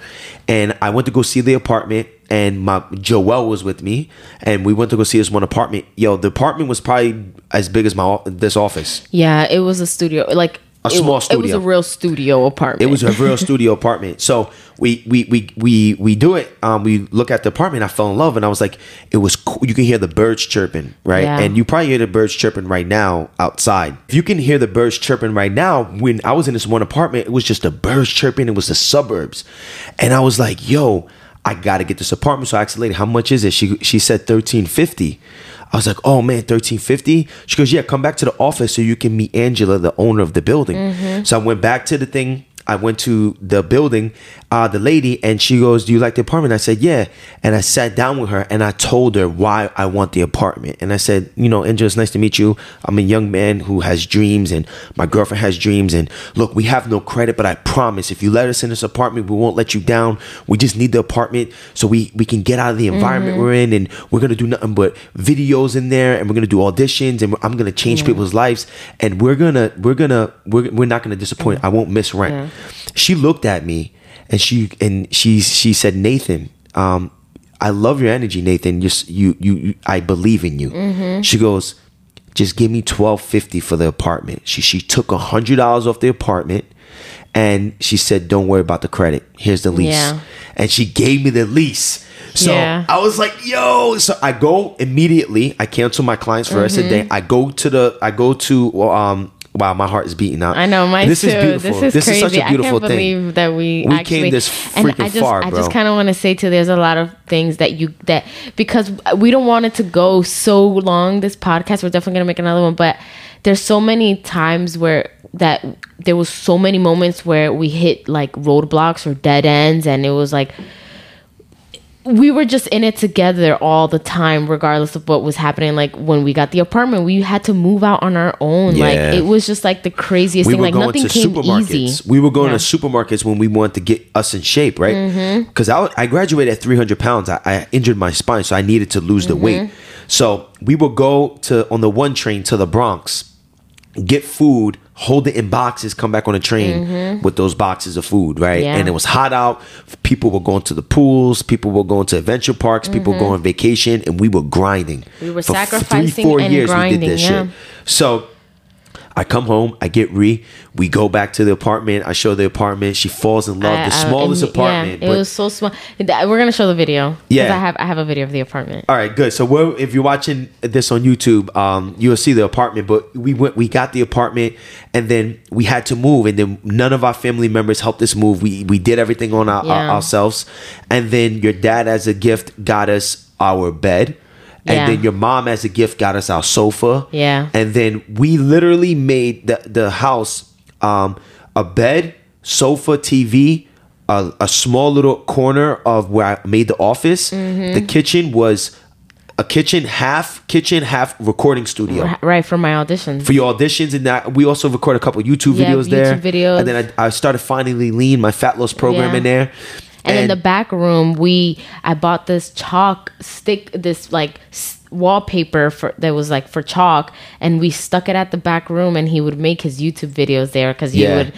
and I went to go see the apartment. And my Joel was with me, and we went to go see this one apartment. Yo, the apartment was probably as big as my this office. yeah, it was a studio. Like A it, small studio. It was a real studio apartment. It was a real studio apartment. So we we we we we do it. Um, we look at the apartment. I fell in love, and I was like, it was. Cool. You can hear the birds chirping, right? Yeah. And you probably hear the birds chirping right now outside. If you can hear the birds chirping right now, when I was in this one apartment, it was just the birds chirping. It was the suburbs, and I was like, yo. I gotta get this apartment. So I asked the lady, how much is it? She she said thirteen fifty. I was like, oh man, thirteen fifty. She goes, yeah, come back to the office so you can meet Angela, the owner of the building. Mm-hmm. So I went back to the thing. I went to the building, uh, the lady, and she goes, "Do you like the apartment?" I said, "Yeah." And I sat down with her and I told her why I want the apartment. And I said, "You know, Angela, it's nice to meet you. I'm a young man who has dreams, and my girlfriend has dreams. And look, we have no credit, but I promise, if you let us in this apartment, we won't let you down. We just need the apartment so we we can get out of the environment we're in, and we're gonna do nothing but videos in there, and we're gonna do auditions, and I'm gonna change people's lives, and we're gonna we're gonna we're, we're not gonna disappoint. I won't miss rent." She looked at me and she and she she said, "Nathan, um, I love your energy, Nathan. Just you you, you I believe in you." She goes, "Just give me twelve fifty for the apartment." She she took a hundred dollars off the apartment. And she said, "Don't worry about the credit. Here's the lease." Yeah. And she gave me the lease. So Yeah. I was like, "Yo!" So I go immediately. I cancel my clients for the rest of the day. Mm-hmm. I go to the. I go to. Um. Wow, my heart is beating out. I know, mine This too. is beautiful. This is crazy. such a beautiful I can't thing. believe that we We actually came this and freaking I just, far, I just kind of want to say too. There's a lot of things that you that because we don't want it to go so long. This podcast, we're definitely gonna make another one, but there's so many times where that there was so many moments where we hit like roadblocks or dead ends, and it was like we were just in it together all the time, regardless of what was happening. Like when we got the apartment, we had to move out on our own. Yeah. Like it was just like the craziest we thing. Like nothing came supermarkets. easy. We were going Yeah. to supermarkets when we wanted to get us in shape, right? Mm-hmm. Because I, I graduated at 300 pounds. I, I injured my spine, so I needed to lose the weight. Mm-hmm. So we would go to on the one train to the Bronx, get food, hold it in boxes, come back on a train with those boxes of food, right? Mm-hmm. Yeah. And it was hot out. People were going to the pools. People were going to adventure parks. People were going on vacation, and we were grinding. Mm-hmm. We were For sacrificing and grinding, yeah. So I come home, I get Ree, we go back to the apartment, I show the apartment, she falls in love, I- the I- smallest and- apartment. Yeah, it was so small. We're gonna show the video. Yeah. I have I have a video of the apartment. all right, good. So we're, if you're watching this on YouTube, um, you'll see the apartment. But we went, we got the apartment, and then we had to move, and then none of our family members helped us move. We we did everything on our, our- ourselves, and then your dad, as a gift, got us our bed. And Yeah. then your mom, as a gift, got us our sofa. Yeah. And then we literally made the the house um, a bed, sofa, TV, a, a small little corner of where I made the office. Mm-hmm. The kitchen was a kitchen half kitchen half recording studio right for my auditions. for your auditions and that we also record a couple YouTube Yeah, videos there. YouTube videos. And then I, I started finally lean my fat loss program Yeah. in there. and in the back room we i bought this chalk stick this like s- wallpaper for that was like for chalk and we stuck it at the back room and he would make his youtube videos there because he Yeah. would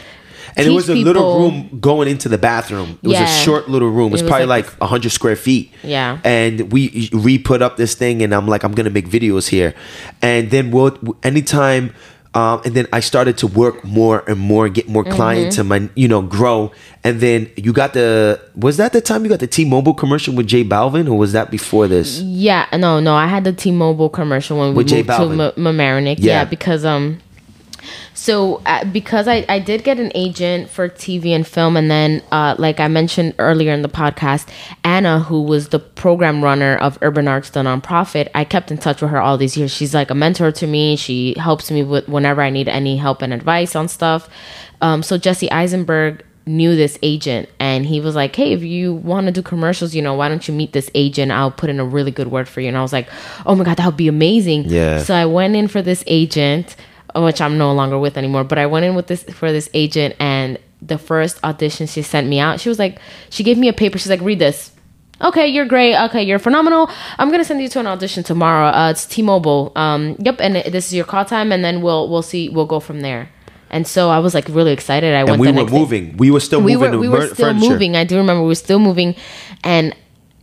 and it was a little room going into the bathroom. It was a short little room. It was, It was probably like like, 100 square feet. Yeah. And we re put up this thing, and I'm like, I'm going to make videos here. And then we'll, anytime, um, and then I started to work more and more, get more Mm-hmm. clients, and my, you know, grow. And then you got the, was that the time you got the T Mobile commercial with J Balvin, or was that before this? yeah no no i had the t-mobile commercial when we With J moved to Balvin. M- Mamaroneck. yeah. Yeah. because um so uh, because I, I did get an agent for tv and film and then uh, like i mentioned earlier in the podcast anna who was the program runner of urban arts the nonprofit i kept in touch with her all these years. She's like a mentor to me. She helps me with whenever i need any help and advice on stuff. Um, so jesse eisenberg knew this agent and he was like hey if you want to do commercials you know why don't you meet this agent? I'll put in a really good word for you. And i was like oh my god that would be amazing. Yeah. so i went in for this agent which i'm no longer with anymore but i went in with this for this agent and the first audition she sent me out she was like she gave me a paper. She's like read this. Okay you're great. Okay you're phenomenal. I'm gonna send you to an audition tomorrow. Uh, it's t-mobile. Um, yep and this is your call time and then we'll we'll see we'll go from there. And so i was like really excited. I And went we the were next day. moving. We were still we moving were we were still furniture. moving. I do remember we were still moving, and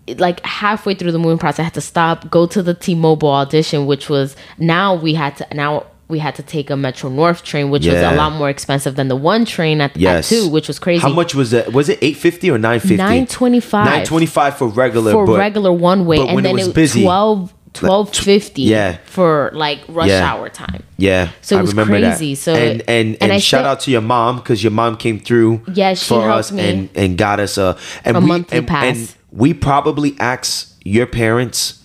it- like halfway through the moving process, I had to stop, go to the T-Mobile audition, which was now we had to now we had to take a Metro North train, which was a lot more expensive than the one train at, Yes. at two, which was crazy. How much was it? Was it 850 or 950? 925. 925 for regular. for but, regular one way, and when it then was it, busy, 12 1250 yeah. for like rush Yeah. hour time. Yeah, So it I was remember crazy. That. So and and and, and shout still- out to your mom because your mom came through. Yeah, she for us me. and and got us a and A we monthly and, pass. and we probably asked your parents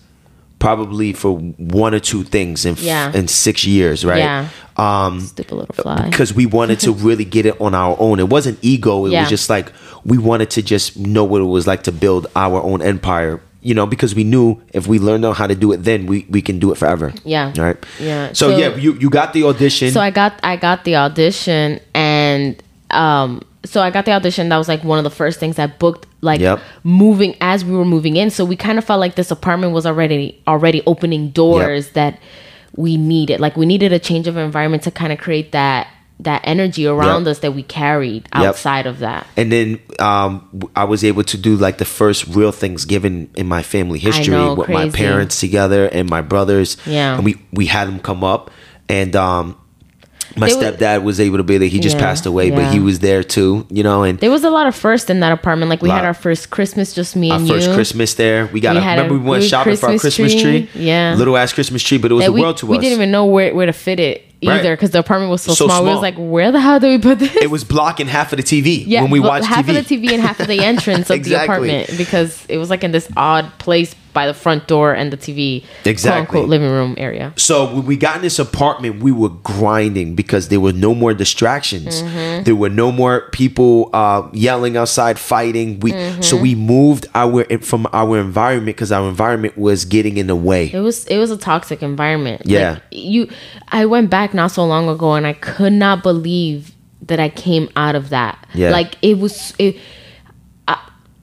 probably for one or two things in f- Yeah. in six years, right? Yeah. Um, Stupid little fly. because we wanted to really get it on our own. It wasn't ego. It Yeah. was just like we wanted to just know what it was like to build our own empire. You know, because we knew if we learned how to do it, then we, we can do it forever. Yeah. Right. Yeah. So, So- yeah, you you got the audition. So I got I got the audition and um so I got the audition that was like one of the first things I booked like Yep. moving as we were moving in so we kind of felt like this apartment was already already opening doors that we needed like we needed a change of environment to kind of create that that energy around Yep. us that we carried Yep. outside of that and then um, I was able to do like the first real Thanksgiving in my family history know, with my parents together and my brothers. Yeah. and we we had them come up, and um, my stepdad was able to be there. He just Yeah, passed away, but he was there too. You know, and there was a lot of first in that apartment like we had our first Christmas just me our and first Christmas there. We got We a, had a remember we went shopping for our Christmas Christmas tree. tree. Yeah. little ass Christmas tree, but it was that a we, world to we us. We didn't even know where, where to fit it either because the apartment was so, So small. We was like, where the hell do we put this? it was blocking half of the TV yeah, when we watched half TV. of the TV and half of the entrance of the apartment because it was like in this odd place by the front door and the TV, Exactly. quote unquote, living room area. So when we got in this apartment, we were grinding because there were no more distractions. Mm-hmm. There were no more people uh, yelling outside, fighting. We Mm-hmm. so we moved our from our environment because our environment was getting in the way. It was it was a toxic environment. Yeah. Like, you I went back not so long ago and I could not believe that I came out of that. Yeah. Like it was it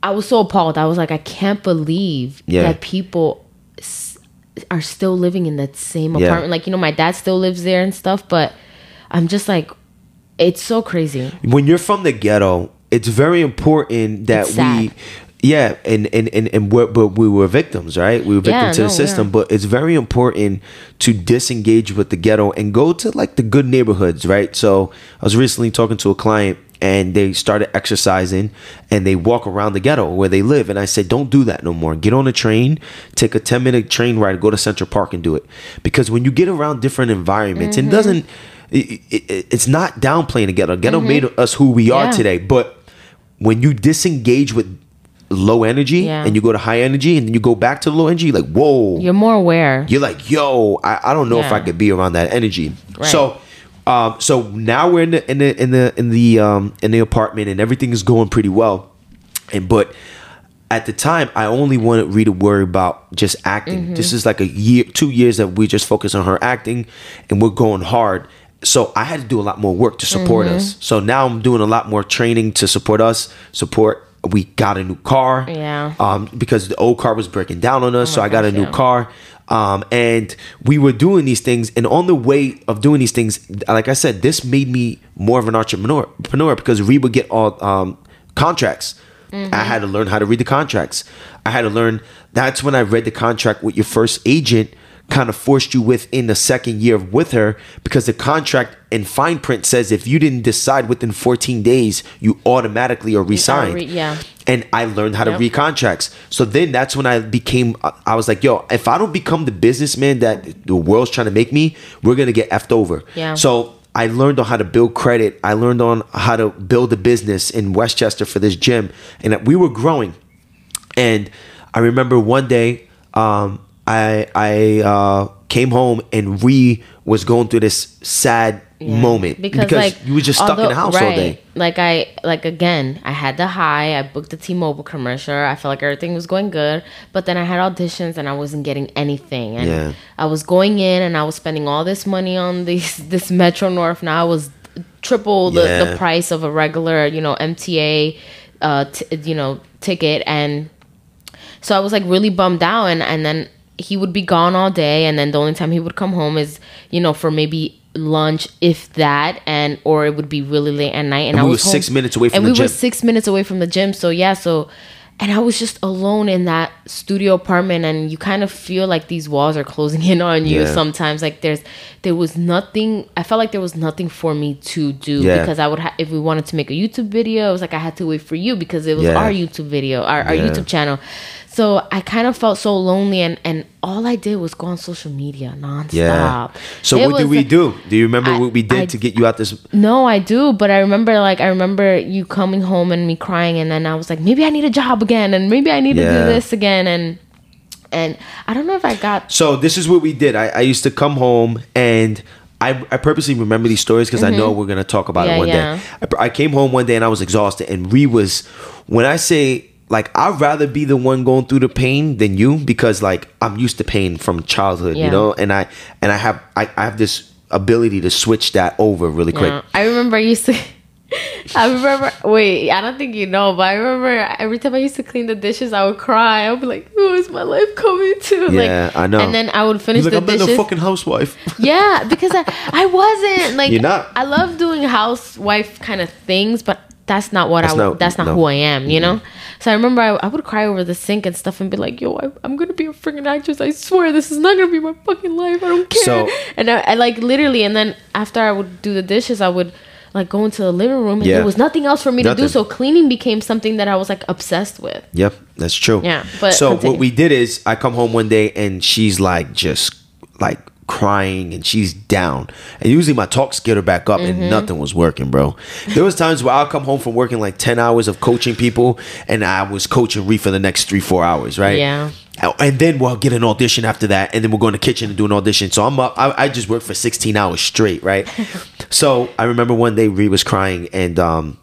I, was so appalled. I was like I can't believe Yeah. that people s- are still living in that same Yeah. apartment. Like you know my dad still lives there and stuff, but I'm just like it's so crazy. when you're from the ghetto, it's very important that we, yeah, and and and and we're, but we were victims, right? We were victims Yeah, to the system, but it's very important to disengage with the ghetto and go to like the good neighborhoods, right? So I was recently talking to a client. And they started exercising and they walk around the ghetto where they live. And I said, don't do that no more. Get on a train, take a 10 minute train ride, go to Central Park and do it. Because when you get around different environments, Mm-hmm. it doesn't, it, it, it's not downplaying the ghetto. Ghetto made us who we are Mm-hmm. Yeah. today. But when you disengage with low energy Yeah. and you go to high energy and then you go back to low energy, like, whoa. You're more aware. You're like, yo, I, I don't know if I could be around that energy. Right. So um, so now we're in the in the in the in the um in the apartment and everything is going pretty well. And but at the time, I only wanted to worry about just acting. This is like a year, two years that we just focus on her acting, and we're going hard. So I had to do a lot more work to support us. So now I'm doing a lot more training to support us. Support. We got a new car. Yeah. Um, because the old car was breaking down on us, so I got a new yeah. car. Um, and we were doing these things, and on the way of doing these things, like I said, this made me more of an entrepreneur, because we would get all um, contracts. Mm-hmm. I had to learn how to read the contracts. I had to learn. That's when I read the contract with your first agent. Kind of forced you within the second year with her because the contract in fine print says if you didn't decide within 14 days, you automatically are resigned. re- yeah. And I learned how to Yep. read contracts. So then that's when I became. I was like, yo, if I don't become the businessman that the world's trying to make me, we're gonna get effed over. Yeah. So I learned on how to build credit. I learned on how to build a business in Westchester for this gym, and we were growing. And I remember one day, um, I I uh, came home and Ree was going through this sad Yeah. moment because, like you were just stuck in the house all day. Like I like again, I had the high. I booked the T-Mobile commercial. I felt like everything was going good, but then I had auditions and I wasn't getting anything. And Yeah. I was going in and I was spending all this money on these this Metro North. Now I was triple the, Yeah. the price of a regular, you know, MTA, uh, t- you know, ticket and so I was like really bummed out and and then he would be gone all day and then the only time he would come home is you know for maybe lunch if that and or it would be really late at night and, And I we was were six minutes away from and the we were gym. six minutes away from the gym so yeah so and I was just alone in that studio apartment and you kind of feel like these walls are closing in on you Yeah. sometimes like there's there was nothing I felt like there was nothing for me to do Yeah. because I would ha- if we wanted to make a YouTube video it was like I had to wait for you because it was Yeah. our YouTube video our, our. YouTube channel so I kind of felt so lonely and and all I did was go on social media nonstop Yeah. So It what did was- we do? Do you remember I- what we did I- to get you out this? no, I do, but I remember like I remember you coming home and me crying, and then I was like, maybe I need a job again, and maybe I need to do this again, and and I don't know if I got So this is what we did. I, I used to come home and. I, I purposely remember these stories because I know we're gonna talk about Mm-hmm. Yeah, it one yeah. day. I, I came home one day and I was exhausted, and we was. When I say like I'd rather be the one going through the pain than you because like I'm used to pain from childhood, you know, and I and I have I, I have this ability to switch that over really quick. Yeah. I remember I used to. I remember. Wait, I don't think you know, but I remember every time I used to clean the dishes, I would cry. I would be like, "Who is my life coming to?" Yeah, like, I know. And then I would finish He's like, the I'm not dishes. a fucking housewife. Yeah, because I, I wasn't like You're not. I love doing housewife kind of things, but that's not what That's I not- that's not no. Mm-hmm. who I am, you know. So I remember I, I would cry over the sink and stuff and be like, "Yo, I, I'm gonna be a freaking actress. I swear this is not gonna be my fucking life. I don't care." So- and I, I like literally, and then after I would do the dishes, I would like go into the living room and Yeah. there was nothing else for me to do. So cleaning became something that I was like obsessed with. Yep, that's true. Yeah, but so continue. what we did is I come home one day and she's like just like crying and she's down. And usually my talks get her back up Mm-hmm. and nothing was working, bro. There was times where I'll come home from working like 10 hours of coaching people and I was coaching Ree for the next 3 4 hours, right? Yeah. And then we'll get an audition after that, and then we'll go in the kitchen and do an audition. So I'm up. I, I just worked for 16 hours straight, right? so I remember one day Ree was crying, and um,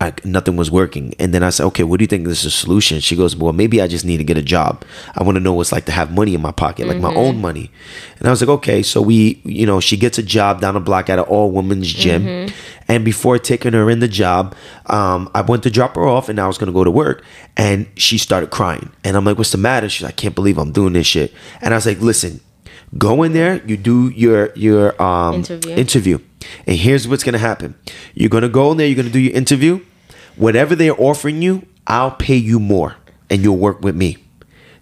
I, nothing was working. And then I said, okay, what do you think this is the solution? She goes, well, maybe I just need to get a job. I want to know what it's like to have money in my pocket, like my own money. And I was like, okay. So we, you know, she gets a job down the block at an all women's gym. And before taking her in the job, um, I went to drop her off and I was going to go to work. And she started crying. And I'm like, what's the matter? She's like, I can't believe I'm doing this shit. And I was like, listen, go in there, you do your, your um, Interview. interview. And here's what's gonna happen. You're gonna go in there, you're gonna do your interview. Whatever they're offering you, I'll pay you more and you'll work with me.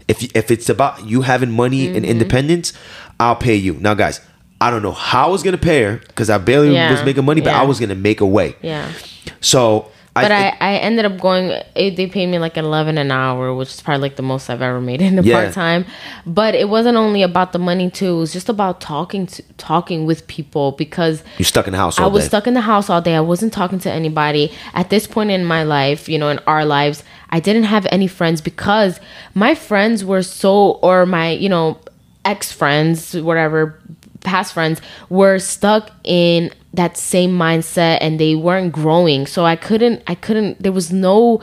If if it's about you having money and Mm-hmm. independence, I'll pay you. Now guys, I don't know how I was gonna pay her because I barely Yeah, was making money, but yeah. I was gonna make a way. Yeah. So But I, I ended up going. It, they paid me like eleven an hour, which is probably like the most I've ever made in a Yeah. part time. But it wasn't only about the money too. It was just about talking to talking with people because you're stuck in the house I was day. stuck in the house all day. I wasn't talking to anybody. At this point in my life, you know, in our lives, I didn't have any friends because my friends were so, or my, you know, ex friends, whatever, past friends were stuck in that same mindset and they weren't growing. So I couldn't, I couldn't, there was no,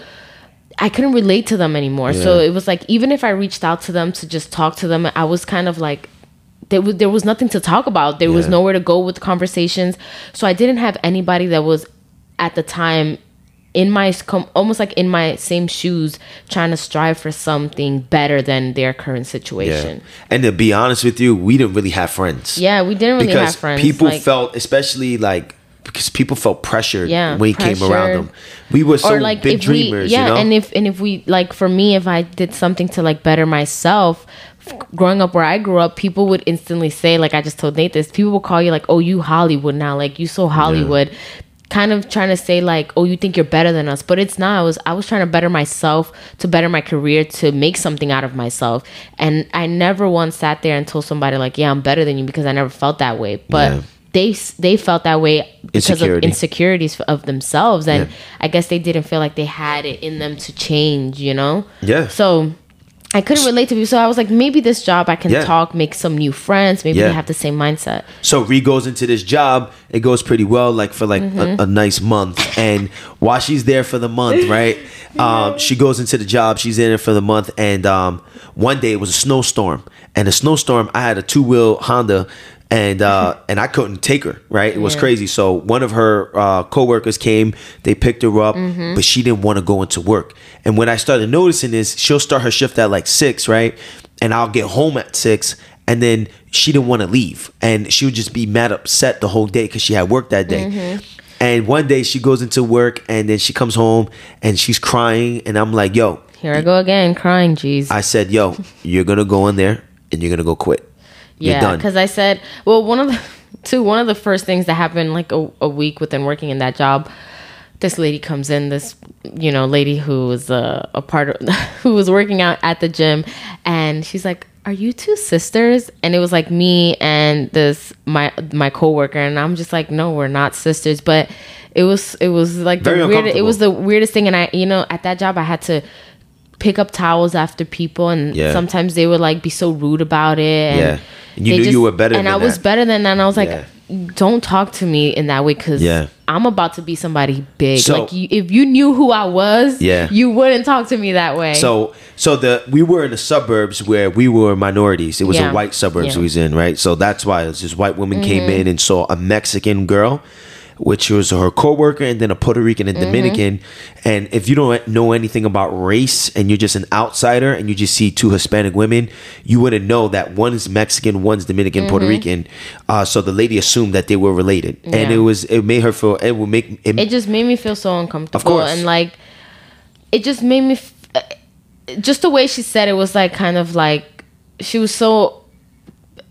I couldn't relate to them anymore. So it was like even if I reached out to them to just talk to them, I was kind of like there was there was nothing to talk about. There was nowhere to go with conversations. So I didn't have anybody that was at the time in my almost like in my same shoes trying to strive for something better than their current situation Yeah. And to be honest with you, we didn't really have friends. Yeah, we didn't really because have friends. people like, felt, especially like, because people felt pressured Yeah, when he came around them. We were so like big dreamers, we yeah you know? and if and if we like for me if i did something to like better myself growing up where i grew up people would instantly say like i just told nate this people would call you like oh you hollywood now like you so hollywood kind of trying to say like oh you think you're better than us but it's not i was i was trying to better myself to better my career to make something out of myself and i never once sat there and told somebody like yeah i'm better than you because i never felt that way but Yeah. they they felt that way because Insecurity. of insecurities of themselves and Yeah. i guess they didn't feel like they had it in them to change you know Yeah. so i couldn't relate to people so i was like maybe this job i can Yeah. talk make some new friends maybe Yeah. they have the same mindset So Ree goes into this job. It goes pretty well, like for like Mm-hmm. a, a nice month. And while she's there for the month, right? Um, she goes into the job. She's in it for the month. And um, one day it was a snowstorm. And a snowstorm, I had a two wheel Honda. And uh, and I couldn't take her, right? It was Yeah. crazy. So one of her uh, coworkers came, they picked her up, Mm-hmm. but she didn't want to go into work. And when I started noticing this, she'll start her shift at like six, right? And I'll get home at six, and then she didn't want to leave and she would just be mad upset the whole day because she had work that day and one day she goes into work and then she comes home and she's crying and i'm like yo here i go again crying jeez i said yo you're gonna go in there and you're gonna go quit yeah because i said well one of the two one of the first things that happened like a, a week within working in that job this lady comes in this you know lady who was uh, a part of who was working out at the gym and she's like are you two sisters and it was like me and this my my coworker and i'm just like no we're not sisters but it was it was like Very the weird it was the weirdest thing and i you know at that job i had to pick up towels after people and Yeah. sometimes they would like be so rude about it and Yeah. And you they knew you were better and i was better than that and i was like Yeah. don't talk to me in that way because Yeah. i'm about to be somebody big So- like you, if you knew who i was Yeah. you wouldn't talk to me that way so so the we were in the suburbs where we were minorities it was Yeah. a white suburbs. Mm-hmm. we was in right so that's why this white woman came in and saw a mexican girl which was her coworker and then a Puerto Rican Mm-hmm. and Dominican. And if you don't know anything about race and you're just an outsider and you just see two Hispanic women, you wouldn't know that one's Mexican, one's Dominican, Puerto Rican. Uh, so the lady assumed that they were related, and Mm-hmm. It was it made her feel it would make it, it just made me feel so uncomfortable course. and like it just made me f- uh, just the way she said it was like kind of like she was so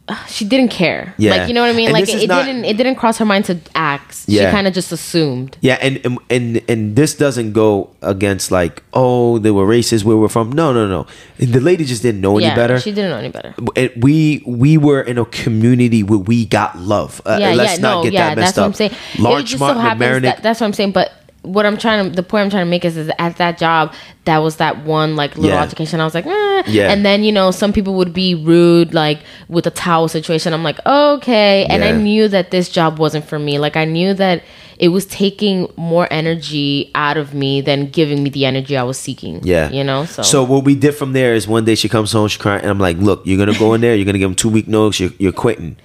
she didn't care Yeah. like you know what i mean And like it, it not- didn't it didn't cross her mind to act Yeah. she kind of just assumed Yeah, and, and and and this doesn't go against like, oh, they were racist where we're from. No, no, no. The lady just didn't know any better. she didn't know any better And we we were in a community where we got love. Uh, yeah, let's yeah, not no, get yeah, that messed that's what up. I'm saying. it Large just so happens that, that's what I'm saying. But what I'm trying to, the point I'm trying to make is, is at that job, that was that one like little Yeah. altercation. I was like, eh. Yeah. And then you know, some people would be rude, like with a towel situation. I'm like, okay. And I knew that this job wasn't for me. Like I knew that it was taking more energy out of me than giving me the energy I was seeking. Yeah. You know. So. So what we did from there is one day she comes home, she crying, and I'm like, "Look, you're gonna go in there, you're gonna give them two week notice, you're, you're quitting."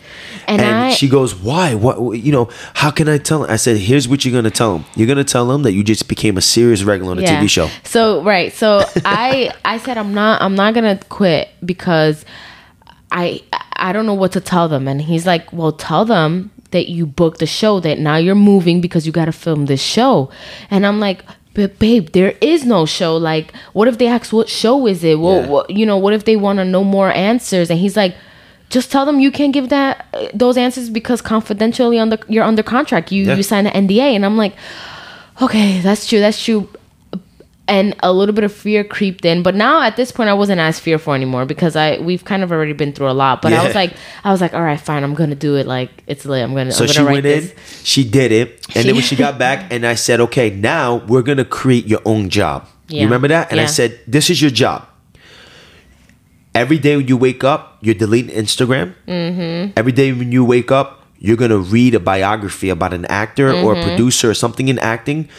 And I- she goes, "Why? What? You know, how can I tell?" Him? I said, "Here's what you're gonna tell them. You're gonna tell them that you just became a serious regular on a TV show." So right. So I I said I'm not I'm not gonna quit because I I don't know what to tell them. And he's like, Well tell them that you booked the show, that now you're moving because you gotta film this show. And I'm like but babe, there is no show. Like, what if they ask what show is it? Well, Yeah. what, you know, what if they want to know more answers? And he's like, just tell them you can't give that uh, those answers because confidentially under you're under contract. You Yeah. you signed an NDA, and I'm like, okay, that's true, that's true. And a little bit of fear creeped in, but now at this point, I wasn't as fearful anymore because I we've kind of already been through a lot. But I was like, I was like, all right, fine, I'm gonna do it. Like it's lit. I'm gonna. So I'm gonna she went this. in, she did it, and then when She- got back, and I said, "Okay, now we're gonna create your own job." Yeah. You remember that? And I said, "This is your job. Every day when you wake up, you're deleting Instagram. Mm-hmm. Every day when you wake up, you're gonna read a biography about an actor or Mm-hmm. a producer or something in acting."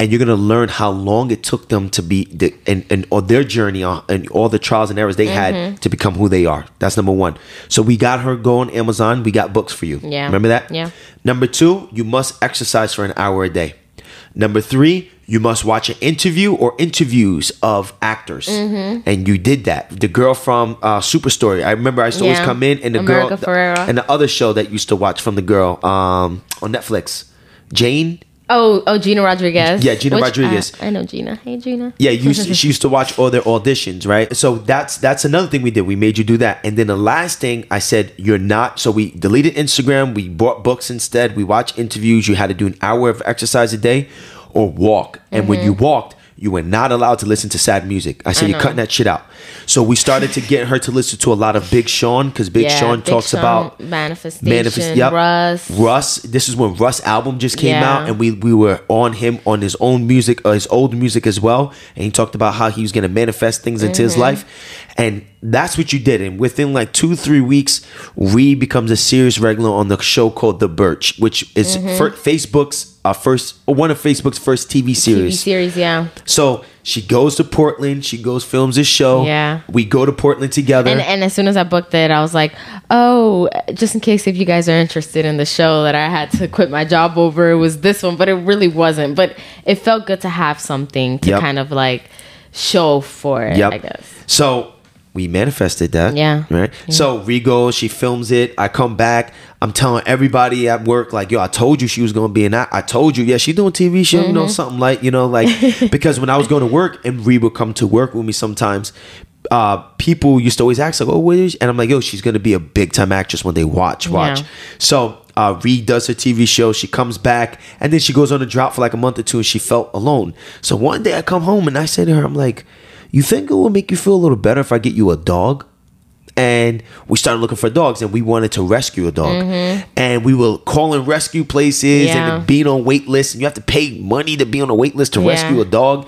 And you're gonna learn how long it took them to be the, and and or their journey on and all the trials and errors they Mm-hmm. had to become who they are. That's number one. So we got her go on Amazon. We got books for you. Yeah. remember that. Yeah. Number two, you must exercise for an hour a day. Number three, you must watch an interview or interviews of actors, Mm-hmm. and you did that. The girl from uh, Superstore. I remember I used to always come in, and the America girl and the other show that used to watch from the girl um, on Netflix, Jane. Oh, oh, Gina Rodriguez. Yeah, Gina Rodriguez. I, I know Gina. Hey, Gina. Yeah, you used to, she used to watch all their auditions, right? So that's that's another thing we did. We made you do that, and then the last thing I said, you're not. So we deleted Instagram. We bought books instead. We watched interviews. You had to do an hour of exercise a day, or walk. And when you walked, you were not allowed to listen to sad music. I said Mm-hmm. I you're cutting that shit out. So we started to get her to listen to a lot of Big Sean because Big Yeah, Sean Big talks Sean, about manifestation. Manifest, yep. Russ. Russ. This is when Russ album just came Yeah. out, and we we were on him on his own music, uh, his old music as well, and he talked about how he was gonna manifest things into his Mm-hmm. life, and that's what you did. And within like two three weeks, Reed becomes a serious regular on the show called The Birch, which is Mm-hmm. fir- Facebook's uh, first one of Facebook's first TV series. TV series. series, yeah. So she goes to Portland. She goes films this show. Yeah. we go to Portland together. And and as soon as I booked it, I was like, oh, just in case if you guys are interested in the show that I had to quit my job over, it was this one, but it really wasn't. But it felt good to have something to Yep. kind of like show for it, Yep. I guess. So we manifested that. Yeah. Right. So Rigo, she films it. I come back. I'm telling everybody at work, like, yo, I told you she was gonna be an act. I told you, yeah, she doing TV show, you know, Mm-hmm. something like, you know, like because when I was going to work and Ree would come to work with me sometimes. Uh, people used to always ask like, "Oh, where is?" She? And I'm like, "Yo, she's gonna be a big time actress when they watch, watch." Yeah. So uh, Reed does her TV show. She comes back, and then she goes on a drought for like a month or two, and she felt alone. So one day I come home and I say to her, "I'm like, you think it will make you feel a little better if I get you a dog?" And we started looking for dogs, and we wanted to rescue a dog. And we were calling rescue places Mm-hmm. Yeah. and being on wait lists, and you have to pay money to be on a wait list to Yeah. rescue a dog.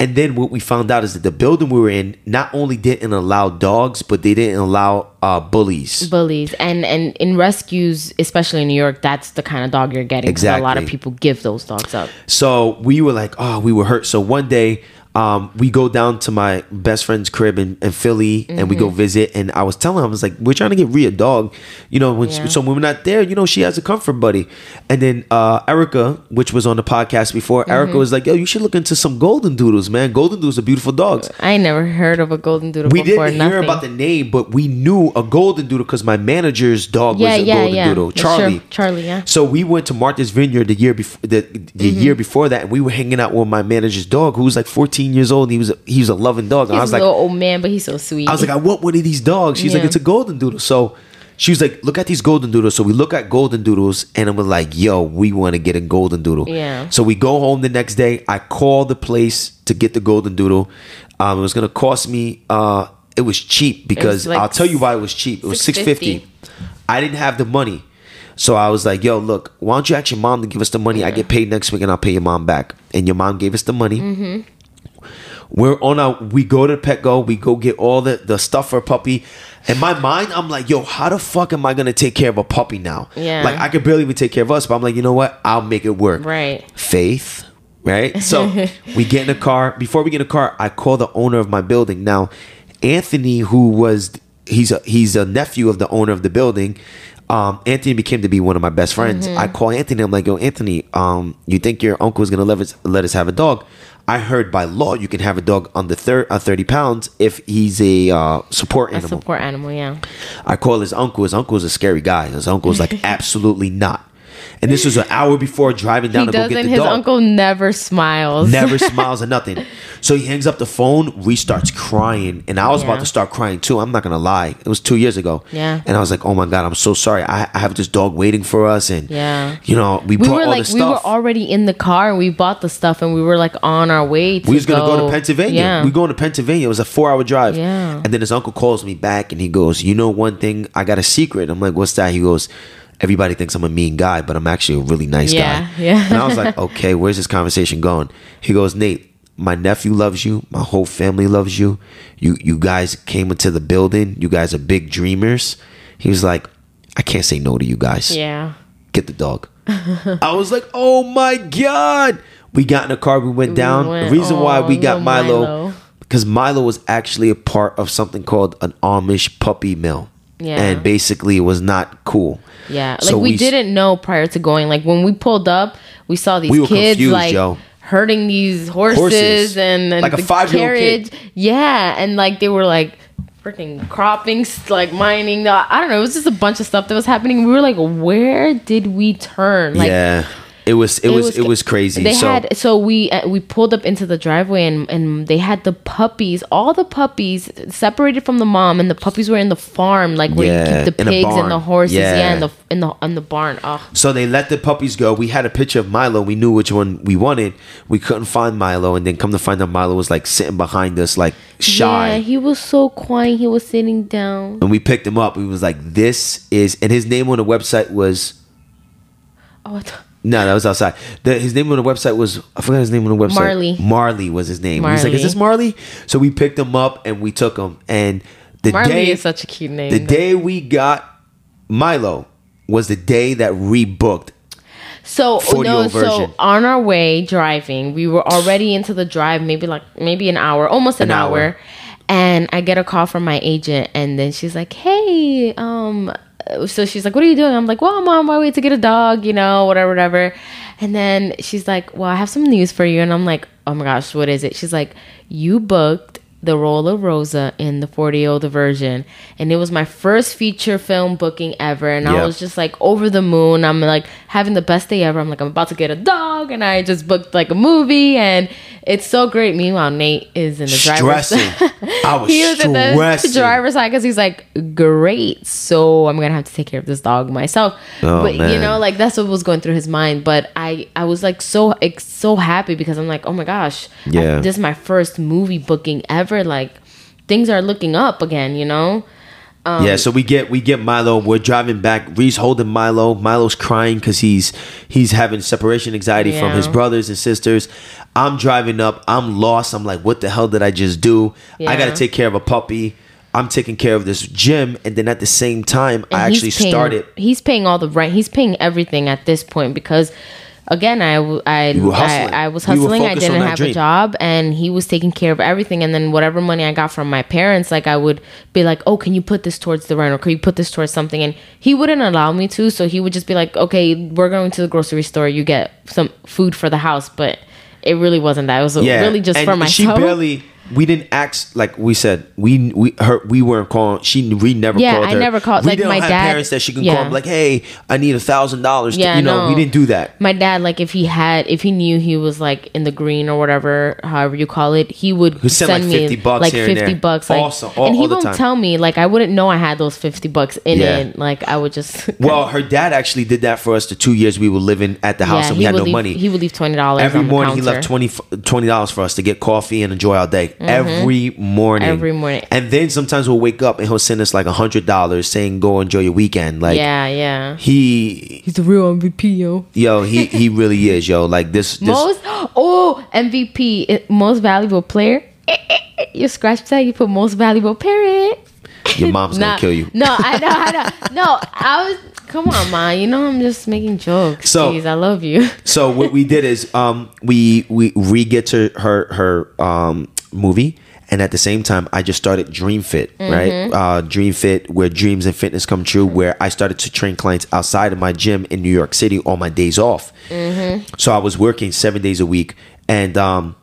And then what we found out is that the building we were in not only didn't allow dogs, but they didn't allow uh, bullies. Bullies and and in rescues, especially in New York, that's the kind of dog you're getting. 'cause A lot of people give those dogs up. So we were like, oh, we were hurt. So one day, um, we go down to my best friend's crib in, in Philly and we go Mm-hmm. visit. And I was telling him, I was like, we're trying to get Rhea a dog. You know, when Yeah. so when we're not there, you know, she has a comfort buddy. And then uh, Erica, which was on the podcast before, Mm-hmm. Erica was like, yo, you should look into some golden doodles, man. Golden doodles are beautiful dogs. I ain't never heard of a golden doodle We before. didn't nothing. hear about the name, but we knew a golden doodle because my manager's dog yeah, was a yeah, golden doodle. Charlie. Charlie, yeah. So we went to Martha's Vineyard the year before the, the Mm-hmm. year before that, and we were hanging out with my manager's dog, who was like 14 years old. And he was a, he was a loving dog. And He's I was a like, little old man, but he's so sweet. I was like, I want one of these dogs. She's like, it's a golden doodle. So she was like, look at these golden doodles. So we look at golden doodles, and I'm like, yo, we want to get a golden doodle. Yeah. So we go home the next day. I call the place to get the golden doodle. Um, it was gonna cost me. Uh, it was cheap because like I'll tell you why it was cheap. It was six fifty. $6.50. I didn't have the money. So I was like, yo, look, why don't you ask your mom to give us the money? I get paid next week and I'll pay your mom back. And your mom gave us the money. Mm-hmm. We're on our, we go to Petco, we go get all the, the stuff for puppy. In my mind, I'm like, yo, how the fuck am I gonna take care of a puppy now? Yeah. Like I could barely even take care of us, but I'm like, you know what? I'll make it work. right. Faith, right? So we get in the car. Before we get in the car, I call the owner of my building. Now, Anthony, who was he's a he's a nephew of the owner of the building. Um, Anthony became to be one of my best friends. I call Anthony. I'm like, yo, Anthony, um, you think your uncle is gonna let us let us have a dog? I heard by law you can have a dog under thir- uh, 30 pounds if he's a uh, support animal. A animal. support animal, yeah. I call his uncle. His uncle is a scary guy. His uncle is like absolutely not. And this was an hour before driving down He to go get doesn't. the His dog. uncle never smiles. Never smiles or nothing. So he hangs up the phone. Ree starts crying, and I was about to start crying too. I'm not gonna lie. It was two years ago. Yeah. And I was like, "Oh my god, I'm so sorry. I, I have this dog waiting for us." And Yeah. you know, we, we brought were all like the we were already in the car and we bought the stuff and we were like on our way to we was gonna go, to Pennsylvania. Yeah. We going to Pennsylvania. It was a four hour drive. Yeah. And then his uncle calls me back and he goes, "You know one thing? I got a secret." I'm like, "What's that?" He goes. Everybody thinks I'm a mean guy, but I'm actually a really nice Yeah, guy. yeah. And I was like, okay, where's this conversation going? He goes, Nate, my nephew loves you. My whole family loves you. You you guys came into the building. You guys are big dreamers. He was like, I can't say no to you guys yeah. get the dog. I was like, oh my God. We got in a car. We went down. went- the reason why oh, we got Milo, Milo. because Milo was actually a part of something called an Amish puppy mill. Yeah. And basically, it was not cool. Yeah, like So we, we didn't know prior to going. Like when we pulled up, we saw these We kids confused, like yo. herding these horses, Horses. and, and Like a the five-year-old kid. carriage. Yeah, and like they were like freaking cropping, like mining. I don't know. It was just a bunch of stuff that was happening. We were like, where did we turn? Like yeah. It was it, was, it was crazy. They so had so we uh, we pulled up into the driveway and and they had the puppies, all the puppies separated from the mom, and the puppies were in the farm, like where Yeah, you keep the pigs and the horses, yeah, Yeah. in the in the in the barn. Oh, So they let the puppies go. We had a picture of Milo. We knew which one we wanted. We couldn't find Milo, and then come to find out Milo was like sitting behind us, like shy. Yeah, he was so quiet. He was sitting down. and we picked him up. We was like, "This is," and his name on the website was Oh, I th- no, that was outside. The, his name on the website was I forgot his name on the website. Marley. Marley was his name. He was like, "Is this Marley?" So we picked him up and we took him. And the Marley day is such a cute name. the day we got Milo was the day that rebooked. So no, so on our way driving, we were already into the drive, maybe like maybe an hour, almost an, An hour. hour. And I get a call from my agent, and then she's like, "Hey, um," Uh, so she's like, "What are you doing?" I'm like, "Well, I'm on my way to get a dog, you know, whatever, whatever." And then she's like, "Well, I have some news for you," and I'm like, "Oh my gosh, what is it?" She's like, "You booked." The role of Rosa in the 40 year old version, and it was my first feature film booking ever. And I was just like over the moon. I'm like having the best day ever. I'm like, I'm about to get a dog, and I just booked like a movie, and it's so great. Meanwhile, Nate is in the driver's Stressing. I was, he was in the driver's side because he's like, great. So I'm gonna have to take care of this dog myself. Oh, but you know, like that's what was going through his mind. But I, I was like so, so happy because I'm like, oh my gosh, I- Yeah. this is my first movie booking ever. Like things are looking up again. You know. Um, yeah, so we get we get Milo. We're driving back. Ree's holding Milo. Milo's crying because he's he's having separation anxiety from his brothers and sisters. I'm driving up. I'm lost. I'm like, what the hell did I just do? I got to take care of a puppy. I'm taking care of this gym, and then at the same time, I actually paying, started. He's paying all the rent. He's paying everything at this point because, again, I I I. I was hustling. I didn't have dream. a job, and he was taking care of everything. And then whatever money I got from my parents, like I would be like, "Oh, can you put this towards the rent, or can you put this towards something?" And he wouldn't allow me to, so he would just be like, "Okay, we're going to the grocery store. You get some food for the house," but. It really wasn't that. It was Yeah, really just and for myself. She barely. We didn't ask like we said. We we her we weren't calling. She we never Yeah, called I her. never called- We like, didn't my have dad- parents that she can yeah. call. Like, hey, I need a thousand dollars. Yeah, You know, we didn't do that. my dad like if he had if he knew he was like in the green or whatever however you call it he would He'd send, send, like, me 50 bucks like here and 50 there. bucks like Awesome. All- and he won't time. tell me like i wouldn't know i had those 50 bucks in Yeah. it like i would just Well, her dad actually did that for us the two years we were living at the house and we had no leave, money. he would leave $20 Every morning he left 20 dollars for us to get coffee and enjoy our day. Every morning. Mm-hmm. Every morning. And then sometimes we'll wake up and he'll send us like a hundred dollars saying go enjoy your weekend. Like yeah yeah he he's the real mvp yo yo, he he really is, yo. Like this this most oh mvp eh, most valuable player Eh, eh, you scratch that you put most valuable parent your mom's gonna Nah, kill you. No, I know, I know. No, I was. Come on, ma. You know I'm just making jokes. So- Jeez, I love you. So what we did is um we we re get to her her um movie and at the same time I just started Dream Fit, right? Mm-hmm. Uh Dream Fit where dreams and fitness come true where I started to train clients outside of my gym in New York City on my days off. Mm-hmm. So I was working 7 days a week and um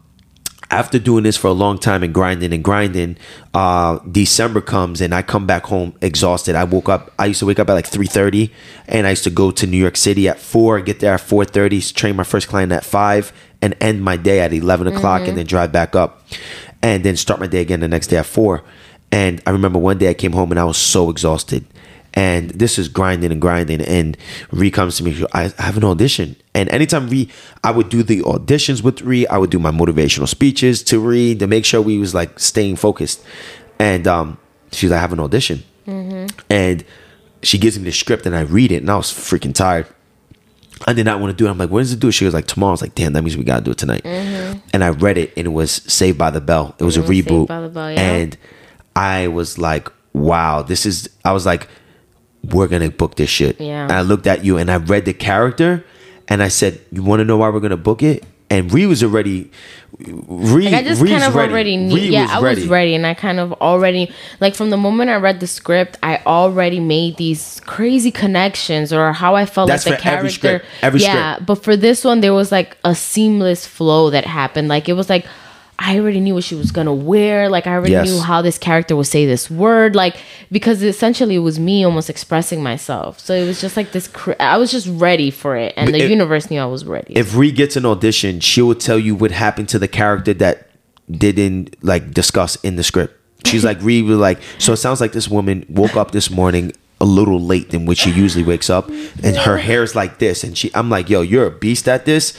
after doing this for a long time and grinding and grinding, uh, December comes and I come back home exhausted. I woke up. I used to wake up at like three thirty, and I used to go to New York City at four, get there at four thirty, train my first client at five, and end my day at eleven o'clock, and then drive back up, and then start my day again the next day at four. And I remember one day I came home and I was so exhausted. And this is grinding and grinding. And Ree comes to me, I I have an audition. And anytime Ree, I would do the auditions with Ree, I would do my motivational speeches to Ree to make sure we was like staying focused. And um, she's like, I have an audition. And she gives me the script and I read it and I was freaking tired. I did not want to do it. I'm like, when does it do? it? She was like, tomorrow. I was like, damn, that means we gotta do it tonight. And I read it and it was Saved by the Bell. It was a Mhm, Saved reboot. by the Bell, yeah. And I was like, wow, this is I was like, we're gonna book this shit. Yeah. And I looked at you and I read the character and I said, You wanna know why we're gonna book it? And Ree was already. Ree, Like I just Ree's kind of ready. already knew. Ree Yeah, was I ready. was ready, and I kind of already like from the moment I read the script, I already made these crazy connections or how I felt That's like the for every character. script. Every yeah, script. but for this one, there was like a seamless flow that happened. Like it was like. I already knew what she was gonna wear. Like I already Yes. knew how this character would say this word. Like because essentially it was me almost expressing myself. So it was just like this. Cr- I was just ready for it, and the if- universe knew I was ready. If Ree gets an audition, she will tell you what happened to the character that didn't like discuss in the script. She's like Ree was like, so it sounds like this woman woke up this morning a little late than what she usually wakes up, and her hair's like this, and she, I'm like, yo, you're a beast at this.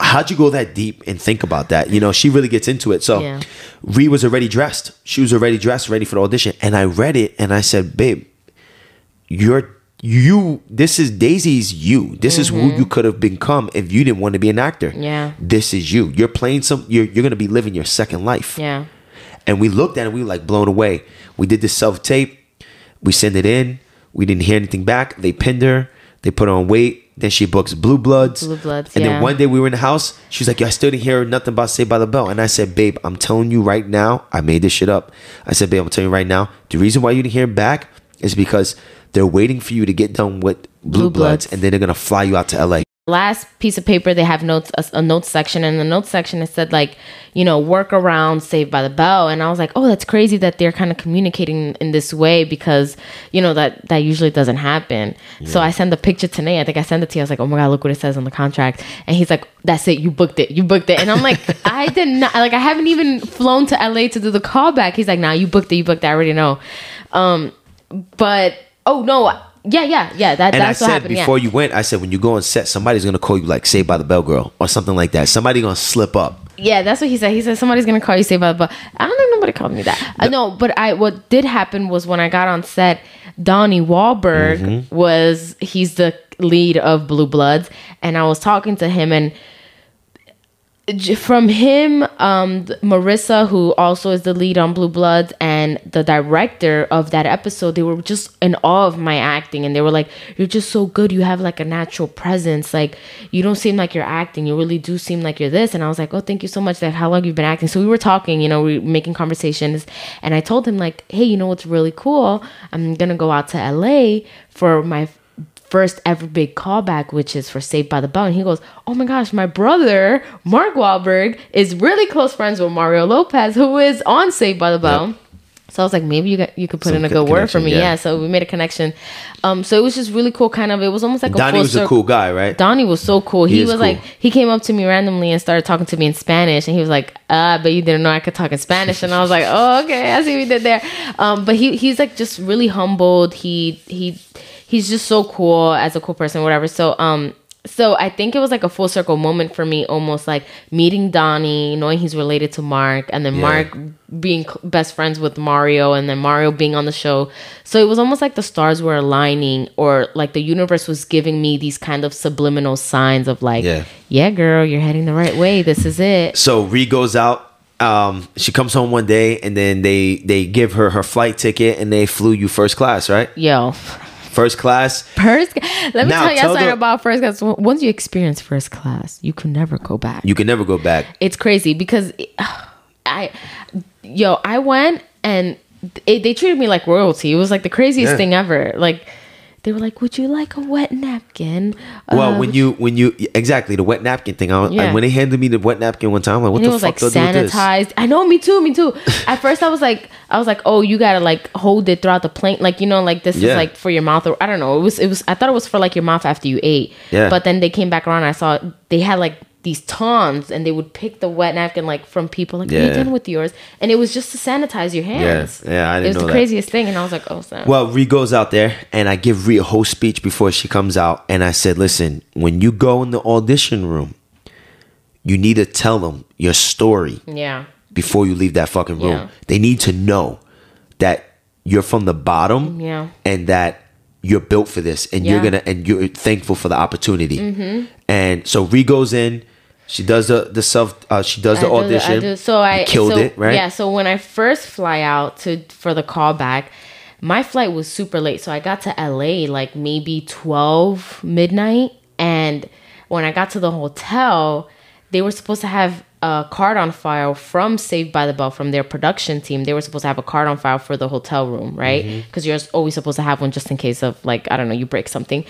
How'd you go that deep and think about that? You know, she really gets into it. So Yeah. Ree was already dressed. She was already dressed, ready for the audition. And I read it and I said, babe, you're you this is Daisy's you. This is who you could have become if you didn't want to be an actor. Mm-hmm. Yeah. This is you. You're playing some you're you're gonna be living your second life. yeah. And we looked at it, we were like blown away. We did this self-tape, we sent it in, we didn't hear anything back. They pinned her, they put her on weight, then she books Blue Bloods. Blue Bloods, And yeah. then one day we were in the house, she was like, Yo, I still didn't hear nothing about Saved by the Bell. And I said, Babe, I'm telling you right now, I made this shit up. I said, Babe, I'm telling you right now, the reason why you didn't hear back is because they're waiting for you to get done with Blue, Blue Bloods, Bloods. and then they're gonna fly you out to LA. Last piece of paper they have notes a, a notes section and the notes section it said like you know work around saved by the bell. And i was like oh that's crazy that they're kind of communicating in this way because you know that that usually doesn't happen. So i sent the picture to nate i think i sent it to you. I was like oh my god look what it says on the contract. And he's like that's it. You booked it. You booked it. And i'm like i did not like i haven't even flown to la to do the callback. He's like nah you booked it. You booked it. I already know. Um but oh no yeah yeah yeah that, And that's I said happened before yeah. you went, I said when you go on set, somebody's gonna call you like Saved by the Bell Girl or something like that. Somebody gonna slip up. Yeah, that's what he said. He said somebody's gonna call you "Saved by the Bell." I don't think nobody called me that. I know, but I what did happen was when I got on set, Donnie Wahlberg Mm-hmm. was he's the lead of Blue Bloods, and I was talking to him and. From him, um, Marisa, who also is the lead on Blue Bloods, and the director of that episode, they were just in awe of my acting, and they were like, "You're just so good. You have like a natural presence. Like you don't seem like you're acting. You really do seem like you're this." And I was like, "Oh, thank you so much. That how long you've been acting?" So we were talking, you know, we were making conversations, and I told him like, "Hey, you know what's really cool? I'm gonna go out to LA for my." First ever big callback, which is for Saved by the Bell. And he goes, Oh my gosh, my brother, Mark Wahlberg, is really close friends with Mario Lopez, who is on Saved by the Bell. So I was like, maybe you got, you could put Some in a good word for me. yeah. Yeah. So we made a connection. Um, so it was just really cool. Kind of, it was almost like a Donnie was a cool guy, right? Donnie was so cool. He He, was cool. like, he came up to me randomly and started talking to me in Spanish, and he was like, "Ah, but you didn't know I could talk in Spanish." And I was like, "Oh, okay, I see what you did there." Um, but he he's like just really humbled. He he he's just so cool as a cool person, whatever. So um. So I think it was like a full circle moment for me, almost like meeting Donnie, knowing he's related to Mark, and then Yeah. Mark being best friends with Mario, and then Mario being on the show. So it was almost like the stars were aligning, or like the universe was giving me these kind of subliminal signs of like, Yeah. yeah, girl, you're heading the right way. This is it. So Ree goes out. Um, she comes home one day, and then they they give her her flight ticket, and they flew you first class, right? Yo, First class. first. Let me Now, tell you tell something the- about first class. Once you experience first class, you can never go back. You can never go back. it's crazy because I, yo, I went and it, they treated me like royalty. It was like the craziest Yeah. thing ever. Like they were like, "Would you like a wet napkin?" Well, Uh, when you when you exactly the wet napkin thing. I, Yeah. when they handed me the wet napkin one time, I'm like, what and the was fuck like do do this? sanitized. I know, me too, me too. At first, I was like, I was like, oh, you gotta like hold it throughout the plane, like you know, like this Yeah. is like for your mouth, or I don't know. It was, it was. I thought it was for like your mouth after you ate. Yeah. But then they came back around. And I saw they had like these tons, and they would pick the wet napkin like from people. Like, what are Yeah. you done with yours? And it was just to sanitize your hands. yeah, I didn't It was know the that. craziest thing, and I was like, oh, snap. Well, Ree goes out there, and I give Ree a whole speech before she comes out, and I said, "Listen, when you go in the audition room, you need to tell them your story yeah. before you leave that fucking room. Yeah. They need to know that you're from the bottom, Yeah. and that you're built for this, and you're gonna and you're thankful for the opportunity. Mm-hmm. And so Ree goes in, she does the the self, uh, she does the I do- audition. I do. So I You killed so, it, right? Yeah. So when I first fly out to for the callback, my flight was super late. So I got to LA like maybe twelve midnight, and when I got to the hotel. they were supposed to have a card on file from Saved by the Bell from their production team. They were supposed to have a card on file for the hotel room, right? Mm-hmm. Because you're always supposed to have one just in case of like I don't know you break something.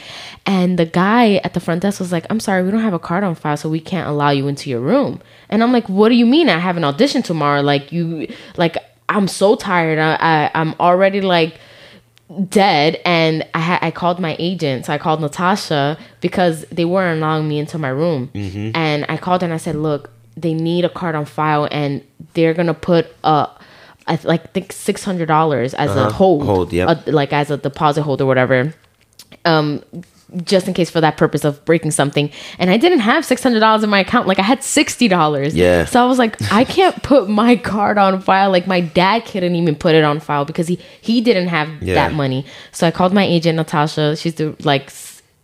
And the guy at the front desk was like, "I'm sorry, we don't have a card on file, so we can't allow you into your room." And I'm like, "What do you mean? I have an audition tomorrow? Like you, like I'm so tired. I, I I'm already like." dead and I ha- I called my agent so I called Natasha because they weren't allowing me into my room mm-hmm. and I called and I said look they need a card on file and they're gonna put a I th- like think six hundred dollars as a hold, Hold, yep. a- like as a deposit hold or whatever um just in case for that purpose of breaking something and i didn't have $600 in my account like i had $60 Yeah. so i was like i can't put my card on file like my dad couldn't even put it on file because he he didn't have Yeah. that money so i called my agent natasha she's the like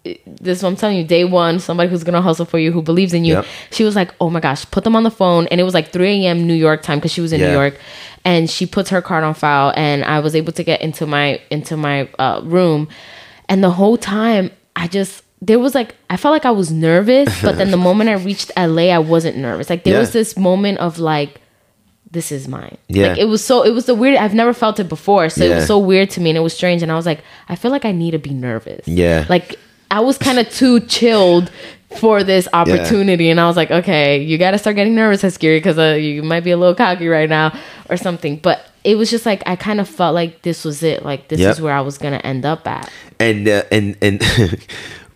this is what i'm telling you day one somebody who's gonna hustle for you who believes in you Yep. she was like oh my gosh put them on the phone and it was like 3 a.m new york time because she was in new york and she puts her card on file and i was able to get into my into my uh, room and the whole time i just there was like i felt like i was nervous but then the moment i reached la i wasn't nervous like there Yeah. was this moment of like this is mine Yeah. like it was so it was the weird i've never felt it before so it was so weird to me and it was strange and i was like i feel like i need to be nervous Yeah. like i was kind of too chilled for this opportunity and i was like okay you got to start getting nervous Haskiri, because uh, you might be a little cocky right now or something but it was just like i kind of felt like this was it like this Yep. is where i was gonna end up at and uh, and and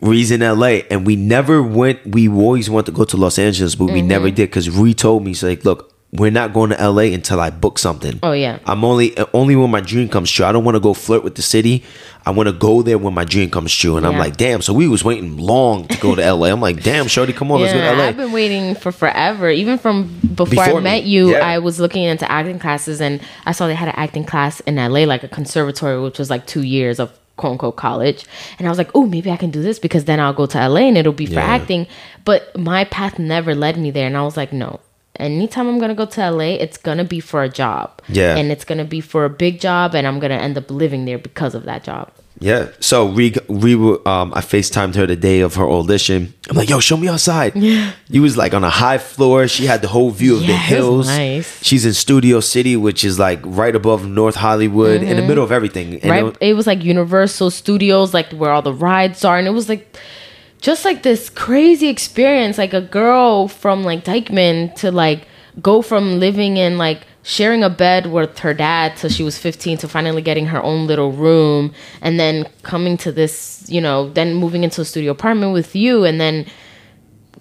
Ree's in LA, and we never went. We always wanted to go to Los Angeles, but we Mm-hmm. never did because Ree told me, "She's like, look, we're not going to LA until I book something. Oh, yeah. I'm only only when my dream comes true. I don't want to go flirt with the city. I want to go there when my dream comes true." And I'm like, "Damn!" So we was waiting long to go to LA. I'm like, "Damn, Shorty, come on, let's go to LA." I've been waiting for forever. Even from before, Before I me, met you, yeah. I was looking into acting classes, and I saw they had an acting class in LA, like a conservatory, which was like two years of quote unquote college. And I was like, oh, maybe I can do this because then I'll go to LA and it'll be for Yeah. acting. But my path never led me there, and I was like, no. Anytime I'm gonna go to LA, it's gonna be for a job. Yeah. And it's gonna be for a big job, and I'm gonna end up living there because of that job. Yeah. So Ree, Ree, um, I FaceTimed her the day of her audition. I'm like, yo, show me outside. Yeah. You was like on a high floor. She had the whole view of the Yeah, it hills. nice. She's in Studio City, which is like right above North Hollywood, in the middle of everything. And Mm-hmm. right it was- it was like universal studios like where all the rides are and it was like just like this crazy experience like a girl from like Dyckman to like go from living in like sharing a bed with her dad till she was 15 to finally getting her own little room and then coming to this you know then moving into a studio apartment with you and then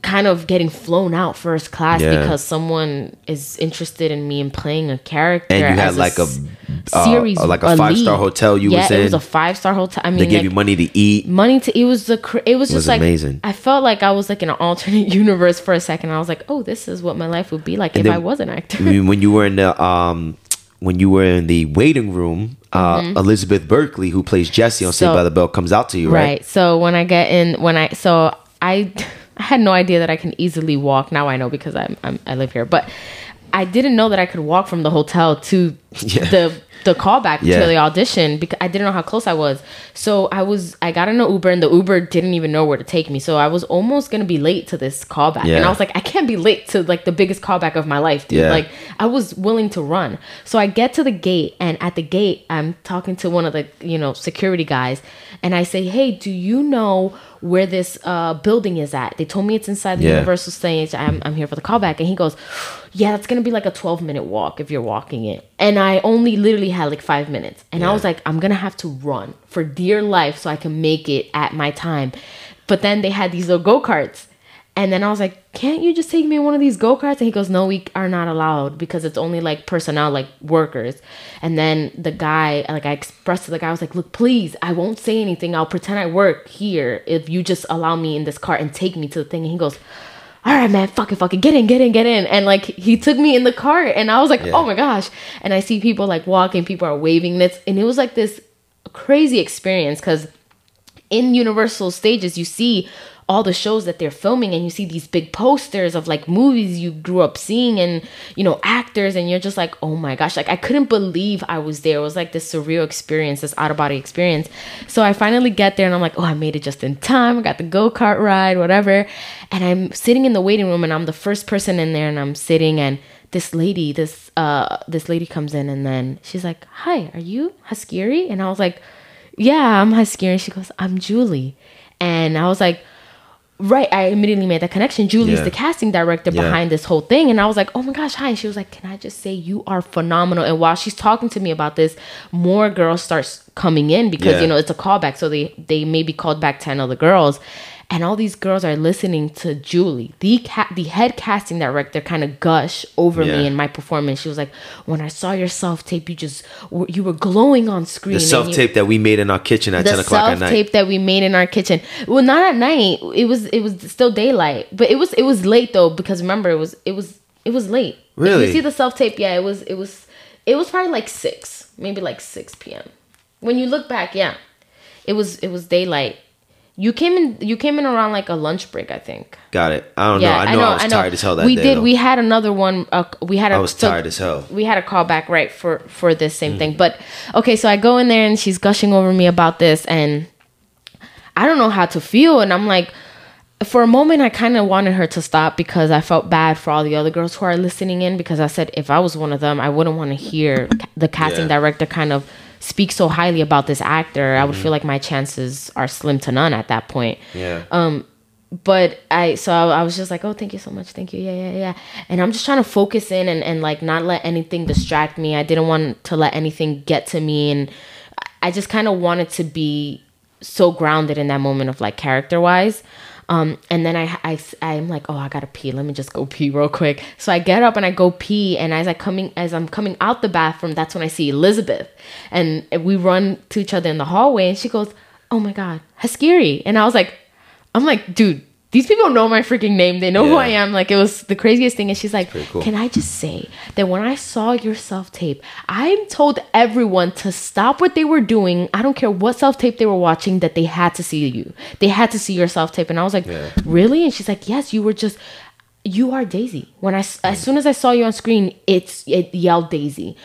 kind of getting flown out first class Yeah. because someone is interested in me and playing a character And you had like a, uh, series like a five-star hotel you yeah, was it was a five star hotel. I mean, they gave like, you money to eat. money to it was the cr- it was just was like amazing. I felt like I was like in an alternate universe for a second. I was like, oh, this is what my life would be like if then- I was an actor. I mean, when you were in the um, when you were in the waiting room, uh, Elizabeth Berkley, who plays Jessie on Saved Mm-hmm. So- by the Bell, comes out to you, right? right. So when I get in, when I so I I had no idea that I can easily walk. Now I know because I'm, I'm I live here, but I didn't know that I could walk from the hotel to Yeah. the the callback Yeah. to the audition because I didn't know how close I was. So I was I got in an Uber and the Uber didn't even know where to take me. So I was almost gonna be late to this callback. And I was like, I can't be late to like the biggest callback of my life, dude. Yeah. Like I was willing to run. So I get to the gate and at the gate I'm talking to one of the, you know, security guys and I say, Hey, do you know where this uh, building is at? They told me it's inside the Yeah. Universal stage. I'm, I'm here for the callback. And he goes, Yeah, that's gonna be like a 12 minute walk if you're walking it. And I only literally had like five minutes. And I was like, I'm gonna have to run for dear life so I can make it at my time. But then they had these little go-karts. And then I was like, can't you just take me in one of these go-karts? And he goes, no, we are not allowed because it's only like personnel, like workers. And then the guy, like I expressed to the guy, I was like, look, please, I won't say anything. I'll pretend I work here if you just allow me in this cart and take me to the thing. And he goes, all right, man, fuck it, fuck it, get in, get in, get in. And like he took me in the cart and I was like, Yeah. oh my gosh. And I see people like walking, people are waving. And, it's, and it was like this crazy experience because in universal stages you see all the shows that they're filming and you see these big posters of like movies you grew up seeing and you know actors and you're just like oh my gosh like i couldn't believe i was there. It was like this surreal experience this out of body experience. So i finally get there and i'm like oh i made it just in time. I got the go-kart ride whatever. And i'm sitting in the waiting room and i'm the first person in there and i'm sitting and this lady this uh this lady comes in and then she's like hi are you haskiri and i was like yeah i'm haskiri and she goes i'm julie. And i was like right i immediately made that connection julie's Yeah. the casting director Yeah. behind this whole thing and i was like oh my gosh hi and she was like can i just say you are phenomenal and while she's talking to me about this more girls starts coming in because Yeah. you know it's a callback so they they may be called back 10 other girls and all these girls are listening to Julie, the ca- the head casting director, kind of gush over Yeah. me in my performance. She was like, "When I saw your self tape, you just were, you were glowing on screen. The self tape that we made in our kitchen at ten o'clock at night. The self tape that we made in our kitchen. Well, not at night. It was it was still daylight, but it was it was late though because remember it was it was it was late. If Really? you see the self tape, yeah, it was it was it was probably like six, maybe like six p.m. When you look back, yeah, it was it was daylight. You came in you came in around like a lunch break, I think. Got it. I don't know. I know I, was tired as hell that we day. did. though. We had another one. Uh, we had. A, I was so- tired as hell. we had a call back right for for this Mm. same thing but okay so i go in there and she's gushing over me about this and i don't know how to feel and i'm like for a moment i kind of wanted her to stop because i felt bad for all the other girls who are listening in because i said if i was one of them i wouldn't want to hear the casting Yeah. director kind of speak so highly about this actor i would feel like my chances are slim to none at that point. Yeah. um but i so I, I was just like oh thank you so much. Thank you. Yeah yeah yeah. And i'm just trying to focus in and, and like not let anything distract me. I didn't want to let anything get to me. And i just kind of wanted to be so grounded in that moment of like character wise um and then I, I i'm like oh i gotta pee. Let me just go pee real quick. So i get up and i go pee. And as i coming as i'm coming out the bathroom that's when i see elizabeth. And we run to each other in the hallway. And she goes oh my god haskiri. And i was like I'm like, dude, these people know my freaking name. They know who I am. Like, it was the craziest thing. And she's like, cool. can I just say that when I saw your self tape, I told everyone to stop what they were doing. I don't care what self tape they were watching, that they had to see you. They had to see your self tape. And I was like, Yeah. really? And she's like, yes, you were just. You are Daisy. When I as soon as I saw you on screen, it's it yelled Daisy,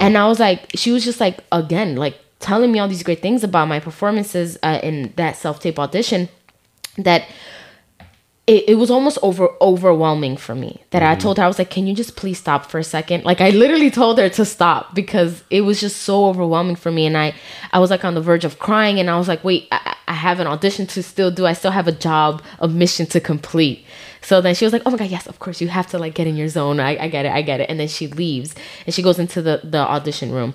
and I was like, she was just like again like telling me all these great things about my performances uh, in that self tape audition that it, it was almost over overwhelming for me that I told her I was like can you just please stop for a second? Like I literally told her to stop because it was just so overwhelming for me and I I was like on the verge of crying and I was like wait I, I have an audition to still do I still have a job a mission to complete. So then she was like oh my god yes of course you have to like get in your zone I, I get it I get it. And then she leaves and she goes into the the audition room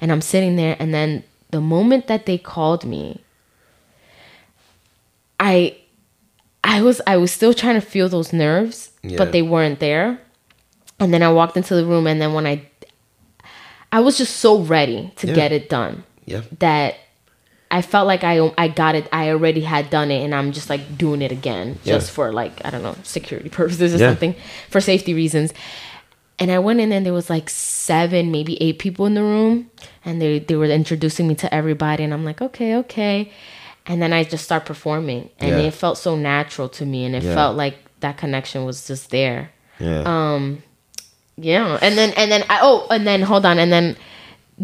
and I'm sitting there and then the moment that they called me I I was I was still trying to feel those nerves, Yeah. but they weren't there. And then I walked into the room and then when I I was just so ready to Yeah. get it done Yeah. that I felt like I I got it I already had done it and I'm just like doing it again Yeah. just for like I don't know security purposes or Yeah. something for safety reasons. And I went in and there was like seven, maybe eight people in the room, and they they were introducing me to everybody, and I'm like, okay, okay. And then I just start performing, and Yeah. it felt so natural to me, and it Yeah. felt like that connection was just there. Yeah. Um, Yeah, and then and then I oh and then hold on, and then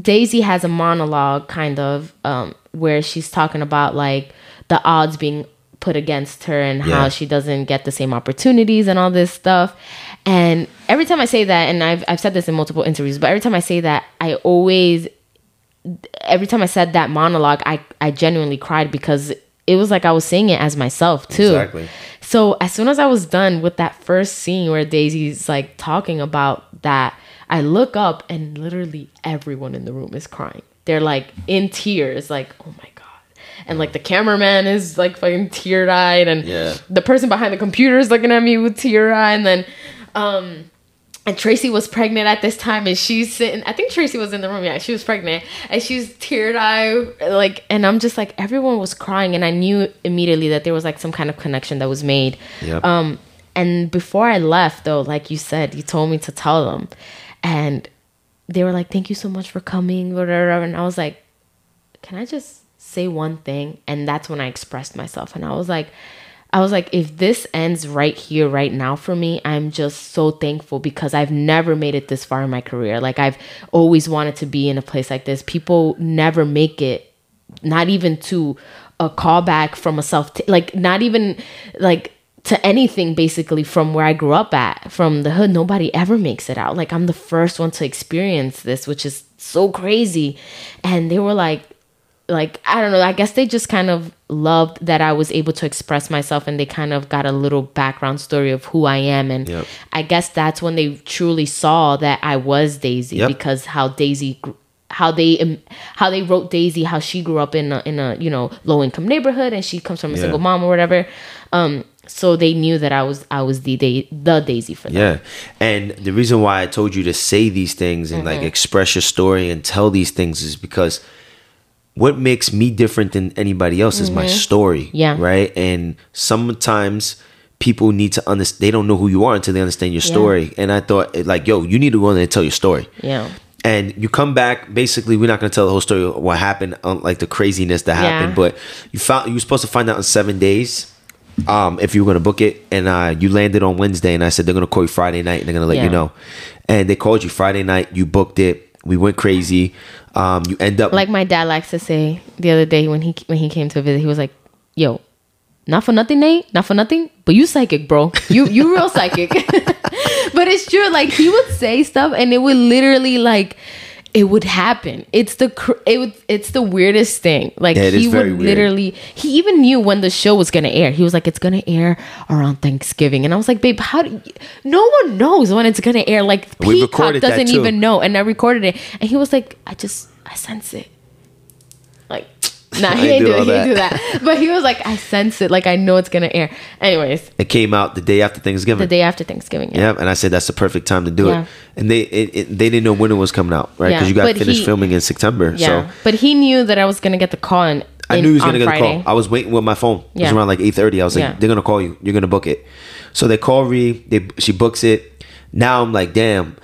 Daisy has a monologue kind of um where she's talking about like the odds being put against her and how she doesn't get the same opportunities and all this stuff. And every time I say that, and I've I've said this in multiple interviews, but every time I say that, I always every time I said that monologue, I I genuinely cried because it was like I was saying it as myself too. Exactly. So as soon as I was done with that first scene where Daisy's like talking about that, I look up and literally everyone in the room is crying. They're like in tears, like, oh my God. And like the cameraman is like fucking tear eyed, and Yeah. the person behind the computer is looking at me with tear eye, and then um and Tracy was pregnant at this time, and she's sitting. I think Tracy was in the room. Yeah, she was pregnant, and she's teared eyed, like. And I'm just like, everyone was crying, and I knew immediately that there was like some kind of connection that was made. Yep. Um, and before I left, though, like you said, you told me to tell them, and they were like, "Thank you so much for coming," whatever. And I was like, "Can I just say one thing?" And that's when I expressed myself, and I was like, I was like, if this ends right here, right now for me, I'm just so thankful because I've never made it this far in my career. Like, I've always wanted to be in a place like this. People never make it, not even to a callback from a self, t- like, not even like to anything basically from where I grew up at, from the hood. Nobody ever makes it out. Like, I'm the first one to experience this, which is so crazy. And they were like, like I don't know, I guess they just kind of loved that I was able to express myself and they kind of got a little background story of who I am and Yep. I guess that's when they truly saw that I was Daisy Yep. because how Daisy how they how they wrote Daisy how she grew up in a, in a you know low income neighborhood and she comes from a Yeah. single mom or whatever um so they knew that I was I was the da- the Daisy for them Yeah. And the reason why I told you to say these things and Mm-hmm. like express your story and tell these things is because what makes me different than anybody else is my story. Mm-hmm. Yeah. Right. And sometimes people need to understand, they don't know who you are until they understand your story. And I thought, like, yo, you need to go in there and tell your story. yeah And you come back. Basically, we're not going to tell the whole story of what happened, um, like the craziness that happened, Yeah. But you found you were supposed to find out in seven days, um, if you were going to book it. And uh, you landed on Wednesday, and I said they're going to call you Friday night, and they're going to let you know. And they called you Friday night. You booked it. We went crazy. Um, you end up like my dad likes to say the other day when he when he came to visit, he was like, "Yo, not for nothing, Nate, not for nothing, but you psychic, bro. You you real psychic." but it's true. Like he would say stuff, and it would literally like it would happen. It's the cr- it would it's the weirdest thing. Like Yeah, it is he very would weird. literally he even knew when the show was gonna air. He was like, "It's gonna air around Thanksgiving," and I was like, "Babe, how do you, no one knows when it's gonna air? Like We Peacock doesn't even know." And I recorded it, and he was like, "I just I sense it." Nah, he do ain't do, he that. do that. But he was like, I sense it. Like, I know it's gonna air. Anyways, it came out the day after Thanksgiving. the day after Thanksgiving. Yeah. Yeah, and I said that's the perfect time to do Yeah. it. And they it, it, they didn't know when it was coming out, right? Yeah, Because you got finished he- filming in September. Yeah. So but he knew that I was gonna get the call and I knew he was gonna get Friday. a call. I was waiting with my phone. It was around like eight thirty. I was like, Yeah. they're gonna call you. You're gonna book it. So they call Ree. They she books it. Now I'm like, damn,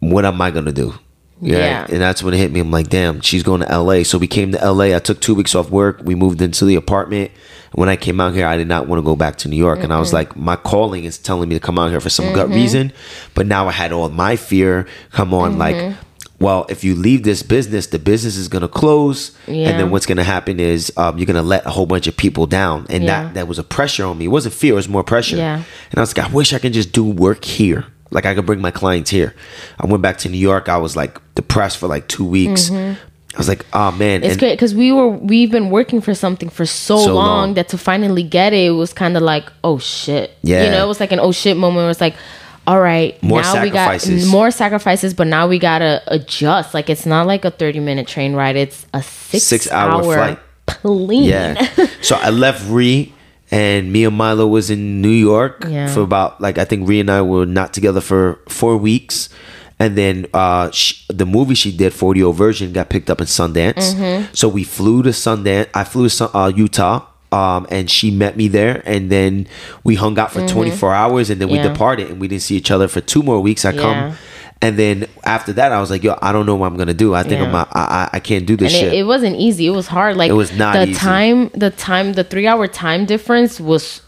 what am I gonna do? Yeah. And that's when it hit me. I'm like, damn, she's going to LA. So we came to LA. I took two weeks off work. We moved into the apartment. When I came out here, I did not want to go back to New York. And I was like, my calling is telling me to come out here for some gut Mm-hmm. reason. But now I had all my fear come on. Like, Mm-hmm. well, if you leave this business, the business is going to close. Yeah. And then what's going to happen is um, you're going to let a whole bunch of people down. And Yeah. that, that was a pressure on me. It wasn't fear, it was more pressure. Yeah. And I was like, I wish I could just do work here. Like I could bring my clients here. I went back to New York. I was like depressed for like two weeks. I was like, oh man. Mm-hmm. It's And- great because we were we've been working for something for so, So long, long. that to finally get it, it was kind of like oh shit. Yeah. You know, it was like an oh shit moment. Where it's like, all right, More now we got more sacrifices, but now we gotta adjust. Like it's not like a thirty minute train ride; it's a six, Six-hour hour flight. plane. Yeah. so I left Ree and me and Milo was in New York Yeah. for about like I think Ree and I were not together for four weeks. And then uh, sh the movie she did, 40 O version, got picked up in Sundance. Mm-hmm. So we flew to Sundance. I flew to uh, Utah, um, and she met me there. And then we hung out for 24 hours, and then we Mm-hmm. Departed, and we didn't see each other for two more weeks. I Yeah. come, and then after that, I was like, "Yo, I don't know what I'm gonna do. I think Yeah. I'm I, I I can't do this and shit." it, it wasn't easy. It was hard. Like It was not the easy. time. The time. The three hour time difference was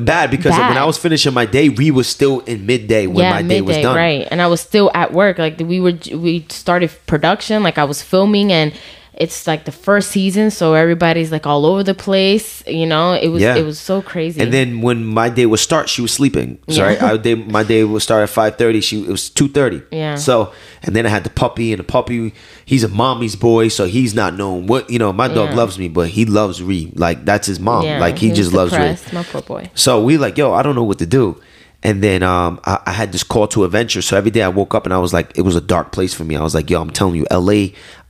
bad because when I was finishing my day, we were still in midday when yeah my day was done. right. And I was still at work. Like we were, we started production. Like I was filming, and it's like the first season, so everybody's like all over the place. You know, it was Yeah. it was so crazy. And then when my day would start, she was sleeping. So Yeah. I, day, my day would start at five thirty. She it was two thirty. Yeah. So and then I had the puppy, and the puppy, he's a mommy's boy, so he's not known what you know. My dog Yeah. loves me, but he loves Ree. Like that's his mom. like he, just loves Ree. My poor boy. So we like, yo, I don't know what to do. And then um, I, I had this call to adventure. So every day I woke up and I was like, it was a dark place for me. I was like, yo, I'm telling you, LA.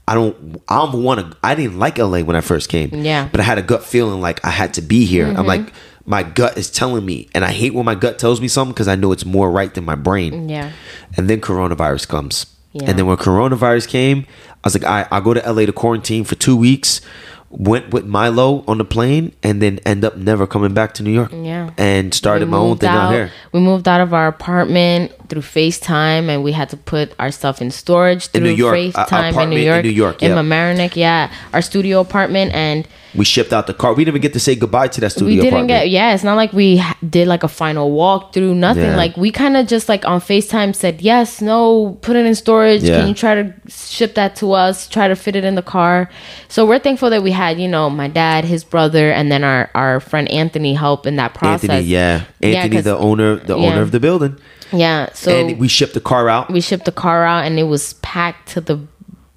I don't. I don't want to. I didn't like LA when I first came. Yeah. Mm-hmm. But I had a gut feeling like I had to be here. I'm like, my gut is telling me, and I hate when my gut tells me something because I know it's more right than my brain. Yeah. And then coronavirus comes. Yeah. And then when coronavirus came, I was like, I I'll go to LA to quarantine for two weeks. Went with Milo on the plane, and then end up never coming back to New York. Yeah. And started my own thing out here. We moved out of our apartment through FaceTime, and we had to put our stuff in storage In through New York, FaceTime in New in York. New York, in. Mamaroneck, yeah, our studio apartment, and We shipped out the car. We didn't even get to say goodbye to that studio we didn't apartment. get yeah it's not like we did like a final walkthrough nothing Yeah. like we kind of just like on facetime said yes no put it in storage Yeah. can you try to ship that to us try to fit it in the car so we're thankful that we had you know my dad his brother and then our our friend anthony help in that process Anthony, yeah, Anthony, 'cause- the owner, the yeah. owner of the building, yeah so and we shipped the car out. we shipped the car out and it was packed to the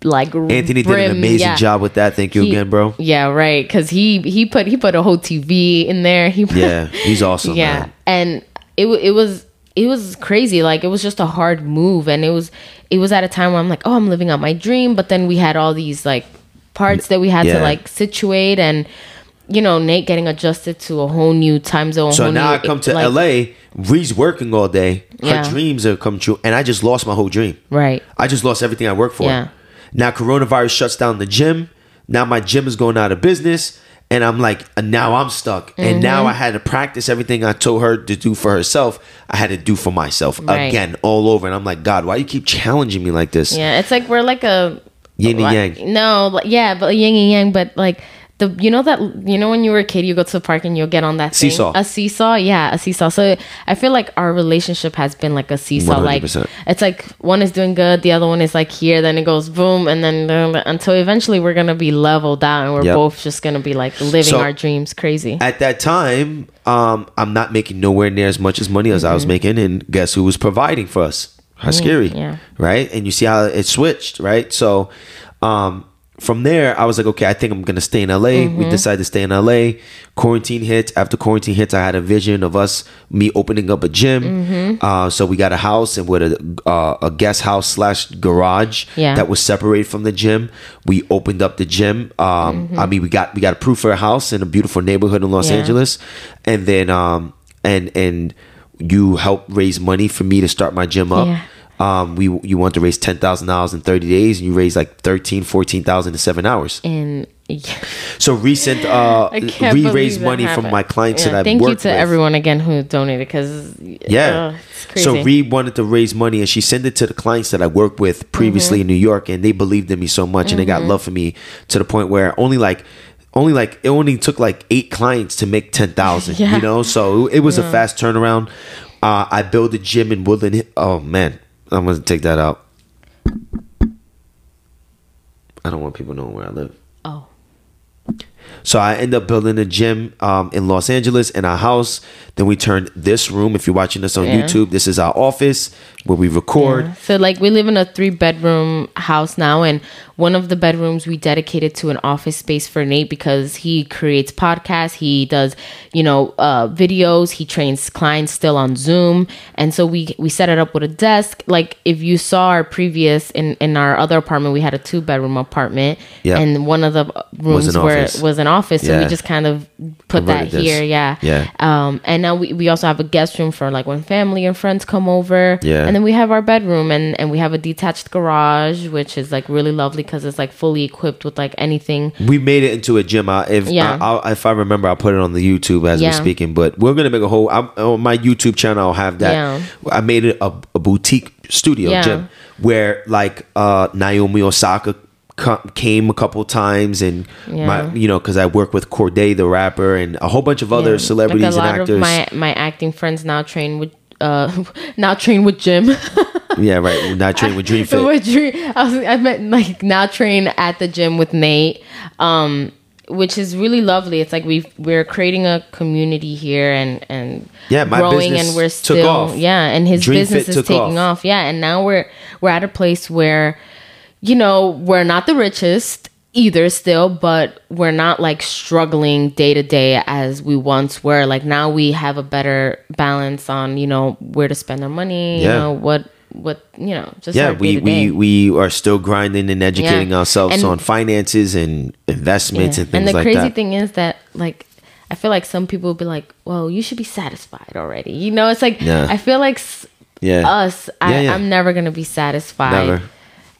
like Anthony did an amazing Yeah. job with that. Thank you He- again, bro. Yeah, right. Because he he put he put a whole TV in there. He put, Yeah, he's awesome. yeah, man. and it it was it was crazy. Like it was just a hard move, and it was it was at a time where I'm like, oh, I'm living out my dream. But then we had all these like parts that we had Yeah. to like situate, and you know, Nate getting adjusted to a whole new time zone. So now new- I come to like- LA. Ree's working all day. Her Yeah. dreams have come true, and I just lost my whole dream. Right. I just lost everything I worked for. Yeah. Now coronavirus shuts down the gym. Now my gym is going out of business. And I'm like, now I'm stuck. And Mm-hmm. now I had to practice everything I told her to do for herself. I had to do for myself Right. again, all over. And I'm like, God, why you keep challenging me like this? Yeah, it's like we're like a Yin and yang. No, like, yeah, but yin and yang. But like the you know that you know when you were a kid, you go to the park and you'll get on that thing? Seesaw. a seesaw. Yeah, a seesaw. So I feel like our relationship has been like a seesaw. Like 100%. it's like one is doing good, the other one is like here, then it goes boom, and then uh, until eventually we're gonna be leveled out and we're Yep. both just gonna be like living So- our dreams crazy. At that time, um, I'm not making nowhere near as much as money as I was making, and guess who was providing for us? How scary, Mm-hmm. yeah. right? And you see how it switched, right? So, um, from there, I was like, okay, I think I'm gonna stay in LA. Mm-hmm. We decided to stay in LA. Quarantine hits. After quarantine hits, I had a vision of us, me opening up a gym. Mm-hmm. Uh, so we got a house and with a uh, a guest house slash garage Yeah. that was separated from the gym. We opened up the gym. Um, I mean, we got we got approved for a house in a beautiful neighborhood in Los Mm-hmm. Yeah. Angeles, and then um, and and you helped raise money for me to start my gym up. Yeah. Um, we you want to raise ten thousand dollars in thirty days, and you raise like thirteen, fourteen thousand in seven hours. and So recent, uh, I we raised money from my clients Yeah, that I've Thank you to with. everyone again who donated because Yeah. it's crazy. So Ree wanted to raise money and she sent it to the clients that I worked with previously Mm-hmm. in New York and they believed in me so much and they got love for me to the point where only like only like it only took like eight clients to make ten thousand. Yeah. You know, so it was a fast turnaround. Uh, I built a gym in Woodland. Oh man, I'm gonna take that out. I don't want people knowing where I live. oh. So I end up building a gym um, in Los Angeles in our house. Then we turned this room. If you're watching this on Yeah. YouTube, this is our office where we record. Yeah. So like we live in a three bedroom house now and one of the bedrooms we dedicated to an office space for Nate because he creates podcasts, he does, you know, uh videos, he trains clients still on Zoom. And so we we set it up with a desk. Like if you saw our previous in in our other apartment, we had a two bedroom apartment Yeah. and one of the rooms an where office. was an office. So Yeah. we just kind of put that Converted this. here, yeah. Yeah. Um and now we, we also have a guest room for like when family and friends come over. Yeah. And then we have our bedroom and, and we have a detached garage, which is like really lovely because it's like fully equipped with like anything. We made it into a gym. I, if Yeah. I, I'll, if I remember, I'll put it on the YouTube as we're speaking. But we're gonna make a whole I'm, on my YouTube channel. I'll have that. Yeah. I made it a, a boutique studio Yeah. gym where like uh, Naomi Osaka came a couple times and Yeah. my you know because I work with Cordae the rapper and a whole bunch of other Yeah. celebrities like and actors. My my acting friends now train with uh now train with Jim. yeah, right. Not train with Dream Fit. with Dream, I was I meant like now train at the gym with Nate. Um which is really lovely. It's like we we're creating a community here and and Yeah, my growing and we're still yeah, and his Dream business Fit is taking off. off. Yeah, and now we're we're at a place where you know, we're not the richest either still, but we're not like struggling day to day as we once were. Like now we have a better balance on, you know, where to spend our money, yeah. you know, what what you know, just yeah we, we we are still grinding and educating Yeah. ourselves And- on finances and investments Yeah. and things like that and the like crazy that thing is that like I feel like some people will be like, "Well, you should be satisfied already." You know, it's like Yeah. I feel like s- yeah us, I. I'm never gonna be satisfied. Never.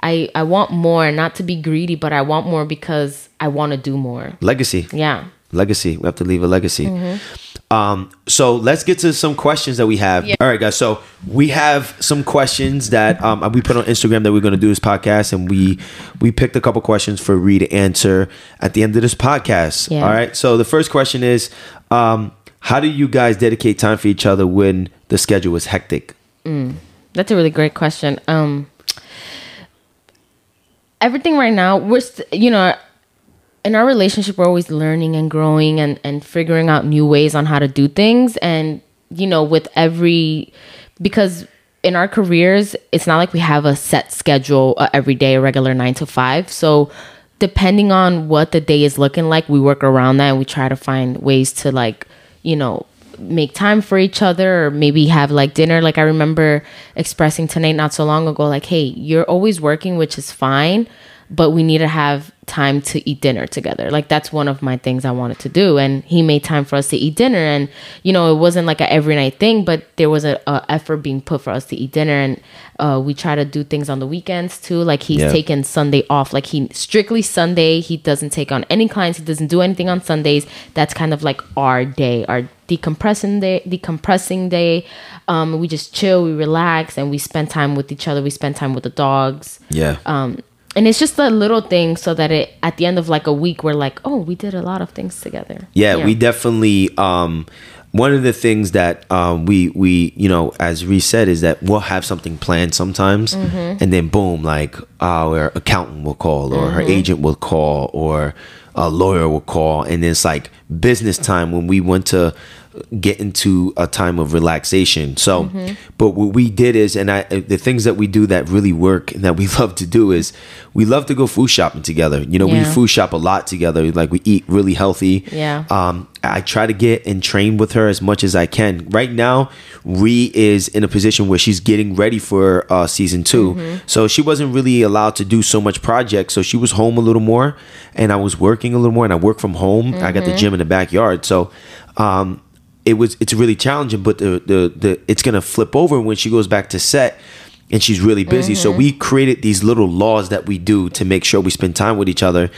I I want more, not to be greedy, but I want more because I want to do more. legacy Yeah, legacy we have to leave a legacy Mm-hmm. Um, so let's get to some questions that we have. Yeah. All right, guys. So we have some questions that um, we put on Instagram that we're going to do this podcast, and we we picked a couple questions for Ree to answer at the end of this podcast. Yeah. All right. So the first question is, um, how do you guys dedicate time for each other when the schedule is hectic? That's a really great question. Um, everything right now, we're st- you know, in our relationship, we're always learning and growing and and figuring out new ways on how to do things. And you know, with every because in our careers, it's not like we have a set schedule uh, every day, a regular nine to five. So depending on what the day is looking like, we work around that and we try to find ways to like, you know, make time for each other or maybe have like dinner. Like I remember expressing tonight not so long ago, like, hey, you're always working, which is fine, but we need to have time to eat dinner together. Like that's one of my things I wanted to do. And he made time for us to eat dinner. And, you know, it wasn't like a every night thing, but there was a, a effort being put for us to eat dinner. And uh, we try to do things on the weekends too. Like he's Yeah. taken Sunday off. Like he strictly Sunday. He doesn't take on any clients. He doesn't do anything on Sundays. That's kind of like our day, our decompressing day, decompressing day. Um, we just chill, we relax, and we spend time with each other. We spend time with the dogs. Yeah. Um, and it's just a little thing so that it at the end of like a week we're like, oh, we did a lot of things together. Yeah, we definitely. Um, one of the things that um, we we you know as Ree said is that we'll have something planned sometimes, and then boom, like our accountant will call, or her agent will call, or a lawyer will call, and it's like business time when we went to get into a time of relaxation. So, but what we did is, and I the things that we do that really work and that we love to do is we love to go food shopping together. You know, we food shop a lot together. Like we eat really healthy. Yeah. Um, I try to get and train with her as much as I can. Right now, Ree is in a position where she's getting ready for uh, season 2 So she wasn't really allowed to do so much project. So she was home a little more, and I was working a little more. And I work from home. I got the gym in the backyard. So. Um, it was it's really challenging but the, the the it's gonna flip over when she goes back to set and she's really busy. So we created these little laws that we do to make sure we spend time with each other.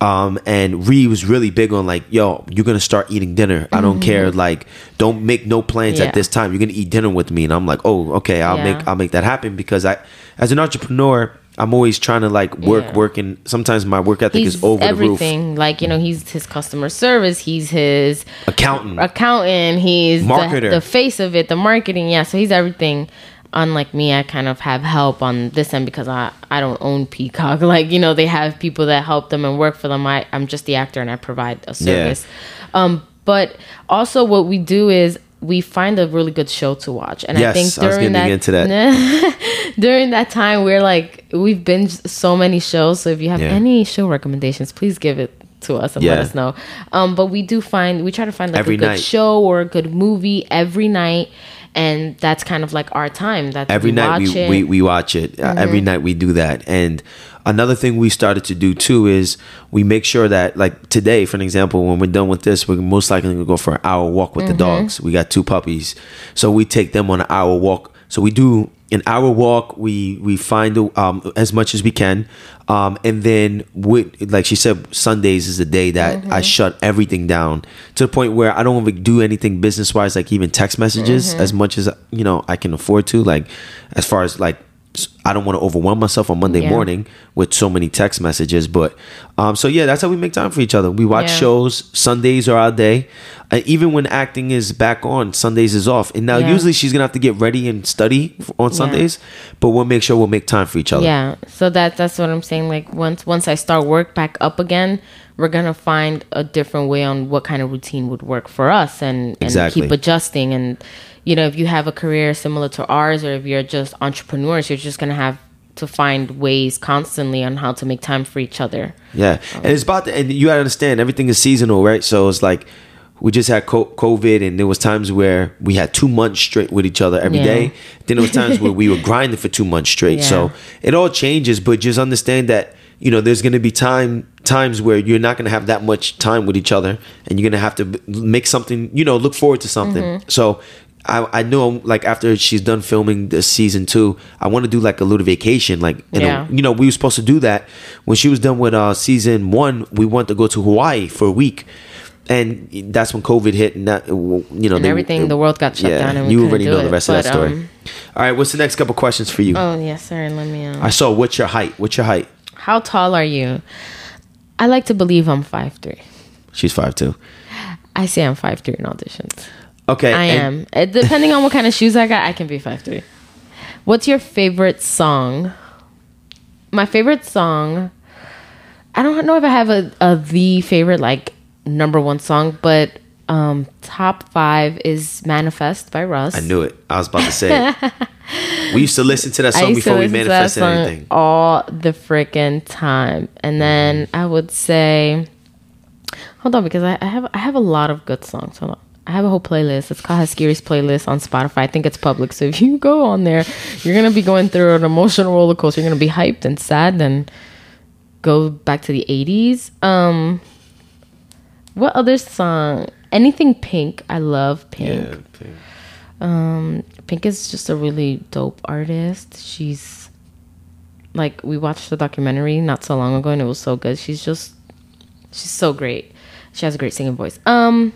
Um and Ree was really big on like yo you're gonna start eating dinner. I don't care like don't make no plans Yeah. at this time. You're gonna eat dinner with me. And i'm like oh okay i'll Yeah. make i'll make that happen because i as an entrepreneur i'm always trying to like work Yeah. work and sometimes my work ethic He's is over the roof everything. Like, you know, he's his customer service, he's his accountant accountant, he's the, Marketer. the face of it, the marketing. Yeah, so he's everything. Unlike me, I kind of have help on this end because I, I don't own Peacock. Like, you know, they have people that help them and work for them. I, I'm just the actor and I provide a service. Um, but also, what we do is we find a really good show to watch. And I Yes, think I was during getting that, that. during that time, we're like, we've binged so many shows. So if you have Yeah. any show recommendations, please give it to us and let us know. Um, but we do find, we try to find like Every a good night. show or a good movie every night. And that's kind of like our time. That's every we night watch we, it. Mm-hmm. we we watch it Uh, every night we do that and another thing we started to do too is we make sure that like today for an example when we're done with this we're most likely going to go for an hour walk with the Mm-hmm. dogs we got two puppies so we take them on an hour walk so we do an our walk we we find um, as much as we can um, and then with like she said sundays is the day that Mm-hmm. i shut everything down to the point where i don't even do anything business wise like even text messages Mm-hmm. as much as you know i can afford to like as far as like I don't want to overwhelm myself on Monday Yeah. morning with so many text messages, but um, so yeah, that's how we make time for each other. We watch Yeah. shows. Sundays are our day. Uh, even when acting is back on, Sundays is off. And now Yeah. usually she's gonna have to get ready and study on Sundays, but we'll make sure we'll make time for each other. Yeah, so that that's what I'm saying. Like once once I start work back up again, we're gonna find a different way on what kind of routine would work for us, and and Exactly. keep adjusting. And you know, if you have a career similar to ours, or if you're just entrepreneurs, you're just gonna have to find ways constantly on how to make time for each other. Yeah, and it's about the, and you gotta understand everything is seasonal, right? So it's like we just had COVID, and there was times where we had two months straight with each other every Yeah. day. Then there was times where we were grinding for two months straight. Yeah. So it all changes, but just understand that you know there's gonna be time times where you're not gonna have that much time with each other, and you're gonna have to make something. You know, look forward to something. Mm-hmm. So. I, I know like after she's done filming this season two, I want to do like a little vacation. Like you know, Yeah. you know, we were supposed to do that when she was done with uh season one. We wanted to go to Hawaii for a week, and that's when COVID hit, and that you know And they- everything, the world got shut down and you already know the it, rest of that story. um, All right, what's the next couple questions for you? Oh yes, sir. Let me. Um, I saw what's your height? What's your height? how tall are you? I like to believe I'm five three. She's five two. I say I'm five three in auditions. Okay, I am. Depending on what kind of shoes I got, I can be five three. What's your favorite song? My favorite song. I don't know if I have a, a the favorite like number one song, but um top five is "Manifest" by Russ. I knew it. I was about to say we used to listen to that song before we manifested anything. all the freaking time. And then I would say, hold on, because I, I have I have a lot of good songs. Hold on. I have a whole playlist. It's called Haskiri's playlist on Spotify. I think it's public. So if you go on there, you're gonna be going through an emotional roller coaster. You're gonna be hyped and sad and go back to the 80s. Um, what other song? Anything Pink. I love Pink. Um, Pink is just a really dope artist. She's like we watched the documentary not so long ago and it was so good. She's just she's so great. She has a great singing voice. Um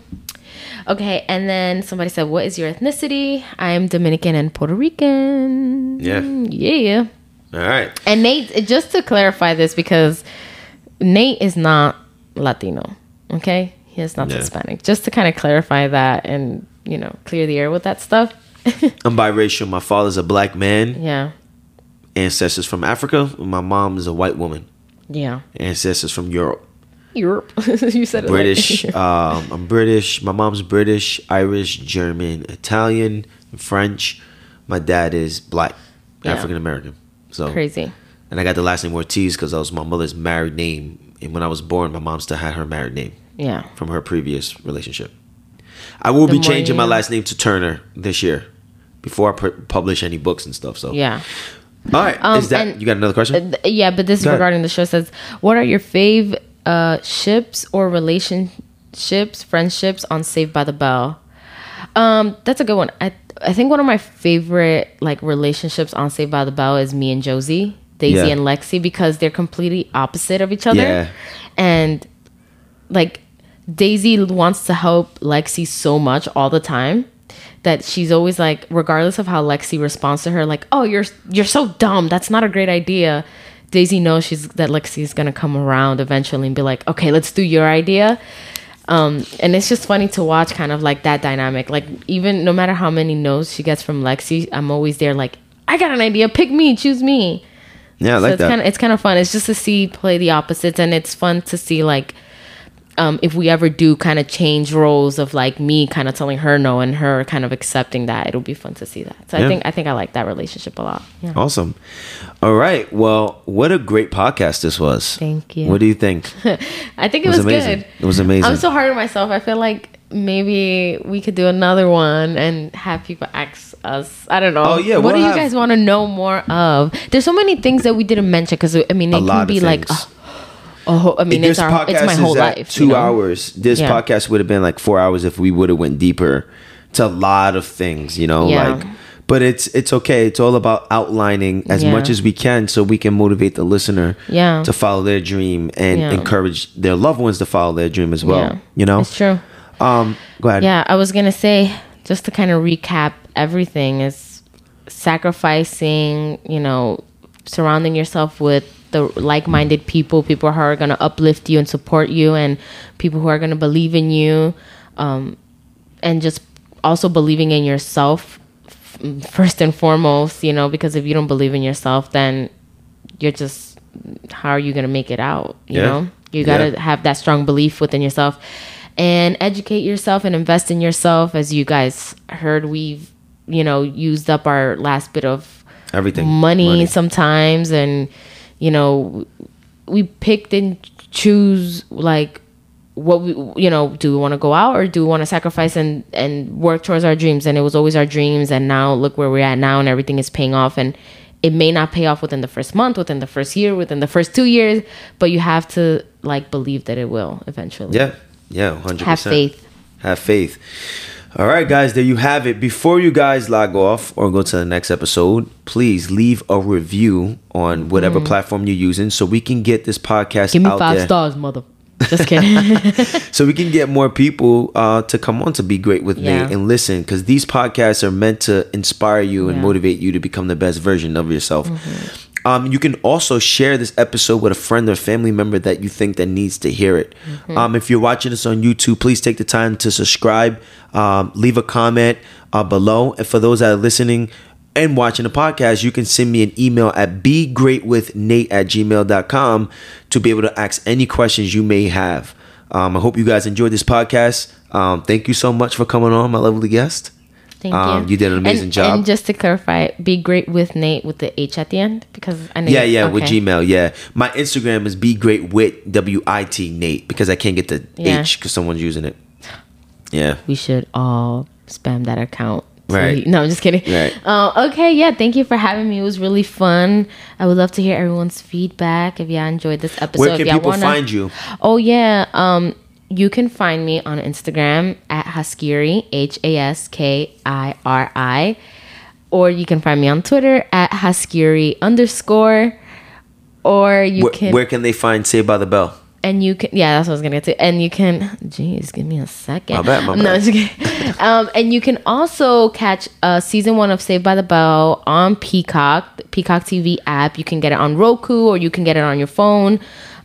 okay, and then somebody said, "What is your ethnicity?" I am Dominican and Puerto Rican. Yeah. Yeah. All right. And Nate, just to clarify this because Nate is not Latino, okay? He is not Yeah. Hispanic. Just to kind of clarify that and, you know, clear the air with that stuff. I'm biracial. My father's a black man, yeah. ancestors from Africa. My mom is a white woman, Yeah. ancestors from Europe. Europe. you said it like- British. um, I'm British. My mom's British, Irish, German, Italian, French. My dad is black, Yeah. African American. So Crazy. And I got the last name Ortiz because that was my mother's married name. And when I was born, my mom still had her married name Yeah. from her previous relationship. I will The be changing my last name to Turner this year before I pu- publish any books and stuff. So Yeah. all right, Um, is that you got another question? Th- yeah, but this is Go ahead. regarding the show says, what are your fave uh, ships or relationships, friendships on Saved by the Bell? Um, that's a good one. I I think one of my favorite like relationships on Saved by the Bell is me and Josie, Daisy Yeah. and Lexi, because they're completely opposite of each other. Yeah. And like Daisy wants to help Lexi so much all the time that she's always like regardless of how Lexi responds to her like oh you're you're so dumb. That's not a great idea. Daisy knows she's that Lexi's going to come around eventually and be like okay let's do your idea. Um and it's just funny to watch kind of like that dynamic. Like even no matter how many no's she gets from Lexi I'm always there like I got an idea. Pick me. Choose me yeah, I so like it's that. kind of it's kind of fun. It's just to see play the opposites, and it's fun to see like um, if we ever do kind of change roles of like me kind of telling her no and her kind of accepting that. It'll be fun to see that. So Yeah. I think I think I like that relationship a lot. Yeah. awesome. All right. Well, what a great podcast this was. Thank you. What do you think? I think it, It was was, amazing. good. It was amazing. I'm so hard on myself. I feel like maybe we could do another one and have people ask us. I don't know. Oh, yeah, What we'll do you have- guys want to know more of? There's so many things that we didn't mention because I mean it a can be like. Oh, Oh, I mean, it's our, it's my whole life. Two you know? hours. This Yeah. podcast would have been like four hours if we would have went deeper to a lot of things. You know, Yeah. like. But it's it's okay. It's all about outlining as Yeah. much as we can so we can motivate the listener Yeah. to follow their dream and Yeah. encourage their loved ones to follow their dream as well. Yeah. You know? It's true. Um go ahead. Yeah, I was gonna say just to kind of recap everything is sacrificing, you know, surrounding yourself with the like-minded people, people who are gonna uplift you and support you, and people who are gonna believe in you, um, and just also believing in yourself f- first and foremost. You know, because if you don't believe in yourself, then you're just how are you gonna make it out? You Yeah. know, you gotta Yeah. have that strong belief within yourself and educate yourself and invest in yourself. As you guys heard we've you know used up our last bit of Everything. money, sometimes and you know we picked and choose like what we you know do we want to go out or do we want to sacrifice and and work towards our dreams? And it was always our dreams and now look where we're at now and everything is paying off. And it may not pay off within the first month within the first year within the first two years but you have to like believe that it will eventually. Yeah. Yeah, 100%. have faith Have faith. All right, guys, there you have it. Before you guys log off or go to the next episode, please leave a review on whatever platform you're using so we can get this podcast Mm. give me five there. stars mother Just kidding. so we can get more people uh, to come on to be great with Yeah. Nate and listen because these podcasts are meant to inspire you and Yeah. Mm-hmm. motivate you to become the best version of yourself. Um, you can also share this episode with a friend or family member that you think that needs to hear it. Mm-hmm. Um, if you're watching this on YouTube, please take the time to subscribe, um, leave a comment uh, below, and for those that are listening and watching the podcast, you can send me an email at begreatwithnate at gmail.com to be able to ask any questions you may have. Um, I hope you guys enjoyed this podcast. Um, thank you so much for coming on, my lovely guest. Thank Um, you. you did an amazing and, job. And just to clarify, be great with Nate with the H at the end because I know. Yeah, yeah, with. Gmail. Yeah, my Instagram is be great wit w i t Nate because I can't get the Yeah. H because someone's using it. Yeah, We should all spam that account. Right. he- no, I'm just kidding. Right. Uh, okay, yeah. Thank you for having me. It was really fun. I would love to hear everyone's feedback. If y'all enjoyed this episode, where if can y'all people wanna- find you? Oh yeah. Um, you can find me on Instagram at Haskiri H A S K I R I, or you can find me on Twitter at Haskiri underscore, or you Where, can where can they find Saved by the Bell? and you can yeah that's what I was gonna get to and you can jeez give me a second My bad, my no bad. it's okay. um, and you can also catch uh, season one of Saved by the Bell on Peacock the Peacock TV app you can get it on Roku or you can get it on your phone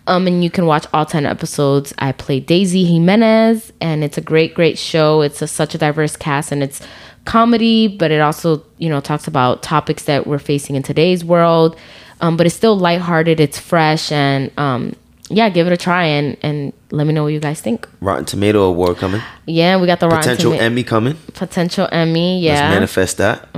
um, and you can watch all 10 episodes I play Daisy Jimenez and it's a great great show it's a, such a diverse cast and it's comedy but it also you know talks about topics that we're facing in today's world um, but it's still lighthearted it's fresh and um, yeah, give it a try and and let me know what you guys think. Rotten Tomato Award coming. Yeah, we got the Rotten Potential Toma- Emmy coming. potential Emmy. Let's Yeah, manifest that.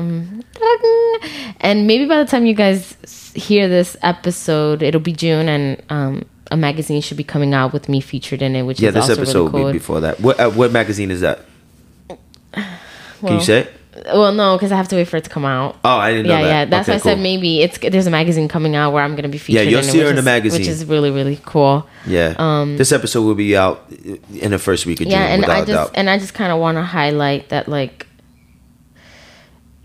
and maybe by the time you guys hear this episode, it'll be June, and um, a magazine should be coming out with me featured in it, which Yeah, is this also episode really cool. will be before that. What uh, what magazine is that? Can Well, you say? it? Well, no, because I have to wait for it to come out. Oh, I didn't know yeah, that. yeah. That's Okay, why I said maybe it's there's a magazine coming out where I'm gonna be featured. Yeah, you'll in it, see her which in the is- magazine. which is really really cool. Yeah. Um, this episode will be out in the first week of June. yeah and without i a just doubt. and i just kind of want to highlight that like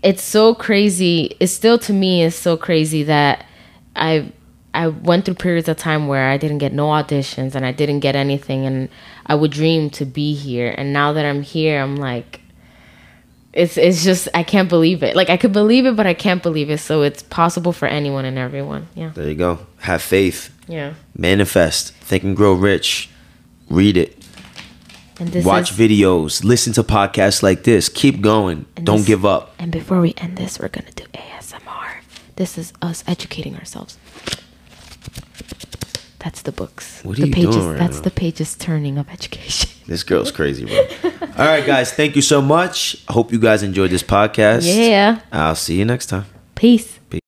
it's so crazy it's still to me is so crazy that i i went through periods of time where i didn't get no auditions and i didn't get anything and i would dream to be here and now that i'm here i'm like it's it's just i can't believe it like i could believe it but i can't believe it so it's possible for anyone and everyone yeah There you go. Have faith. yeah Manifest. Think and grow rich. Read it. and this Watch is, videos. Listen to podcasts like this. Keep going. Don't this- give up. And before we end this, we're gonna do ASMR. This is us educating ourselves. That's the books. What are the you pages, doing right That's now? the pages turning of education. This girl's crazy, bro. All right, guys. Thank you so much. I hope you guys enjoyed this podcast. Yeah. I'll see you next time. Peace.